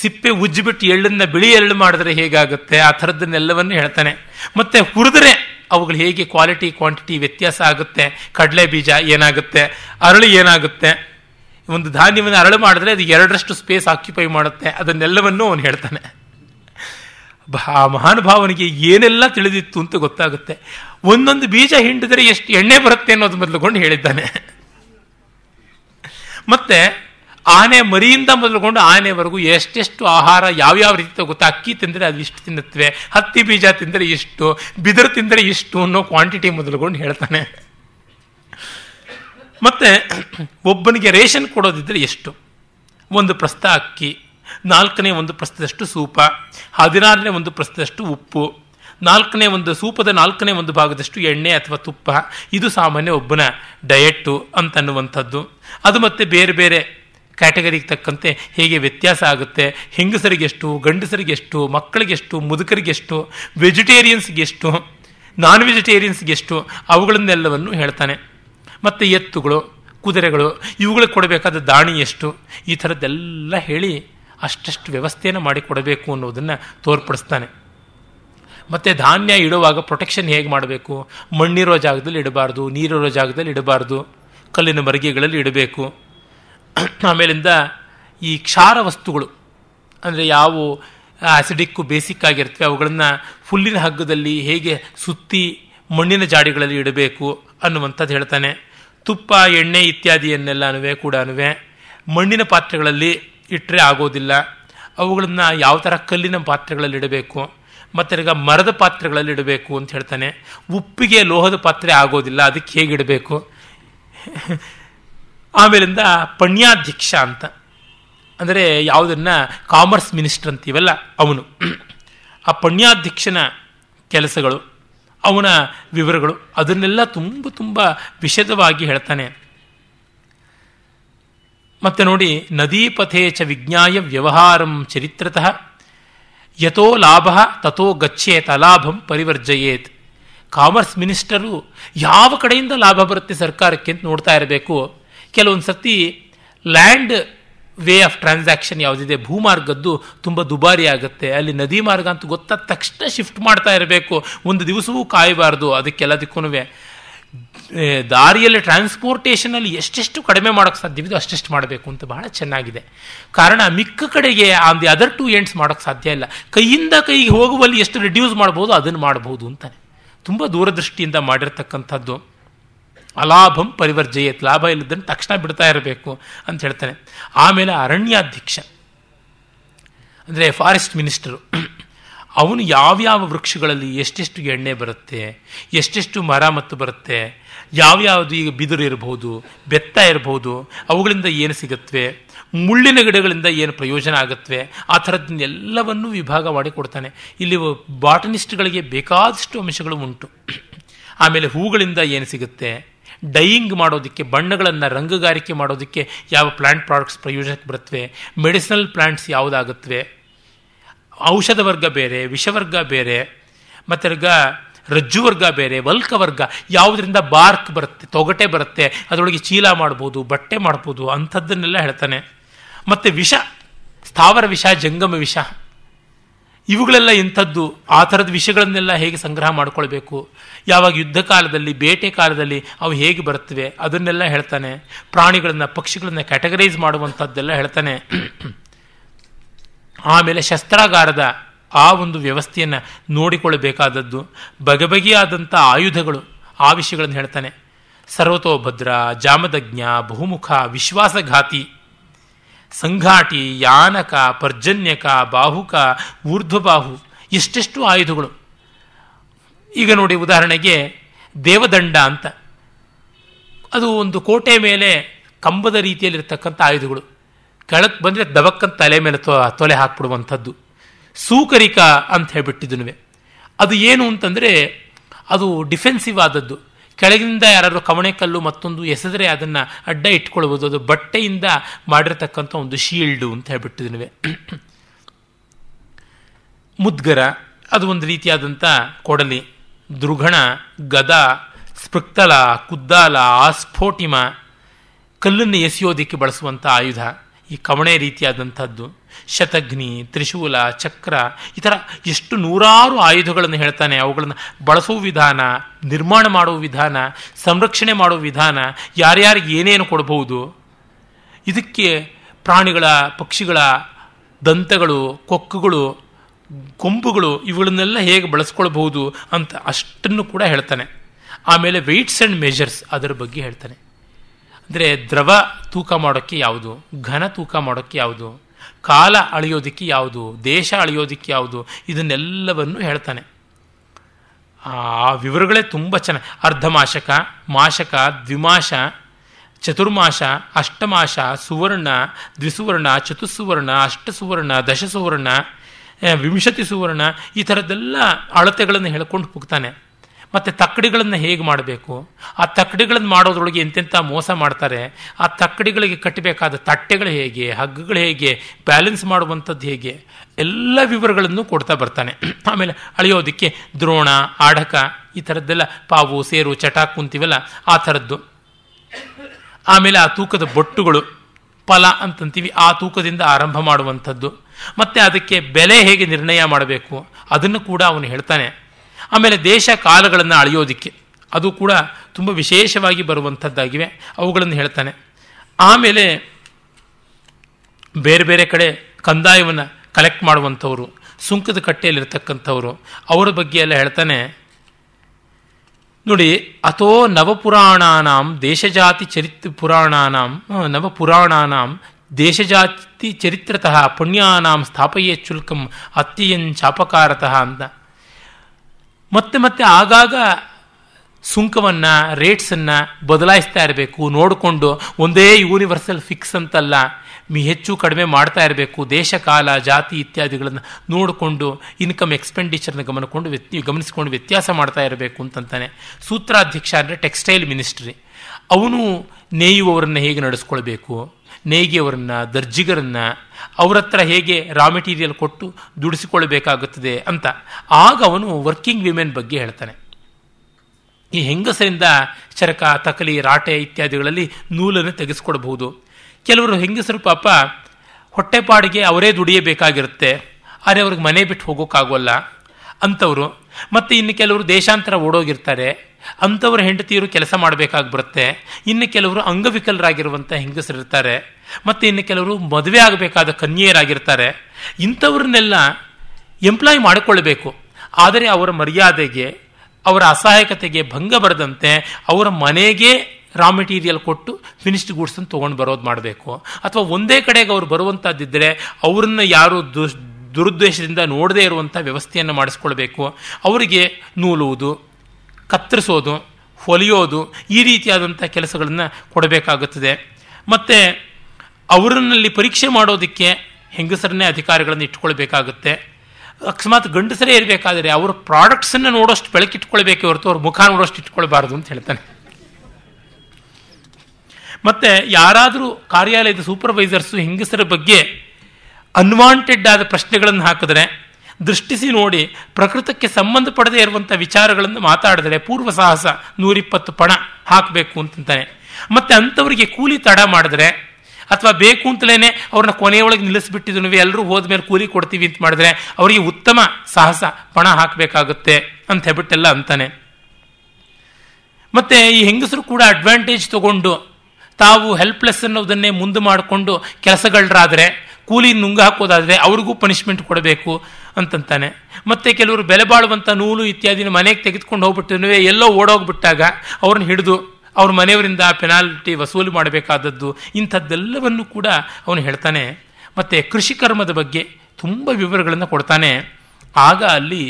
ಸಿಪ್ಪೆ ಉಜ್ಜಿಬಿಟ್ಟು ಎಳ್ಳನ್ನು ಬಿಳಿ ಎಳ್ಳು ಮಾಡಿದ್ರೆ ಹೇಗಾಗುತ್ತೆ? ಆ ಥರದ್ದನ್ನೆಲ್ಲವನ್ನು ಹೇಳ್ತಾನೆ. ಮತ್ತು ಹುರಿದ್ರೆ ಅವುಗಳು ಹೇಗೆ ಕ್ವಾಲಿಟಿ ಕ್ವಾಂಟಿಟಿ ವ್ಯತ್ಯಾಸ ಆಗುತ್ತೆ? ಕಡಲೆ ಬೀಜ ಏನಾಗುತ್ತೆ? ಅರಳು ಏನಾಗುತ್ತೆ? ಒಂದು ಧಾನ್ಯವನ್ನು ಅರಳು ಮಾಡಿದ್ರೆ ಅದು ಎರಡರಷ್ಟು ಸ್ಪೇಸ್ ಆಕ್ಯುಪೈ ಮಾಡುತ್ತೆ. ಅದನ್ನೆಲ್ಲವನ್ನೂ ಅವನು ಹೇಳ್ತಾನೆ. ಆ ಮಹಾನುಭಾವನಿಗೆ ಏನೆಲ್ಲ ತಿಳಿದಿತ್ತು ಅಂತ ಗೊತ್ತಾಗುತ್ತೆ. ಒಂದೊಂದು ಬೀಜ ಹಿಂಡಿದ್ರೆ ಎಷ್ಟು ಎಣ್ಣೆ ಬರುತ್ತೆ ಅನ್ನೋದು ಮೊದಲುಕೊಂಡು ಹೇಳಿದ್ದಾನೆ. ಮತ್ತೆ ಆನೆ ಮರಿಯಿಂದ ಮೊದಲುಕೊಂಡು ಆನೆವರೆಗೂ ಎಷ್ಟೆಷ್ಟು ಆಹಾರ ಯಾವ್ಯಾವ ರೀತಿ ತಗೋತಾ ಅಕ್ಕಿ ತಿಂದರೆ ಅದು ಇಷ್ಟು ತಿನ್ನುತ್ತವೆ, ಹತ್ತಿ ಬೀಜ ತಿಂದರೆ ಇಷ್ಟು, ಬಿದಿರು ತಿಂದರೆ ಇಷ್ಟು ಅನ್ನೋ ಕ್ವಾಂಟಿಟಿ ಮೊದಲುಕೊಂಡು ಹೇಳ್ತಾನೆ. ಮತ್ತೆ ಒಬ್ಬನಿಗೆ ರೇಷನ್ ಕೊಡೋದಿದ್ರೆ ಎಷ್ಟು? ಒಂದು ಪ್ರಸ್ತ ಅಕ್ಕಿ, ನಾಲ್ಕನೇ ಒಂದು ಪ್ರಸ್ತದಷ್ಟು ಸೂಪ, ಹದಿನಾರನೇ ಒಂದು ಪ್ರಸ್ತದಷ್ಟು ಉಪ್ಪು, ನಾಲ್ಕನೇ ಒಂದು ಸೂಪದ ನಾಲ್ಕನೇ ಒಂದು ಭಾಗದಷ್ಟು ಎಣ್ಣೆ ಅಥವಾ ತುಪ್ಪ. ಇದು ಸಾಮಾನ್ಯ ಒಬ್ಬನ ಡಯೆಟ್ಟು ಅಂತನ್ನುವಂಥದ್ದು ಅದು ಮತ್ತೆ ಬೇರೆ ಬೇರೆ ಕ್ಯಾಟಗರಿಗೆ ತಕ್ಕಂತೆ ಹೇಗೆ ವ್ಯತ್ಯಾಸ ಆಗುತ್ತೆ? ಹೆಂಗಸರಿಗೆಷ್ಟು? ಗಂಡಸರಿಗೆಷ್ಟು? ಮಕ್ಕಳಿಗೆಷ್ಟು? ಮುದುಕರಿಗೆಷ್ಟು? ವೆಜಿಟೇರಿಯನ್ಸ್ಗೆಷ್ಟು? ನಾನ್ ವೆಜಿಟೇರಿಯನ್ಸ್ಗೆಷ್ಟು ಅವುಗಳನ್ನೆಲ್ಲವನ್ನು ಹೇಳ್ತಾನೆ. ಮತ್ತು ಎತ್ತುಗಳು, ಕುದುರೆಗಳು ಇವುಗಳಿಗೆ ಕೊಡಬೇಕಾದ ದಾಣಿ ಎಷ್ಟು? ಈ ಥರದ್ದೆಲ್ಲ ಹೇಳಿ ಅಷ್ಟಷ್ಟು ವ್ಯವಸ್ಥೆಯನ್ನು ಮಾಡಿಕೊಡಬೇಕು ಅನ್ನೋದನ್ನು ತೋರ್ಪಡಿಸ್ತಾನೆ. ಮತ್ತು ಧಾನ್ಯ ಇಡುವಾಗ ಪ್ರೊಟೆಕ್ಷನ್ ಹೇಗೆ ಮಾಡಬೇಕು? ಮಣ್ಣಿರೋ ಜಾಗದಲ್ಲಿ ಇಡಬಾರ್ದು, ನೀರಿರೋ ಜಾಗದಲ್ಲಿ ಇಡಬಾರ್ದು, ಕಲ್ಲಿನ ಮರಿಗೆಗಳಲ್ಲಿ ಇಡಬೇಕು. ಆಮೇಲಿಂದ ಈ ಕ್ಷಾರ ವಸ್ತುಗಳು, ಅಂದರೆ ಯಾವ ಆ್ಯಸಿಡಿಕ್ಕು ಬೇಸಿಕ್ ಆಗಿರ್ತವೆ, ಅವುಗಳನ್ನು ಫುಲ್ಲಿನ ಹಗ್ಗದಲ್ಲಿ ಹೇಗೆ ಸುತ್ತಿ ಮಣ್ಣಿನ ಜಾಡಿಗಳಲ್ಲಿ ಇಡಬೇಕು ಅನ್ನುವಂಥದ್ದು ಹೇಳ್ತಾನೆ. ತುಪ್ಪ, ಎಣ್ಣೆ ಇತ್ಯಾದಿಯನ್ನೆಲ್ಲನೂ ಕೂಡ ಮಣ್ಣಿನ ಪಾತ್ರೆಗಳಲ್ಲಿ ಇಟ್ಟರೆ ಆಗೋದಿಲ್ಲ. ಅವುಗಳನ್ನು ಯಾವ ಥರ ಕಲ್ಲಿನ ಪಾತ್ರೆಗಳಲ್ಲಿ ಇಡಬೇಕು, ಮತ್ತು ಮರದ ಪಾತ್ರೆಗಳಲ್ಲಿ ಇಡಬೇಕು ಅಂತ ಹೇಳ್ತಾನೆ. ಉಪ್ಪಿಗೆ, ಲೋಹದ ಪಾತ್ರೆ ಆಗೋದಿಲ್ಲ, ಅದಕ್ಕೆ ಹೇಗೆ ಇಡಬೇಕು? ಆಮೇಲಿಂದ ಪಣ್ಯಾಧ್ಯಕ್ಷ ಅಂತ. ಅಂದರೆ ಯಾವುದನ್ನ? ಕಾಮರ್ಸ್ ಮಿನಿಸ್ಟರ್ ಅಂತೀವಲ್ಲ ಅವನು. ಆ ಪಣ್ಯಾಧ್ಯಕ್ಷನ ಕೆಲಸಗಳು, ಅವನ ವಿವರಗಳು, ಅದನ್ನೆಲ್ಲ ತುಂಬ ತುಂಬ ವಿಶದವಾಗಿ ಹೇಳ್ತಾನೆ. ಮತ್ತೆ ನೋಡಿ, ನದೀಪಥೇ ಚ ವಿಜ್ಞಾಯ ವ್ಯವಹಾರಂ ಚರಿತ್ರತಃ, ಯಥೋ ಲಾಭ ತಥೋ ಗಚ್ಚೇತ್ ಅಲಾಭಂ ಪರಿವರ್ಜಯೇತ್. ಕಾಮರ್ಸ್ ಮಿನಿಸ್ಟರು ಯಾವ ಕಡೆಯಿಂದ ಲಾಭ ಬರುತ್ತೆ ಸರ್ಕಾರಕ್ಕೆ ಅಂತ ನೋಡ್ತಾ ಇರಬೇಕು. ಕೆಲವೊಂದು ಸರ್ತಿ ಲ್ಯಾಂಡ್ ವೇ ಆಫ್ ಟ್ರಾನ್ಸಾಕ್ಷನ್ ಯಾವುದಿದೆ, ಭೂಮಾರ್ಗದ್ದು ತುಂಬ ದುಬಾರಿ ಆಗುತ್ತೆ. ಅಲ್ಲಿ ನದಿ ಮಾರ್ಗ ಅಂತ ಗೊತ್ತಾದ ತಕ್ಷಣ ಶಿಫ್ಟ್ ಮಾಡ್ತಾ ಇರಬೇಕು. ಒಂದು ದಿವಸವೂ ಕಾಯಬಾರ್ದು ಅದಕ್ಕೆಲ್ಲದಕ್ಕೂ ದಾರಿಯಲ್ಲಿ ಟ್ರಾನ್ಸ್ಪೋರ್ಟೇಷನಲ್ಲಿ ಎಷ್ಟೆಷ್ಟು ಕಡಿಮೆ ಮಾಡೋಕ್ಕೆ ಸಾಧ್ಯವಿದೆ ಅಷ್ಟೆಷ್ಟು ಮಾಡಬೇಕು ಅಂತ ಬಹಳ ಚೆನ್ನಾಗಿದೆ. ಕಾರಣ ಮಿಕ್ಕ ಕಡೆಗೆ on the other two ends ಮಾಡೋಕ್ಕೆ ಸಾಧ್ಯ ಇಲ್ಲ. ಕೈಯಿಂದ ಕೈಗೆ ಹೋಗುವಲ್ಲಿ ಎಷ್ಟು ರಿಡ್ಯೂಸ್ ಮಾಡ್ಬೋದು ಅದನ್ನು ಮಾಡ್ಬೋದು ಅಂತಾನೆ. ತುಂಬ ದೂರದೃಷ್ಟಿಯಿಂದ ಮಾಡಿರ್ತಕ್ಕಂಥದ್ದು. ಅಲಾಭಂ ಪರಿವರ್ಜಯತ್, ಲಾಭ ಇಲ್ಲದನ್ನು ತಕ್ಷಣ ಬಿಡ್ತಾ ಇರಬೇಕು ಅಂತ ಹೇಳ್ತಾನೆ. ಆಮೇಲೆ ಅರಣ್ಯಾಧ್ಯಕ್ಷ, ಅಂದರೆ ಫಾರೆಸ್ಟ್ ಮಿನಿಸ್ಟರು ಅವನು ಯಾವ್ಯಾವ ವೃಕ್ಷಗಳಲ್ಲಿ ಎಷ್ಟೆಷ್ಟು ಎಣ್ಣೆ ಬರುತ್ತೆ, ಎಷ್ಟೆಷ್ಟು ಮರ ಮತ್ತು ಬರುತ್ತೆ, ಯಾವ್ಯಾವುದು ಈಗ ಬಿದಿರು ಇರಬಹುದು ಬೆತ್ತ ಇರಬಹುದು ಅವುಗಳಿಂದ ಏನು ಸಿಗತ್ವೆ, ಮುಳ್ಳಿನ ಗಿಡಗಳಿಂದ ಏನು ಪ್ರಯೋಜನ ಆಗತ್ವೆ, ಆ ಥರದ್ದನ್ನೆಲ್ಲವನ್ನೂ ವಿಭಾಗ ಮಾಡಿಕೊಡ್ತಾನೆ. ಇಲ್ಲಿ ಬಾಟನಿಸ್ಟ್ಗಳಿಗೆ ಬೇಕಾದಷ್ಟು ಅಂಶಗಳು ಉಂಟು. ಆಮೇಲೆ ಹೂಗಳಿಂದ ಏನು ಸಿಗುತ್ತೆ ಡೈಯಿಂಗ್ ಮಾಡೋದಕ್ಕೆ, ಬಣ್ಣಗಳನ್ನು ರಂಗುಗಾರಿಕೆ ಮಾಡೋದಕ್ಕೆ ಯಾವ ಪ್ಲಾಂಟ್ ಪ್ರಾಡಕ್ಟ್ಸ್ ಪ್ರಯೋಜನಕ್ಕೆ ಬರುತ್ತವೆ? ಮೆಡಿಸಿನಲ್ ಪ್ಲ್ಯಾಂಟ್ಸ್ ಯಾವುದಾಗುತ್ತವೆ? ಔಷಧ ವರ್ಗ ಬೇರೆ ವಿಷವರ್ಗ ಬೇರೆ ಮತ್ತೆರ್ಗ ರಜ್ಜು ವರ್ಗ ಬೇರೆ, ವಲ್ಕ ವರ್ಗ, ಯಾವುದರಿಂದ ಬಾರ್ಕ್ ಬರುತ್ತೆ, ತೊಗಟೆ ಬರುತ್ತೆ, ಅದರೊಳಗೆ ಚೀಲ ಮಾಡ್ಬೋದು, ಬಟ್ಟೆ ಮಾಡ್ಬೋದು, ಅಂಥದ್ದನ್ನೆಲ್ಲ ಹೇಳ್ತಾನೆ. ಮತ್ತು ವಿಷ, ಸ್ಥಾವರ ವಿಷ, ಜಂಗಮ ವಿಷ. ಇವುಗಳೆಲ್ಲ ಇಂಥದ್ದು. ಆ ಥರದ ವಿಷಯಗಳನ್ನೆಲ್ಲ ಹೇಗೆ ಸಂಗ್ರಹ ಮಾಡಿಕೊಳ್ಬೇಕು? ಯಾವಾಗ ಯುದ್ಧ ಕಾಲದಲ್ಲಿ, ಬೇಟೆ ಕಾಲದಲ್ಲಿ ಅವು ಹೇಗೆ ಬರುತ್ತವೆ? ಅದನ್ನೆಲ್ಲ ಹೇಳ್ತಾನೆ. ಪ್ರಾಣಿಗಳನ್ನು, ಪಕ್ಷಿಗಳನ್ನು ಕ್ಯಾಟಗರೈಸ್ ಮಾಡುವಂಥದ್ದೆಲ್ಲ ಹೇಳ್ತಾನೆ. *clears throat* ಆಮೇಲೆ ಶಸ್ತ್ರಾಗಾರದ ಆ ಒಂದು ವ್ಯವಸ್ಥೆಯನ್ನು ನೋಡಿಕೊಳ್ಳಬೇಕಾದದ್ದು. ಬಗೆ ಬಗೆಯಾದಂಥ ಆಯುಧಗಳು ಆ ವಿಷಯಗಳನ್ನು ಹೇಳ್ತಾನೆ. ಸರ್ವತೋಭದ್ರ, ಜಾಮದಜ್ಞ, ಬಹುಮುಖ, ವಿಶ್ವಾಸಘಾತಿ ಸಂಘಾಟಿ, ಯಾನಕ, ಪರ್ಜನ್ಯಕ, ಬಾಹುಕ, ಊರ್ಧ್ವಬಾಹು, ಎಷ್ಟೆಷ್ಟು ಆಯುಧಗಳು. ಈಗ ನೋಡಿ ಉದಾಹರಣೆಗೆ ದೇವದಂಡ ಅಂತ. ಅದು ಒಂದು ಕೋಟೆ ಮೇಲೆ ಕಂಬದ ರೀತಿಯಲ್ಲಿರ್ತಕ್ಕಂಥ ಆಯುಧಗಳು. ಕೆಳಕ್ಕೆ ಬಂದರೆ ದಬಕ್ಕಂತ ತಲೆ ಮೇಲೆ ತೊಲೆ ಹಾಕ್ಬಿಡುವಂಥದ್ದು. ಸೂಕರಿಕ ಅಂತ ಹೇಳ್ಬಿಟ್ಟಿದ್ನುವೆ ಅದು ಏನು ಅಂತಂದರೆ ಅದು ಡಿಫೆನ್ಸಿವ್ ಆದದ್ದು. ಕೆಳಗಿನಿಂದ ಯಾರಾದರೂ ಕವಣೆ ಕಲ್ಲು ಮತ್ತೊಂದು ಎಸೆದರೆ ಅದನ್ನು ಅಡ್ಡ ಇಟ್ಕೊಳ್ಬೋದು. ಅದು ಬಟ್ಟೆಯಿಂದ ಮಾಡಿರತಕ್ಕಂಥ ಒಂದು ಶೀಲ್ಡು ಅಂತ ಹೇಳ್ಬಿಟ್ಟಿದ್ನುವೆ *clears throat* ಮುದ್ಗರ, ಅದು ಒಂದು ರೀತಿಯಾದಂಥ ಕೊಡಲಿ. ದೃಘಣ ಗದ, ಸ್ಪೃಕ್ತಲ, ಕುದ್ದಾಲ, ಆಸ್ಫೋಟಿಮ, ಕಲ್ಲನ್ನು ಎಸೆಯೋದಕ್ಕೆ ಬಳಸುವಂಥ ಆಯುಧ. ಈ ಕವಣೆ ರೀತಿಯಾದಂಥದ್ದು, ಶತಗ್ನಿ, ತ್ರಿಶೂಲ, ಚಕ್ರ, ಈ ಥರ ಎಷ್ಟು ನೂರಾರು ಆಯುಧಗಳನ್ನು ಹೇಳ್ತಾನೆ. ಅವುಗಳನ್ನು ಬಳಸುವ ವಿಧಾನ, ನಿರ್ಮಾಣ ಮಾಡುವ ವಿಧಾನ, ಸಂರಕ್ಷಣೆ ಮಾಡುವ ವಿಧಾನ, ಯಾರ್ಯಾರಿಗೆ ಏನೇನು ಕೊಡಬಹುದು ಇದಕ್ಕೆ ಪ್ರಾಣಿಗಳ, ಪಕ್ಷಿಗಳ, ದಂತಗಳು, ಕೊಕ್ಕುಗಳು, ಕೊಂಬುಗಳು ಇವುಗಳನ್ನೆಲ್ಲ ಹೇಗೆ ಬಳಸ್ಕೊಳ್ಬಹುದು ಅಂತ ಅಷ್ಟನ್ನು ಕೂಡ ಹೇಳ್ತಾನೆ. ಆಮೇಲೆ ವೆಯ್ಟ್ಸ್ ಆ್ಯಂಡ್ ಮೆಜರ್ಸ್ ಅದರ ಬಗ್ಗೆ ಹೇಳ್ತಾನೆ. ಅಂದರೆ ದ್ರವ ತೂಕ ಮಾಡೋಕ್ಕೆ ಯಾವುದು? ಘನ ತೂಕ ಮಾಡೋಕ್ಕೆ ಯಾವುದು? ಕಾಲ ಅಳೆಯೋದಕ್ಕೆ ಯಾವುದು? ದೇಶ ಅಳೆಯೋದಕ್ಕೆ ಯಾವುದು? ಇದನ್ನೆಲ್ಲವನ್ನು ಹೇಳ್ತಾನೆ. ಆ ವಿವರಗಳೇ ತುಂಬ ಚೆನ್ನಾಗಿ, ಅರ್ಧಮಾಶಕ, ಮಾಶಕ, ದ್ವಿಮಾಶ, ಚತುರ್ಮಾಶ, ಅಷ್ಟಮಾಶ, ಸುವರ್ಣ, ದ್ವಿಸುವರ್ಣ, ಚತುಸ್ಸುವರ್ಣ, ಅಷ್ಟಸುವರ್ಣ, ದಶಸುವರ್ಣ ವಿಂಶತಿ ಸುವರ್ಣ ಈ ಥರದ್ದೆಲ್ಲ ಅಳತೆಗಳನ್ನು ಹೇಳ್ಕೊಂಡು ಹೋಗ್ತಾನೆ. ಮತ್ತು ತಕ್ಕಡಿಗಳನ್ನು ಹೇಗೆ ಮಾಡಬೇಕು? ಆ ತಕ್ಕಡಿಗಳನ್ನು ಮಾಡೋದ್ರೊಳಗೆ ಎಂತೆಂಥ ಮೋಸ ಮಾಡ್ತಾರೆ? ಆ ತಕ್ಕಡಿಗಳಿಗೆ ಕಟ್ಟಬೇಕಾದ ತಟ್ಟೆಗಳು ಹೇಗೆ? ಹಗ್ಗಗಳು ಹೇಗೆ? ಬ್ಯಾಲೆನ್ಸ್ ಮಾಡುವಂಥದ್ದು ಹೇಗೆ? ಎಲ್ಲ ವಿವರಗಳನ್ನು ಕೊಡ್ತಾ ಬರ್ತಾನೆ. ಆಮೇಲೆ ಅಳೆಯೋದಕ್ಕೆ ದ್ರೋಣ, ಆಡಕ, ಈ ಥರದ್ದೆಲ್ಲ ಪಾವು, ಸೇರು, ಚಟಾಕು ಕುಂತೀವಲ್ಲ, ಆ ಥರದ್ದು. ಆಮೇಲೆ ಆ ತೂಕದ ಬೊಟ್ಟುಗಳು, ಫಲ ಅಂತಂತೀವಿ, ಆ ತೂಕದಿಂದ ಆರಂಭ ಮಾಡುವಂಥದ್ದು. ಮತ್ತು ಅದಕ್ಕೆ ಬೆಲೆ ಹೇಗೆ ನಿರ್ಣಯ ಮಾಡಬೇಕು? ಅದನ್ನು ಕೂಡ ಅವನು ಹೇಳ್ತಾನೆ. ಆಮೇಲೆ ದೇಶ ಕಾಲಗಳನ್ನು ಅಳೆಯೋದಿಕ್ಕೆ. ಅದು ಕೂಡ ತುಂಬ ವಿಶೇಷವಾಗಿ ಬರುವಂಥದ್ದಾಗಿವೆ. ಅವುಗಳನ್ನು ಹೇಳ್ತಾನೆ. ಆಮೇಲೆ ಬೇರೆ ಬೇರೆ ಕಡೆ ಕಂದಾಯವನ್ನು ಕಲೆಕ್ಟ್ ಮಾಡುವಂಥವರು, ಸುಂಕದ ಕಟ್ಟೆಯಲ್ಲಿರ್ತಕ್ಕಂಥವರು, ಅವರ ಬಗ್ಗೆ ಎಲ್ಲ ಹೇಳ್ತಾನೆ. ನೋಡಿ, ಅಥೋ ನವಪುರಾಣಾನಾಂ ದೇಶಜಾತಿ ಚರಿತ್ರ ಪುರಾಣಾನಾಂ ನವಪುರಾಣಾನಾಂ ದೇಶಜಾತಿ ಚರಿತ್ರತಃ ಪುಣ್ಯಾನಾಂ ಸ್ಥಾಪಯೇ ಶುಲ್ಕಂ ಅತ್ಯಯನ್ ಚಾಪಕಾರತಃ ಅಂತ. ಮತ್ತೆ ಮತ್ತೆ ಆಗಾಗ ಸುಂಕವನ್ನು ರೇಟ್ಸನ್ನು ಬದಲಾಯಿಸ್ತಾ ಇರಬೇಕು. ನೋಡಿಕೊಂಡು ಒಂದೇ ಯೂನಿವರ್ಸಲ್ ಫಿಕ್ಸ್ ಅಂತಲ್ಲ, ಮಿ ಹೆಚ್ಚು ಕಡಿಮೆ ಮಾಡ್ತಾ ಇರಬೇಕು. ದೇಶ, ಕಾಲ, ಜಾತಿ ಇತ್ಯಾದಿಗಳನ್ನು ನೋಡಿಕೊಂಡು ಇನ್ಕಮ್ ಎಕ್ಸ್ಪೆಂಡಿಚರ್ನ ಗಮನಕೊಂಡು ವ್ಯತ್ಯ, ಗಮನಿಸಿಕೊಂಡು ವ್ಯತ್ಯಾಸ ಮಾಡ್ತಾ ಇರಬೇಕು ಅಂತಂತಾನೆ. ಸೂತ್ರಾಧ್ಯಕ್ಷ ಅಂದರೆ ಟೆಕ್ಸ್ಟೈಲ್ ಮಿನಿಸ್ಟ್ರಿ ಅವನು ನೇಯುವವರನ್ನು ಹೇಗೆ ನಡೆಸ್ಕೊಳ್ಬೇಕು? ನೇಯ್ಗೆಯವರನ್ನು, ದರ್ಜಿಗರನ್ನು ಅವ್ರ ಹತ್ರ ಹೇಗೆ ರಾ ಮೆಟೀರಿಯಲ್ ಕೊಟ್ಟು ದುಡಿಸಿಕೊಳ್ಳಬೇಕಾಗುತ್ತದೆ ಅಂತ ಆಗ ಅವನು ವರ್ಕಿಂಗ್ ವಿಮೆನ್ ಬಗ್ಗೆ ಹೇಳ್ತಾನೆ. ಈ ಹೆಂಗಸರಿಂದ ಚರಕ, ತಕಲಿ, ರಾಟೆ ಇತ್ಯಾದಿಗಳಲ್ಲಿ ನೂಲನ್ನು ತೆಗೆಸ್ಕೊಡ್ಬಹುದು. ಕೆಲವರು ಹೆಂಗಸರು ಪಾಪ ಹೊಟ್ಟೆಪಾಡಿಗೆ ಅವರೇ ದುಡಿಯಬೇಕಾಗಿರುತ್ತೆ. ಆದರೆ ಅವ್ರಿಗೆ ಮನೆ ಬಿಟ್ಟು ಹೋಗೋಕ್ಕಾಗೋಲ್ಲ. ಅಂಥವರು ಮತ್ತು ಇನ್ನು ಕೆಲವರು ದೇಶಾಂತರ ಓಡೋಗಿರ್ತಾರೆ, ಅಂಥವ್ರ ಹೆಂಡತಿಯರು ಕೆಲಸ ಮಾಡಬೇಕಾಗಿ ಬರುತ್ತೆ ಇನ್ನು ಕೆಲವರು ಅಂಗವಿಕಲರಾಗಿರುವಂಥ ಹೆಂಗಸರಿರ್ತಾರೆ. ಮತ್ತು ಇನ್ನು ಕೆಲವರು ಮದುವೆ ಆಗಬೇಕಾದ ಕನ್ಯೆಯರಾಗಿರ್ತಾರೆ. ಇಂಥವ್ರನ್ನೆಲ್ಲ ಎಂಪ್ಲಾಯ್ ಮಾಡಿಕೊಳ್ಳಬೇಕು. ಆದರೆ ಅವರ ಮರ್ಯಾದೆಗೆ, ಅವರ ಅಸಹಾಯಕತೆಗೆ ಭಂಗ ಬರದಂತೆ ಅವರ ಮನೆಗೆ ರಾ ಮೆಟೀರಿಯಲ್ ಕೊಟ್ಟು ಫಿನಿಶ್ಡ್ ಗೂಡ್ಸನ್ನು ತೊಗೊಂಡು ಬರೋದು ಮಾಡಬೇಕು. ಅಥವಾ ಒಂದೇ ಕಡೆಗೆ ಅವ್ರು ಬರುವಂಥದ್ದಿದ್ದರೆ ಅವ್ರನ್ನ ಯಾರು ದುರುದ್ದೇಶದಿಂದ ನೋಡದೇ ಇರುವಂಥ ವ್ಯವಸ್ಥೆಯನ್ನು ಮಾಡಿಸ್ಕೊಳ್ಬೇಕು. ಅವರಿಗೆ ನೂಲುವುದು, ಕತ್ತರಿಸೋದು, ಹೊಲಿಯೋದು ಈ ರೀತಿಯಾದಂಥ ಕೆಲಸಗಳನ್ನು ಕೊಡಬೇಕಾಗುತ್ತದೆ. ಮತ್ತು ಅವರನ್ನಲ್ಲಿ ಪರೀಕ್ಷೆ ಮಾಡೋದಕ್ಕೆ ಹೆಂಗಸರನ್ನೇ ಅಧಿಕಾರಿಗಳನ್ನು ಇಟ್ಕೊಳ್ಬೇಕಾಗುತ್ತೆ ಅಕಸ್ಮಾತ್ ಗಂಡಸರೇ ಇರಬೇಕಾದರೆ ಅವ್ರ ಪ್ರಾಡಕ್ಟ್ಸನ್ನು ನೋಡೋಷ್ಟು ಬೆಳಕಿಟ್ಕೊಳ್ಬೇಕೆ ಹೊರತು ಅವ್ರ ಮುಖ ನೋಡೋಷ್ಟು ಇಟ್ಕೊಳ್ಬಾರ್ದು ಅಂತ ಹೇಳ್ತಾನೆ. ಮತ್ತು ಯಾರಾದರೂ ಕಾರ್ಯಾಲಯದ ಸೂಪರ್ವೈಸರ್ಸು ಹೆಂಗಸರ ಬಗ್ಗೆ ಅನ್ವಾಂಟೆಡ್ ಆದ ಪ್ರಶ್ನೆಗಳನ್ನು ಹಾಕಿದ್ರೆ, ದೃಷ್ಟಿಸಿ ನೋಡಿ, ಪ್ರಕೃತಕ್ಕೆ ಸಂಬಂಧಪಡದೇ ಇರುವಂಥ ವಿಚಾರಗಳನ್ನು ಮಾತಾಡಿದ್ರೆ ಪೂರ್ವ ಸಾಹಸ ನೂರಿಪ್ಪತ್ತು ಪಣ ಹಾಕಬೇಕು ಅಂತಂತಾನೆ ಮತ್ತೆ ಅಂಥವರಿಗೆ ಕೂಲಿ ತಡ ಮಾಡಿದ್ರೆ, ಅಥವಾ ಬೇಕು ಅಂತಲೇ ಅವ್ರನ್ನ ಕೊನೆಯೊಳಗೆ ನಿಲ್ಲಿಸ್ಬಿಟ್ಟಿದ್ನು ಎಲ್ಲರೂ ಹೋದ್ಮೇಲೆ ಕೂಲಿ ಕೊಡ್ತೀವಿ ಅಂತ ಮಾಡಿದ್ರೆ ಅವರಿಗೆ ಉತ್ತಮ ಸಾಹಸ ಪಣ ಹಾಕಬೇಕಾಗುತ್ತೆ ಅಂತ ಹೇಳ್ಬಿಟ್ಟೆಲ್ಲ ಅಂತಾನೆ. ಮತ್ತೆ ಈ ಹೆಂಗಸರು ಕೂಡ ಅಡ್ವಾಂಟೇಜ್ ತಗೊಂಡು ತಾವು ಹೆಲ್ಪ್ಲೆಸ್ ಅನ್ನೋದನ್ನೇ ಮುಂದೆ ಮಾಡಿಕೊಂಡು ಕೆಲಸಗಳರಾದರೆ, ಕೂಲಿ ನುಂಗ ಹಾಕೋದಾದರೆ ಅವ್ರಿಗೂ ಪನಿಷ್ಮೆಂಟ್ ಕೊಡಬೇಕು ಅಂತಂತಾನೆ. ಮತ್ತೆ ಕೆಲವರು ಬೆಲೆ ಬಾಳುವಂಥ ನೂಲು ಇತ್ಯಾದಿನ ಮನೆಗೆ ತೆಗೆದುಕೊಂಡು ಹೋಗ್ಬಿಟ್ಟು ಎಲ್ಲೋ ಓಡೋಗ್ಬಿಟ್ಟಾಗ ಅವ್ರನ್ನ ಹಿಡಿದು ಅವ್ರ ಮನೆಯವರಿಂದ ಪೆನಾಲ್ಟಿ ವಸೂಲಿ ಮಾಡಬೇಕಾದದ್ದು ಇಂಥದ್ದೆಲ್ಲವನ್ನು ಕೂಡ ಅವನು ಹೇಳ್ತಾನೆ. ಮತ್ತು ಕೃಷಿ ಕರ್ಮದ ಬಗ್ಗೆ ತುಂಬ ವಿವರಗಳನ್ನು ಕೊಡ್ತಾನೆ. ಆಗ ಅಲ್ಲಿ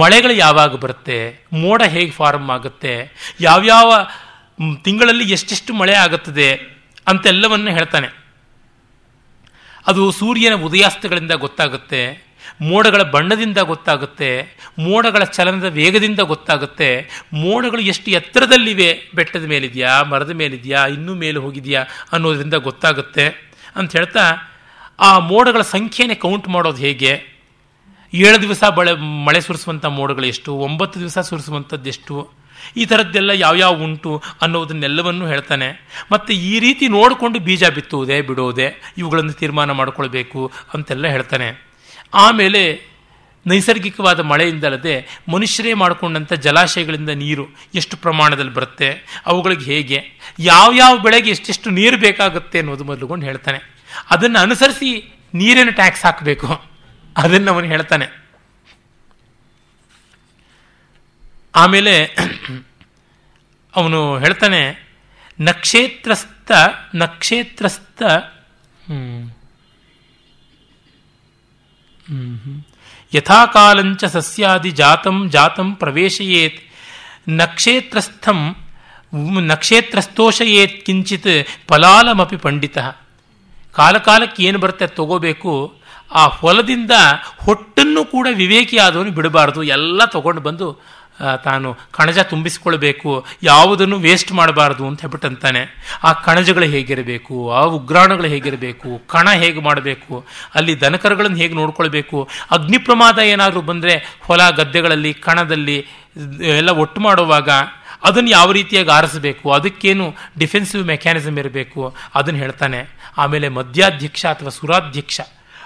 ಮಳೆಗಳು ಯಾವಾಗ ಬರುತ್ತೆ, ಮೋಡ ಹೇಗೆ ಫಾರ್ಮ್ ಆಗುತ್ತೆ, ಯಾವ್ಯಾವ ತಿಂಗಳಲ್ಲಿ ಎಷ್ಟೆಷ್ಟು ಮಳೆ ಆಗುತ್ತದೆ ಅಂತೆಲ್ಲವನ್ನು ಹೇಳ್ತಾನೆ. ಅದು ಸೂರ್ಯನ ಉದಯಾಸ್ತಗಳಿಂದ ಗೊತ್ತಾಗುತ್ತೆ, ಮೋಡಗಳ ಬಣ್ಣದಿಂದ ಗೊತ್ತಾಗುತ್ತೆ, ಮೋಡಗಳ ಚಲನದ ವೇಗದಿಂದ ಗೊತ್ತಾಗುತ್ತೆ, ಮೋಡಗಳು ಎಷ್ಟು ಎತ್ತರದಲ್ಲಿವೆ, ಬೆಟ್ಟದ ಮೇಲಿದೆಯಾ, ಮರದ ಮೇಲಿದೆಯಾ, ಇನ್ನೂ ಮೇಲೆ ಹೋಗಿದೆಯಾ ಅನ್ನೋದರಿಂದ ಗೊತ್ತಾಗುತ್ತೆ ಅಂತ ಹೇಳ್ತಾ, ಆ ಮೋಡಗಳ ಸಂಖ್ಯೆನೇ ಕೌಂಟ್ ಮಾಡೋದು ಹೇಗೆ? ಏಳು ದಿವಸ ಬಳೆ, ಮಳೆ ಸುರಿಸುವಂಥ ಮೋಡಗಳು ಎಷ್ಟು? ಒಂಬತ್ತು ದಿವಸ ಸುರಿಸುವಂಥದ್ದು ಎಷ್ಟು? ಈ ಥರದ್ದೆಲ್ಲ ಯಾವ್ಯಾವ ಉಂಟು ಅನ್ನೋದನ್ನೆಲ್ಲವನ್ನು ಹೇಳ್ತಾನೆ. ಮತ್ತು ಈ ರೀತಿ ನೋಡಿಕೊಂಡು ಬೀಜ ಬಿತ್ತುವುದೇ, ಬಿಡೋದೆ, ಇವುಗಳನ್ನು ತೀರ್ಮಾನ ಮಾಡಿಕೊಳ್ಬೇಕು ಅಂತೆಲ್ಲ ಹೇಳ್ತಾನೆ. ಆಮೇಲೆ ನೈಸರ್ಗಿಕವಾದ ಮಳೆಯಿಂದಲ್ಲದೆ ಮನುಷ್ಯರೇ ಮಾಡಿಕೊಂಡಂಥ ಜಲಾಶಯಗಳಿಂದ ನೀರು ಎಷ್ಟು ಪ್ರಮಾಣದಲ್ಲಿ ಬರುತ್ತೆ, ಅವುಗಳಿಗೆ ಹೇಗೆ, ಯಾವ್ಯಾವ ಬೆಳೆಗೆ ಎಷ್ಟೆಷ್ಟು ನೀರು ಬೇಕಾಗುತ್ತೆ ಅನ್ನೋದು ಮೊದಲುಗೊಂಡು ಹೇಳ್ತಾನೆ. ಅದನ್ನು ಅನುಸರಿಸಿ ನೀರಿನ ಟ್ಯಾಕ್ಸ್ ಹಾಕಬೇಕು. ಅದನ್ನು ಅವನು ಹೇಳ್ತಾನೆ. ಆಮೇಲೆ ಅವನು ಹೇಳ್ತಾನೆ, ನಕ್ಷೇತ್ರಸ್ಥ ನಕ್ಷೇತ್ರಸ್ಥ. ಯಥಾಕಾಲಂಚ ಸಸ್ಯಾದಿ ಜಾತಂ ಜಾತಂ ಪ್ರವೇಶಯೇತ್. ನಕ್ಷೇತ್ರಸ್ಥಂ ನಕ್ಷೇತ್ರಸ್ಥೋಷಯೇತ್ ಕಿಂಚಿತ್ ಫಲಾಲಮಪಿ ಪಂಡಿತ. ಕಾಲಕಾಲಕ್ಕೆ ಏನು ಬರುತ್ತೆ ತಗೋಬೇಕು, ಆ ಹೊಲದಿಂದ ಹೊಟ್ಟನ್ನು ಕೂಡ ವಿವೇಕಿ ಆದವನು ಬಿಡಬಾರ್ದು, ಎಲ್ಲ ತಗೊಂಡು ಬಂದು ತಾನು ಕಣಜ ತುಂಬಿಸಿಕೊಳ್ಬೇಕು, ಯಾವುದನ್ನು ವೇಸ್ಟ್ ಮಾಡಬಾರ್ದು ಅಂತ ಹೇಳ್ಬಿಟ್ಟಂತಾನೆ. ಆ ಕಣಜಗಳು ಹೇಗಿರಬೇಕು, ಆ ಉಗ್ರಾಣಗಳು ಹೇಗಿರಬೇಕು, ಕಣ ಹೇಗೆ ಮಾಡಬೇಕು, ಅಲ್ಲಿ ದನಕರುಗಳನ್ನು ಹೇಗೆ ನೋಡ್ಕೊಳ್ಬೇಕು ಅಗ್ನಿ ಪ್ರಮಾದ ಏನಾದರೂ ಬಂದರೆ ಹೊಲ ಗದ್ದೆಗಳಲ್ಲಿ, ಕಣದಲ್ಲಿ, ಎಲ್ಲ ಒಟ್ಟು ಮಾಡುವಾಗ ಅದನ್ನು ಯಾವ ರೀತಿಯಾಗಿ ಆರಿಸಬೇಕು, ಅದಕ್ಕೇನು ಡಿಫೆನ್ಸಿವ್ ಮೆಕ್ಯಾನಿಸಮ್ ಇರಬೇಕು, ಅದನ್ನು ಹೇಳ್ತಾನೆ. ಆಮೇಲೆ ಮಧ್ಯಾಧ್ಯಕ್ಷ ಅಥವಾ ಸುರಾಧ್ಯಕ್ಷ,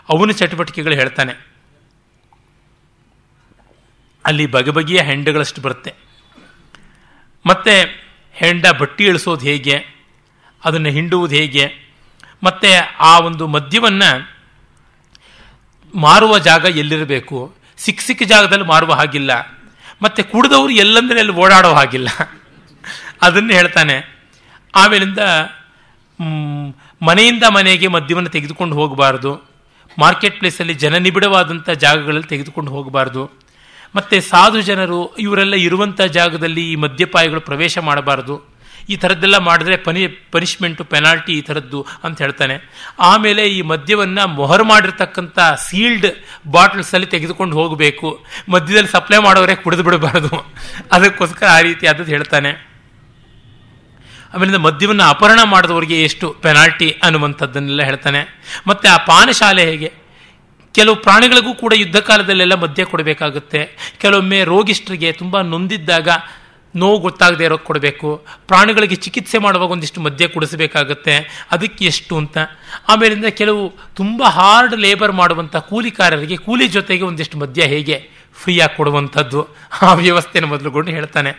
ಅವನ ಚಟುವಟಿಕೆಗಳು ಹೇಳ್ತಾನೆ. ಅಲ್ಲಿ ಬಗೆ ಬಗೆಯ ಹೆಂಡಗಳಷ್ಟು ಬರುತ್ತೆ. ಮತ್ತೆ ಹೆಂಡ ಬಟ್ಟಿ ಇಳಿಸೋದು ಹೇಗೆ, ಅದನ್ನು ಹಿಂಡುವುದು ಹೇಗೆ, ಮತ್ತೆ ಆ ಒಂದು ಮದ್ಯವನ್ನು ಮಾರುವ ಜಾಗ ಎಲ್ಲಿರಬೇಕು, ಸಿಕ್ಕ ಸಿಕ್ಕ ಜಾಗದಲ್ಲಿ ಮಾರುವ ಹಾಗಿಲ್ಲ, ಮತ್ತೆ ಕುಡಿದವರು ಎಲ್ಲಂದ್ರೆ ಅಲ್ಲಿ ಓಡಾಡೋ ಹಾಗಿಲ್ಲ. ಅದನ್ನು ಹೇಳ್ತಾನೆ. ಆಮೇಲಿಂದ ಮನೆಯಿಂದ ಮನೆಗೆ ಮದ್ಯವನ್ನು ತೆಗೆದುಕೊಂಡು ಹೋಗಬಾರ್ದು. ಮಾರ್ಕೆಟ್ ಪ್ಲೇಸಲ್ಲಿ ಜನನಿಬಿಡವಾದಂಥ ಜಾಗಗಳಲ್ಲಿ ತೆಗೆದುಕೊಂಡು ಹೋಗಬಾರ್ದು. ಮತ್ತು ಸಾಧು ಜನರು ಇವರೆಲ್ಲ ಇರುವಂಥ ಜಾಗದಲ್ಲಿ ಈ ಮದ್ಯಪಾಯಿಗಳು ಪ್ರವೇಶ ಮಾಡಬಾರ್ದು. ಈ ಥರದ್ದೆಲ್ಲ ಮಾಡಿದ್ರೆ ಪನಿ ಪನಿಷ್ಮೆಂಟು ಪೆನಾಲ್ಟಿ ಈ ಥರದ್ದು ಅಂತ ಹೇಳ್ತಾನೆ. ಆಮೇಲೆ ಈ ಮದ್ಯವನ್ನು ಮೊಹರ್ ಮಾಡಿರ್ತಕ್ಕಂಥ ಸೀಲ್ಡ್ ಬಾಟ್ಲ್ಸಲ್ಲಿ ತೆಗೆದುಕೊಂಡು ಹೋಗಬೇಕು. ಮಧ್ಯದಲ್ಲಿ ಸಪ್ಲೈ ಮಾಡೋರೆ ಕುಡಿದು ಬಿಡಬಾರ್ದು. ಅದಕ್ಕೋಸ್ಕರ ಆ ರೀತಿ ಆದದ್ದು ಹೇಳ್ತಾನೆ. ಆಮೇಲಿಂದ ಮದ್ಯವನ್ನು ಅಪಹರಣ ಮಾಡಿದವರಿಗೆ ಎಷ್ಟು? ಪೆನಾಲ್ಟಿ ಅನ್ನುವಂಥದ್ದನ್ನೆಲ್ಲ ಹೇಳ್ತಾನೆ. ಮತ್ತು ಆ ಪಾನಶಾಲೆ ಹೇಗೆ? ಕೆಲವು ಪ್ರಾಣಿಗಳಿಗೂ ಕೂಡ ಯುದ್ಧ ಕಾಲದಲ್ಲೆಲ್ಲ ಮದ್ಯ ಕೊಡಬೇಕಾಗುತ್ತೆ. ಕೆಲವೊಮ್ಮೆ ರೋಗಿಷ್ಟರಿಗೆ ತುಂಬ ನೊಂದಿದ್ದಾಗ ನೋವು ಗೊತ್ತಾಗದೇ ಇರೋಕೆ ಕೊಡಬೇಕು. ಪ್ರಾಣಿಗಳಿಗೆ ಚಿಕಿತ್ಸೆ ಮಾಡುವಾಗ ಒಂದಿಷ್ಟು ಮದ್ಯ ಕುಡಿಸಬೇಕಾಗತ್ತೆ. ಅದಕ್ಕೆ ಎಷ್ಟು ಅಂತ. ಆಮೇಲಿಂದ ಕೆಲವು ತುಂಬ ಹಾರ್ಡ್ ಲೇಬರ್ ಮಾಡುವಂಥ ಕೂಲಿಕಾರರಿಗೆ ಕೂಲಿ ಜೊತೆಗೆ ಒಂದಿಷ್ಟು ಮದ್ಯ ಹೇಗೆ ಫ್ರೀಯಾಗಿ ಕೊಡುವಂಥದ್ದು. ಆ ವ್ಯವಸ್ಥೆನ ಮೊದಲುಗೊಂಡು ಹೇಳ್ತಾನೆ.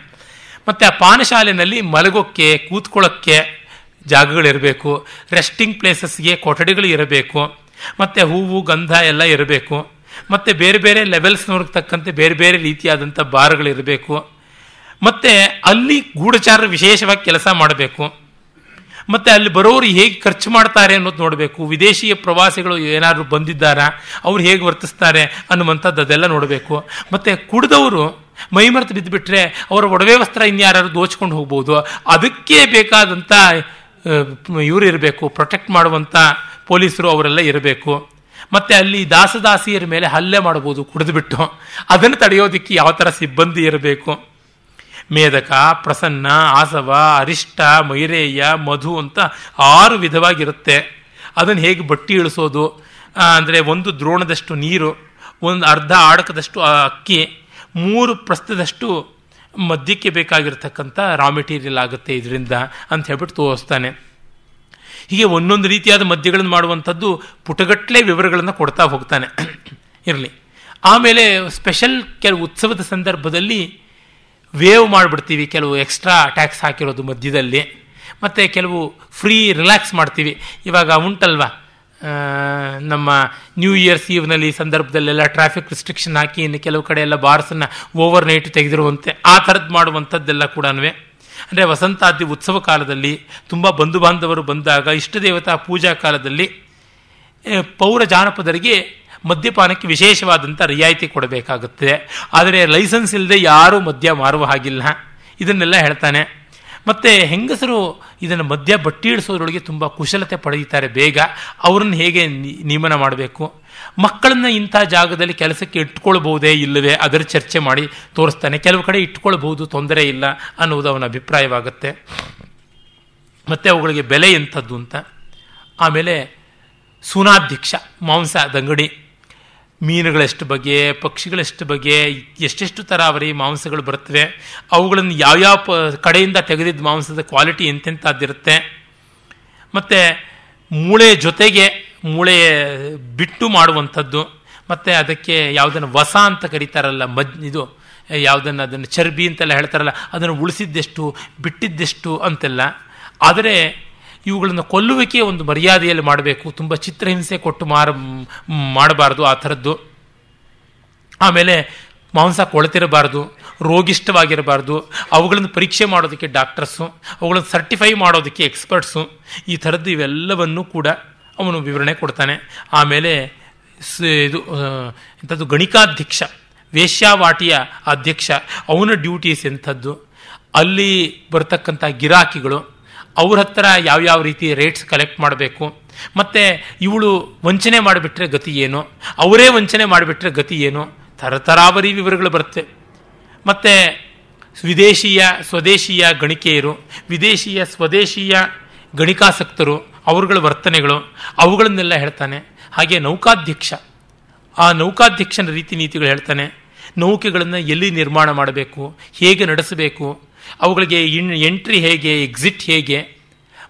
ಮತ್ತು ಆ ಪಾನಶಾಲೆಯಲ್ಲಿ ಮಲಗೋಕ್ಕೆ, ಕೂತ್ಕೊಳ್ಳೋಕ್ಕೆ ಜಾಗಗಳಿರಬೇಕು. ರೆಸ್ಟಿಂಗ್ ಪ್ಲೇಸಸ್ಗೆ ಕೊಠಡಿಗಳು ಇರಬೇಕು. ಮತ್ತು ಹೂವು, ಗಂಧ ಎಲ್ಲ ಇರಬೇಕು. ಮತ್ತು ಬೇರೆ ಬೇರೆ ಲೆವೆಲ್ಸ್ನವ್ರಿಗೆ ತಕ್ಕಂತೆ ಬೇರೆ ಬೇರೆ ರೀತಿಯಾದಂಥ ಬಾರ್ಗಳಿರಬೇಕು ಮತ್ತು ಅಲ್ಲಿ ಗೂಢಚಾರರು ವಿಶೇಷವಾಗಿ ಕೆಲಸ ಮಾಡಬೇಕು. ಮತ್ತು ಅಲ್ಲಿ ಬರೋರು ಹೇಗೆ ಖರ್ಚು ಮಾಡ್ತಾರೆ ಅನ್ನೋದು ನೋಡಬೇಕು. ವಿದೇಶಿಯ ಪ್ರವಾಸಿಗಳು ಏನಾದರೂ ಬಂದಿದ್ದಾರಾ, ಅವ್ರು ಹೇಗೆ ವರ್ತಿಸ್ತಾರೆ ಅನ್ನುವಂಥದ್ದು ಅದೆಲ್ಲ ನೋಡಬೇಕು. ಮತ್ತು ಕುಡಿದವರು ಮೈಮರೆತು ಬಿದ್ದುಬಿಟ್ರೆ ಅವರ ಒಡವೆ ವಸ್ತ್ರ ಇನ್ಯಾರು ದೋಚ್ಕೊಂಡು ಹೋಗ್ಬೋದು. ಅದಕ್ಕೆ ಬೇಕಾದಂಥ ಇವರು ಇರಬೇಕು ಪ್ರೊಟೆಕ್ಟ್ ಮಾಡುವಂಥ ಪೊಲೀಸರು ಅವರೆಲ್ಲ ಇರಬೇಕು. ಮತ್ತು ಅಲ್ಲಿ ದಾಸದಾಸಿಯರ ಮೇಲೆ ಹಲ್ಲೆ ಮಾಡ್ಬೋದು ಕುಡಿದುಬಿಟ್ಟು ಅದನ್ನು ತಡೆಯೋದಿಕ್ಕೆ ಯಾವ ಥರ ಸಿಬ್ಬಂದಿ ಇರಬೇಕು. ಮೇಧಕ ಪ್ರಸನ್ನ, ಆಸವ, ಅರಿಷ್ಟ, ಮೈರೇಯ, ಮಧು ಅಂತ ಆರು ವಿಧವಾಗಿರುತ್ತೆ. ಅದನ್ನು ಹೇಗೆ ಬಟ್ಟಿ ಇಳಿಸೋದು? ಅಂದರೆ ಒಂದು ದ್ರೋಣದಷ್ಟು ನೀರು, ಒಂದು ಅರ್ಧ ಆಡಕದಷ್ಟು ಅಕ್ಕಿ, ಮೂರು ಪ್ರಸ್ತದಷ್ಟು ಮದ್ಯಕ್ಕೆ ಬೇಕಾಗಿರ್ತಕ್ಕಂಥ ರಾ ಮೆಟೀರಿಯಲ್ ಆಗುತ್ತೆ ಇದರಿಂದ ಅಂತ ಹೇಳ್ಬಿಟ್ಟು ತೋರಿಸ್ತಾನೆ. ಹೀಗೆ ಒಂದೊಂದು ರೀತಿಯಾದ ಮದ್ಯಗಳನ್ನು ಮಾಡುವಂಥದ್ದು ಪುಟಗಟ್ಟಲೆ ವಿವರಗಳನ್ನು ಕೊಡ್ತಾ ಹೋಗ್ತಾನೆ. *clears throat* ಇರಲಿ. ಆಮೇಲೆ ಸ್ಪೆಷಲ್ ಕೆಲವು ಉತ್ಸವದ ಸಂದರ್ಭದಲ್ಲಿ ವೇವ್ ಮಾಡಿಬಿಡ್ತೀವಿ. ಕೆಲವು ಎಕ್ಸ್ಟ್ರಾ ಟ್ಯಾಕ್ಸ್ ಹಾಕಿರೋದು ಮಧ್ಯದಲ್ಲಿ. ಮತ್ತು ಕೆಲವು ಫ್ರೀ ರಿಲ್ಯಾಕ್ಸ್ ಮಾಡ್ತೀವಿ. ಇವಾಗ ಉಂಟಲ್ವಾ? ನಮ್ಮ ನ್ಯೂ ಇಯರ್ಸ್ ಈವ್ನಲ್ಲಿ ಸಂದರ್ಭದಲ್ಲೆಲ್ಲ ಟ್ರಾಫಿಕ್ ರಿಸ್ಟ್ರಿಕ್ಷನ್ ಹಾಕಿ ಇನ್ನು ಕೆಲವು ಕಡೆ ಎಲ್ಲ ಬಾರ್ಸನ್ನು ಓವರ್ ನೈಟ್ ತೆಗೆದಿರುವಂತೆ ಆ ಥರದ್ದು ಮಾಡುವಂಥದ್ದೆಲ್ಲ ಕೂಡ ಅಂದರೆ ವಸಂತಾದಿ ಉತ್ಸವ ಕಾಲದಲ್ಲಿ ತುಂಬ ಬಂಧು ಬಾಂಧವರು ಬಂದಾಗ ಇಷ್ಟ ದೇವತಾ ಪೂಜಾ ಕಾಲದಲ್ಲಿ ಪೌರ ಜಾನಪದರಿಗೆ ಮದ್ಯಪಾನಕ್ಕೆ ವಿಶೇಷವಾದಂಥ ರಿಯಾಯಿತಿ ಕೊಡಬೇಕಾಗುತ್ತದೆ ಆದರೆ ಲೈಸೆನ್ಸ್ ಇಲ್ಲದೆ ಯಾರೂ ಮದ್ಯ ಮಾರುವ ಹಾಗಿಲ್ಲ. ಇದನ್ನೆಲ್ಲ ಹೇಳ್ತಾನೆ. ಮತ್ತು ಹೆಂಗಸರು ಇದನ್ನು ಮದ್ಯ ಬಟ್ಟಿ ಇಳಿಸೋದ್ರೊಳಗೆ ತುಂಬ ಕುಶಲತೆ ಪಡೆಯುತ್ತಾರೆ ಬೇಗ. ಅವ್ರನ್ನ ಹೇಗೆ ನಿಯಮನ ಮಾಡಬೇಕು? ಮಕ್ಕಳನ್ನ ಇಂಥ ಜಾಗದಲ್ಲಿ ಕೆಲಸಕ್ಕೆ ಇಟ್ಕೊಳ್ಬಹುದೇ ಇಲ್ಲವೇ ಅದರ ಚರ್ಚೆ ಮಾಡಿ ತೋರಿಸ್ತಾನೆ. ಕೆಲವು ಕಡೆ ಇಟ್ಕೊಳ್ಬಹುದು, ತೊಂದರೆ ಇಲ್ಲ ಅನ್ನೋದು ಅವನ ಅಭಿಪ್ರಾಯವಾಗುತ್ತೆ. ಮತ್ತು ಅವುಗಳಿಗೆ ಬೆಲೆ ಎಂಥದ್ದು ಅಂತ. ಆಮೇಲೆ ಸೂನಾಧ್ಯಕ್ಷ, ಮಾಂಸ, ದಂಗಡಿ. ಮೀನುಗಳೆಷ್ಟು ಬಗೆ, ಪಕ್ಷಿಗಳೆಷ್ಟು ಬಗೆ, ಎಷ್ಟೆಷ್ಟು ತರಾವರಿ ಮಾಂಸಗಳು ಬರ್ತವೆ ಅವುಗಳನ್ನು ಯಾವ್ಯಾವ ಪ, ಕಡೆಯಿಂದ ತೆಗೆದಿದ್ದ ಮಾಂಸದ ಕ್ವಾಲಿಟಿ ಎಂತೆಂಥದ್ದಿರುತ್ತೆ. ಮತ್ತು ಮೂಳೆ ಜೊತೆಗೆ ಮೂಳೆ ಬಿಟ್ಟು ಮಾಡುವಂಥದ್ದು, ಮತ್ತು ಅದಕ್ಕೆ ಯಾವುದನ್ನು ವಸ ಅಂತ ಕರೀತಾರಲ್ಲ ಮಜ್ ಇದು, ಯಾವುದನ್ನು ಅದನ್ನು ಚರ್ಬಿ ಅಂತೆಲ್ಲ ಹೇಳ್ತಾರಲ್ಲ, ಅದನ್ನು ಉಳಿಸಿದ್ದೆಷ್ಟು, ಬಿಟ್ಟಿದ್ದೆಷ್ಟು ಅಂತೆಲ್ಲ. ಆದರೆ ಇವುಗಳನ್ನು ಕೊಲ್ಲುವಿಕೆ ಒಂದು ಮರ್ಯಾದೆಯಲ್ಲಿ ಮಾಡಬೇಕು, ತುಂಬ ಚಿತ್ರಹಿಂಸೆ ಕೊಟ್ಟು ಮಾರ, ಮಾಡಬಾರ್ದು ಆ ಥರದ್ದು. ಆಮೇಲೆ ಮಾಂಸ ಕೊಳೆತಿರಬಾರ್ದು ರೋಗಿಷ್ಟವಾಗಿರಬಾರ್ದು ಅವುಗಳನ್ನು ಪರೀಕ್ಷೆ ಮಾಡೋದಕ್ಕೆ ಡಾಕ್ಟರ್ಸು, ಅವುಗಳನ್ನು ಸರ್ಟಿಫೈ ಮಾಡೋದಕ್ಕೆ ಎಕ್ಸ್ಪರ್ಟ್ಸು, ಈ ಥರದ್ದು ಇವೆಲ್ಲವನ್ನೂ ಕೂಡ ಅವನು ವಿವರಣೆ ಕೊಡ್ತಾನೆ. ಆಮೇಲೆ ಇದು ಎಂಥದ್ದು ಗಣಿಕಾಧ್ಯಕ್ಷ, ವೇಶ್ಯಾವಾಟಿಯ ಅಧ್ಯಕ್ಷ, ಅವನ ಡ್ಯೂಟೀಸ್ ಎಂಥದ್ದು. ಅಲ್ಲಿ ಬರ್ತಕ್ಕಂಥ ಗಿರಾಕಿಗಳು, ಅವ್ರ ಹತ್ರ ಯಾವ್ಯಾವ ರೀತಿ ರೇಟ್ಸ್ ಕಲೆಕ್ಟ್ ಮಾಡಬೇಕು, ಮತ್ತು ಇವಳು ವಂಚನೆ ಮಾಡಿಬಿಟ್ರೆ ಗತಿ ಏನು, ಅವರೇ ವಂಚನೆ ಮಾಡಿಬಿಟ್ರೆ ಗತಿ ಏನು, ತರತರಾವರಿ ವಿವರಗಳು ಬರುತ್ತೆ. ಮತ್ತು ವಿದೇಶೀಯ, ಸ್ವದೇಶೀಯ ಗಣಿಕೆಯರು, ವಿದೇಶೀಯ, ಸ್ವದೇಶೀಯ ಗಣಿಕಾಸಕ್ತರು ಅವರುಗಳ ವರ್ತನೆಗಳು, ಅವುಗಳನ್ನೆಲ್ಲ ಹೇಳ್ತಾನೆ. ಹಾಗೆ ನೌಕಾಧ್ಯಕ್ಷ, ಆ ನೌಕಾಧ್ಯಕ್ಷನ ರೀತಿ ನೀತಿಗಳು ಹೇಳ್ತಾನೆ. ನೌಕೆಗಳನ್ನು ಎಲ್ಲಿ ನಿರ್ಮಾಣ ಮಾಡಬೇಕು, ಹೇಗೆ ನಡೆಸಬೇಕು, ಅವುಗಳಿಗೆ ಇನ್, ಎಂಟ್ರಿ ಹೇಗೆ, ಎಕ್ಸಿಟ್ ಹೇಗೆ,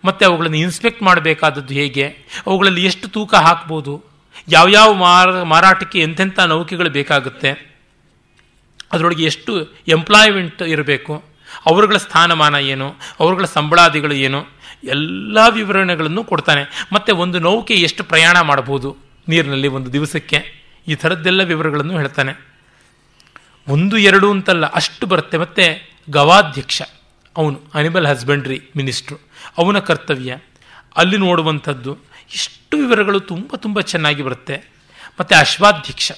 ಮತ್ತು ಅವುಗಳನ್ನು ಇನ್ಸ್ಪೆಕ್ಟ್ ಮಾಡಬೇಕಾದದ್ದು ಹೇಗೆ, ಅವುಗಳಲ್ಲಿ ಎಷ್ಟು ತೂಕ ಹಾಕ್ಬೋದು, ಯಾವ್ಯಾವ ಮಾರ, ಮಾರಾಟಕ್ಕೆ ಎಂಥೆಂಥ ನೌಕೆಗಳು ಬೇಕಾಗುತ್ತೆ, ಅದರೊಳಗೆ ಎಷ್ಟು ಎಂಪ್ಲಾಯ್ಮೆಂಟ್ ಇರಬೇಕು, ಅವರುಗಳ ಸ್ಥಾನಮಾನ ಏನು, ಅವರುಗಳ ಸಂಬಳಾದಿಗಳು ಏನು ಎಲ್ಲ ವಿವರಣೆಗಳನ್ನು ಕೊಡ್ತಾನೆ. ಮತ್ತು ಒಂದು ನೌಕೆ ಎಷ್ಟು ಪ್ರಯಾಣ ಮಾಡಬಹುದು? ನೀರಿನಲ್ಲಿ ಒಂದು ದಿವಸಕ್ಕೆ ಈ ಥರದ್ದೆಲ್ಲ ವಿವರಗಳನ್ನು ಹೇಳ್ತಾನೆ. ಒಂದು, ಎರಡು ಅಂತಲ್ಲ, ಅಷ್ಟು ಬರುತ್ತೆ. ಮತ್ತು ಗವಾಧ್ಯಕ್ಷ, ಅವನು ಅನಿಮಲ್ ಹಸ್ಬೆಂಡ್ರಿ ಮಿನಿಸ್ಟ್ರು ಅವನ ಕರ್ತವ್ಯ, ಅಲ್ಲಿ ನೋಡುವಂಥದ್ದು, ಇಷ್ಟು ವಿವರಗಳು ತುಂಬ ತುಂಬ ಚೆನ್ನಾಗಿ ಬರುತ್ತೆ. ಮತ್ತು ಅಶ್ವಾಧ್ಯಕ್ಷ,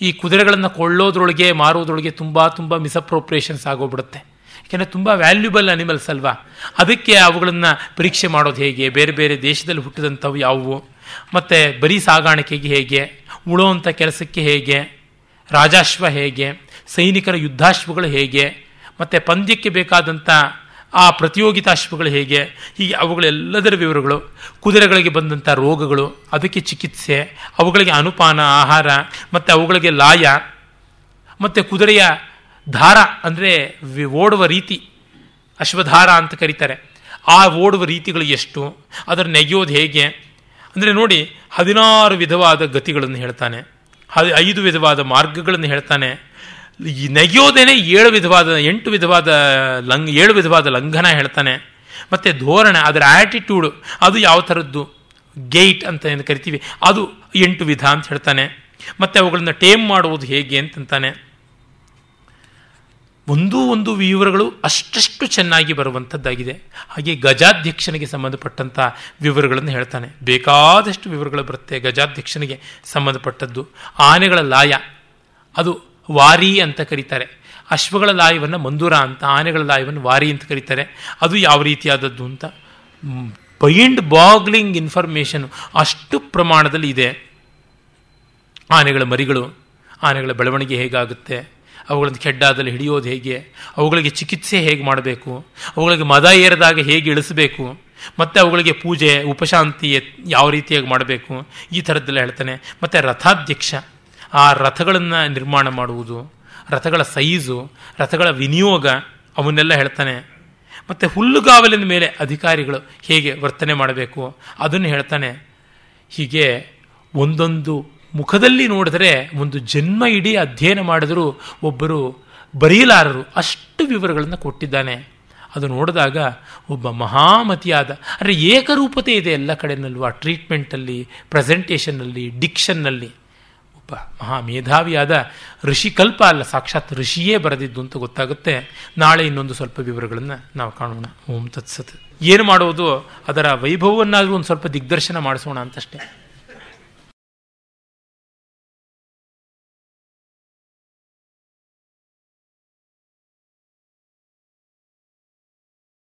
ಈ ಕುದುರೆಗಳನ್ನು ಕೊಳ್ಳೋದ್ರೊಳಗೆ, ಮಾರೋದ್ರೊಳಗೆ ತುಂಬ ತುಂಬ ಮಿಸ್ಅಪ್ರೋಪ್ರಿಯೇಷನ್ಸ್ ಆಗೋಗ್ಬಿಡುತ್ತೆ. ಯಾಕೆಂದರೆ ತುಂಬ ವ್ಯಾಲ್ಯೂಬಲ್ ಅನಿಮಲ್ಸ್ ಅಲ್ವಾ? ಅದಕ್ಕೆ ಅವುಗಳನ್ನು ಪರೀಕ್ಷೆ ಮಾಡೋದು ಹೇಗೆ? ಬೇರೆ ಬೇರೆ ದೇಶದಲ್ಲಿ ಹುಟ್ಟಿದಂಥವು ಯಾವುವು? ಮತ್ತು ಬರೀ ಸಾಗಾಣಿಕೆಗೆ ಹೇಗೆ? ಉಳೋವಂಥ ಕೆಲಸಕ್ಕೆ ಹೇಗೆ? ರಾಜಾಶ್ವ ಹೇಗೆ? ಸೈನಿಕರ ಯುದ್ಧಾಶ್ವಗಳು ಹೇಗೆ? ಮತ್ತು ಪಂದ್ಯಕ್ಕೆ ಬೇಕಾದಂಥ ಆ ಪ್ರತಿಯೋಗಿತಾಶ್ವಗಳು ಹೇಗೆ? ಹೀಗೆ ಅವುಗಳೆಲ್ಲದರ ವಿವರಗಳು, ಕುದುರೆಗಳಿಗೆ ಬಂದಂಥ ರೋಗಗಳು, ಅದಕ್ಕೆ ಚಿಕಿತ್ಸೆ, ಅವುಗಳಿಗೆ ಅನುಪಾನ, ಆಹಾರ, ಮತ್ತು ಅವುಗಳಿಗೆ ಲಾಯ, ಮತ್ತು ಕುದುರೆಯ ದಾರ ಅಂದರೆ ಓಡುವ ರೀತಿ, ಅಶ್ವಧಾರ ಅಂತ ಕರೀತಾರೆ. ಆ ಓಡುವ ರೀತಿಗಳು ಎಷ್ಟು, ಅದರ ನೆಗೆಯೋದು ಹೇಗೆ? ಅಂದರೆ ನೋಡಿ, ಹದಿನಾರು ವಿಧವಾದ ಗತಿಗಳನ್ನು ಹೇಳ್ತಾನೆ. ಐದು ವಿಧವಾದ ಮಾರ್ಗಗಳನ್ನು ಹೇಳ್ತಾನೆ. ನೆಗೆಯೋದೇನೆ ಏಳು ವಿಧವಾದ, ಎಂಟು ವಿಧವಾದ ಲಂಗ್ ಏಳು ವಿಧವಾದ ಲಂಘನ ಹೇಳ್ತಾನೆ. ಮತ್ತು ಧೋರಣೆ, ಅದರ ಆ್ಯಟಿಟ್ಯೂಡ್ ಅದು ಯಾವ ಥರದ್ದು? ಗೇಟ್ ಅಂತ ಏನು ಕರಿತೀವಿ, ಅದು ಎಂಟು ವಿಧ ಅಂತ ಹೇಳ್ತಾನೆ. ಮತ್ತು ಅವುಗಳನ್ನು ಟೇಮ್ ಮಾಡುವುದು ಹೇಗೆ ಅಂತಂತಾನೆ. ಒಂದೂ ಒಂದು ವಿವರಗಳು ಅಷ್ಟಷ್ಟು ಚೆನ್ನಾಗಿ ಬರುವಂಥದ್ದಾಗಿದೆ. ಹಾಗೆ ಗಜಾಧ್ಯಕ್ಷನಿಗೆ ಸಂಬಂಧಪಟ್ಟಂಥ ವಿವರಗಳನ್ನು ಹೇಳ್ತಾನೆ. ಬೇಕಾದಷ್ಟು ವಿವರಗಳು ಬರುತ್ತೆ ಗಜಾಧ್ಯಕ್ಷನಿಗೆ ಸಂಬಂಧಪಟ್ಟದ್ದು. ಆನೆಗಳ ಲಾಯ, ಅದು ವಾರಿ ಅಂತ ಕರೀತಾರೆ. ಅಶ್ವಗಳ ಲಾಯವನ್ನು ಮಂದೂರ ಅಂತ, ಆನೆಗಳ ಲಾಯವನ್ನು ವಾರಿ ಅಂತ ಕರೀತಾರೆ. ಅದು ಯಾವ ರೀತಿಯಾದದ್ದು ಅಂತ. ಬೈಂಡ್ ಬಾಗ್ಲಿಂಗ್ ಇನ್ಫಾರ್ಮೇಷನ್ ಅಷ್ಟು ಪ್ರಮಾಣದಲ್ಲಿ ಇದೆ. ಆನೆಗಳ ಮರಿಗಳು, ಆನೆಗಳ ಬೆಳವಣಿಗೆ ಹೇಗಾಗುತ್ತೆ? ಅವುಗಳನ್ನು ಕೆಡ್ಡಾದಲ್ಲಿ ಹಿಡಿಯೋದು ಹೇಗೆ? ಅವುಗಳಿಗೆ ಚಿಕಿತ್ಸೆ ಹೇಗೆ ಮಾಡಬೇಕು? ಅವುಗಳಿಗೆ ಮದ ಏರಿದಾಗ ಹೇಗೆ ಇಳಿಸಬೇಕು? ಮತ್ತು ಅವುಗಳಿಗೆ ಪೂಜೆ, ಉಪಶಾಂತಿ ಯಾವ ರೀತಿಯಾಗಿ ಮಾಡಬೇಕು? ಈ ಥರದ್ದೆಲ್ಲ ಹೇಳ್ತಾನೆ. ಮತ್ತು ರಥಾಧ್ಯಕ್ಷ. ಆ ರಥಗಳನ್ನು ನಿರ್ಮಾಣ ಮಾಡುವುದು, ರಥಗಳ ಸೈಜು, ರಥಗಳ ವಿನಿಯೋಗ ಅವನ್ನೆಲ್ಲ ಹೇಳ್ತಾನೆ. ಮತ್ತು ಹುಲ್ಲುಗಾವಲಿನ ಮೇಲೆ ಅಧಿಕಾರಿಗಳು ಹೇಗೆ ವರ್ತನೆ ಮಾಡಬೇಕು? ಅದನ್ನು ಹೇಳ್ತಾನೆ. ಹೀಗೆ ಒಂದೊಂದು ಮುಖದಲ್ಲಿ ನೋಡಿದರೆ ಒಂದು ಜನ್ಮ ಇಡೀ ಅಧ್ಯಯನ ಮಾಡಿದರೂ ಒಬ್ಬರು ಬರೀಲಾರರು ಅಷ್ಟು ವಿವರಗಳನ್ನು ಕೊಟ್ಟಿದ್ದಾನೆ. ಅದು ನೋಡಿದಾಗ ಒಬ್ಬ ಮಹಾಮತಿಯಾದ ಅಂದರೆ ಏಕರೂಪತೆ ಇದೆ ಎಲ್ಲ ಕಡೆನಲ್ಲೂ ಆ ಟ್ರೀಟ್ಮೆಂಟಲ್ಲಿ, ಪ್ರೆಸೆಂಟೇಷನ್ನಲ್ಲಿ, ಡಿಕ್ಷನ್ನಲ್ಲಿ. ಒಬ್ಬ ಮಹಾ ಮೇಧಾವಿಯಾದ ಋಷಿಕಲ್ಪ ಅಲ್ಲ, ಸಾಕ್ಷಾತ್ ಋಷಿಯೇ ಬರೆದಿದ್ದು ಅಂತ ಗೊತ್ತಾಗುತ್ತೆ. ನಾಳೆ ಇನ್ನೊಂದು ಸ್ವಲ್ಪ ವಿವರಗಳನ್ನು ನಾವು ಕಾಣೋಣ. ಓಂ ತತ್ಸತ್. ಏನು ಮಾಡೋದು? ಅದರ ವೈಭವವನ್ನಾದರೂ ಒಂದು ಸ್ವಲ್ಪ ದಿಗ್ದರ್ಶನ ಮಾಡಿಸೋಣ ಅಂತಷ್ಟೇ.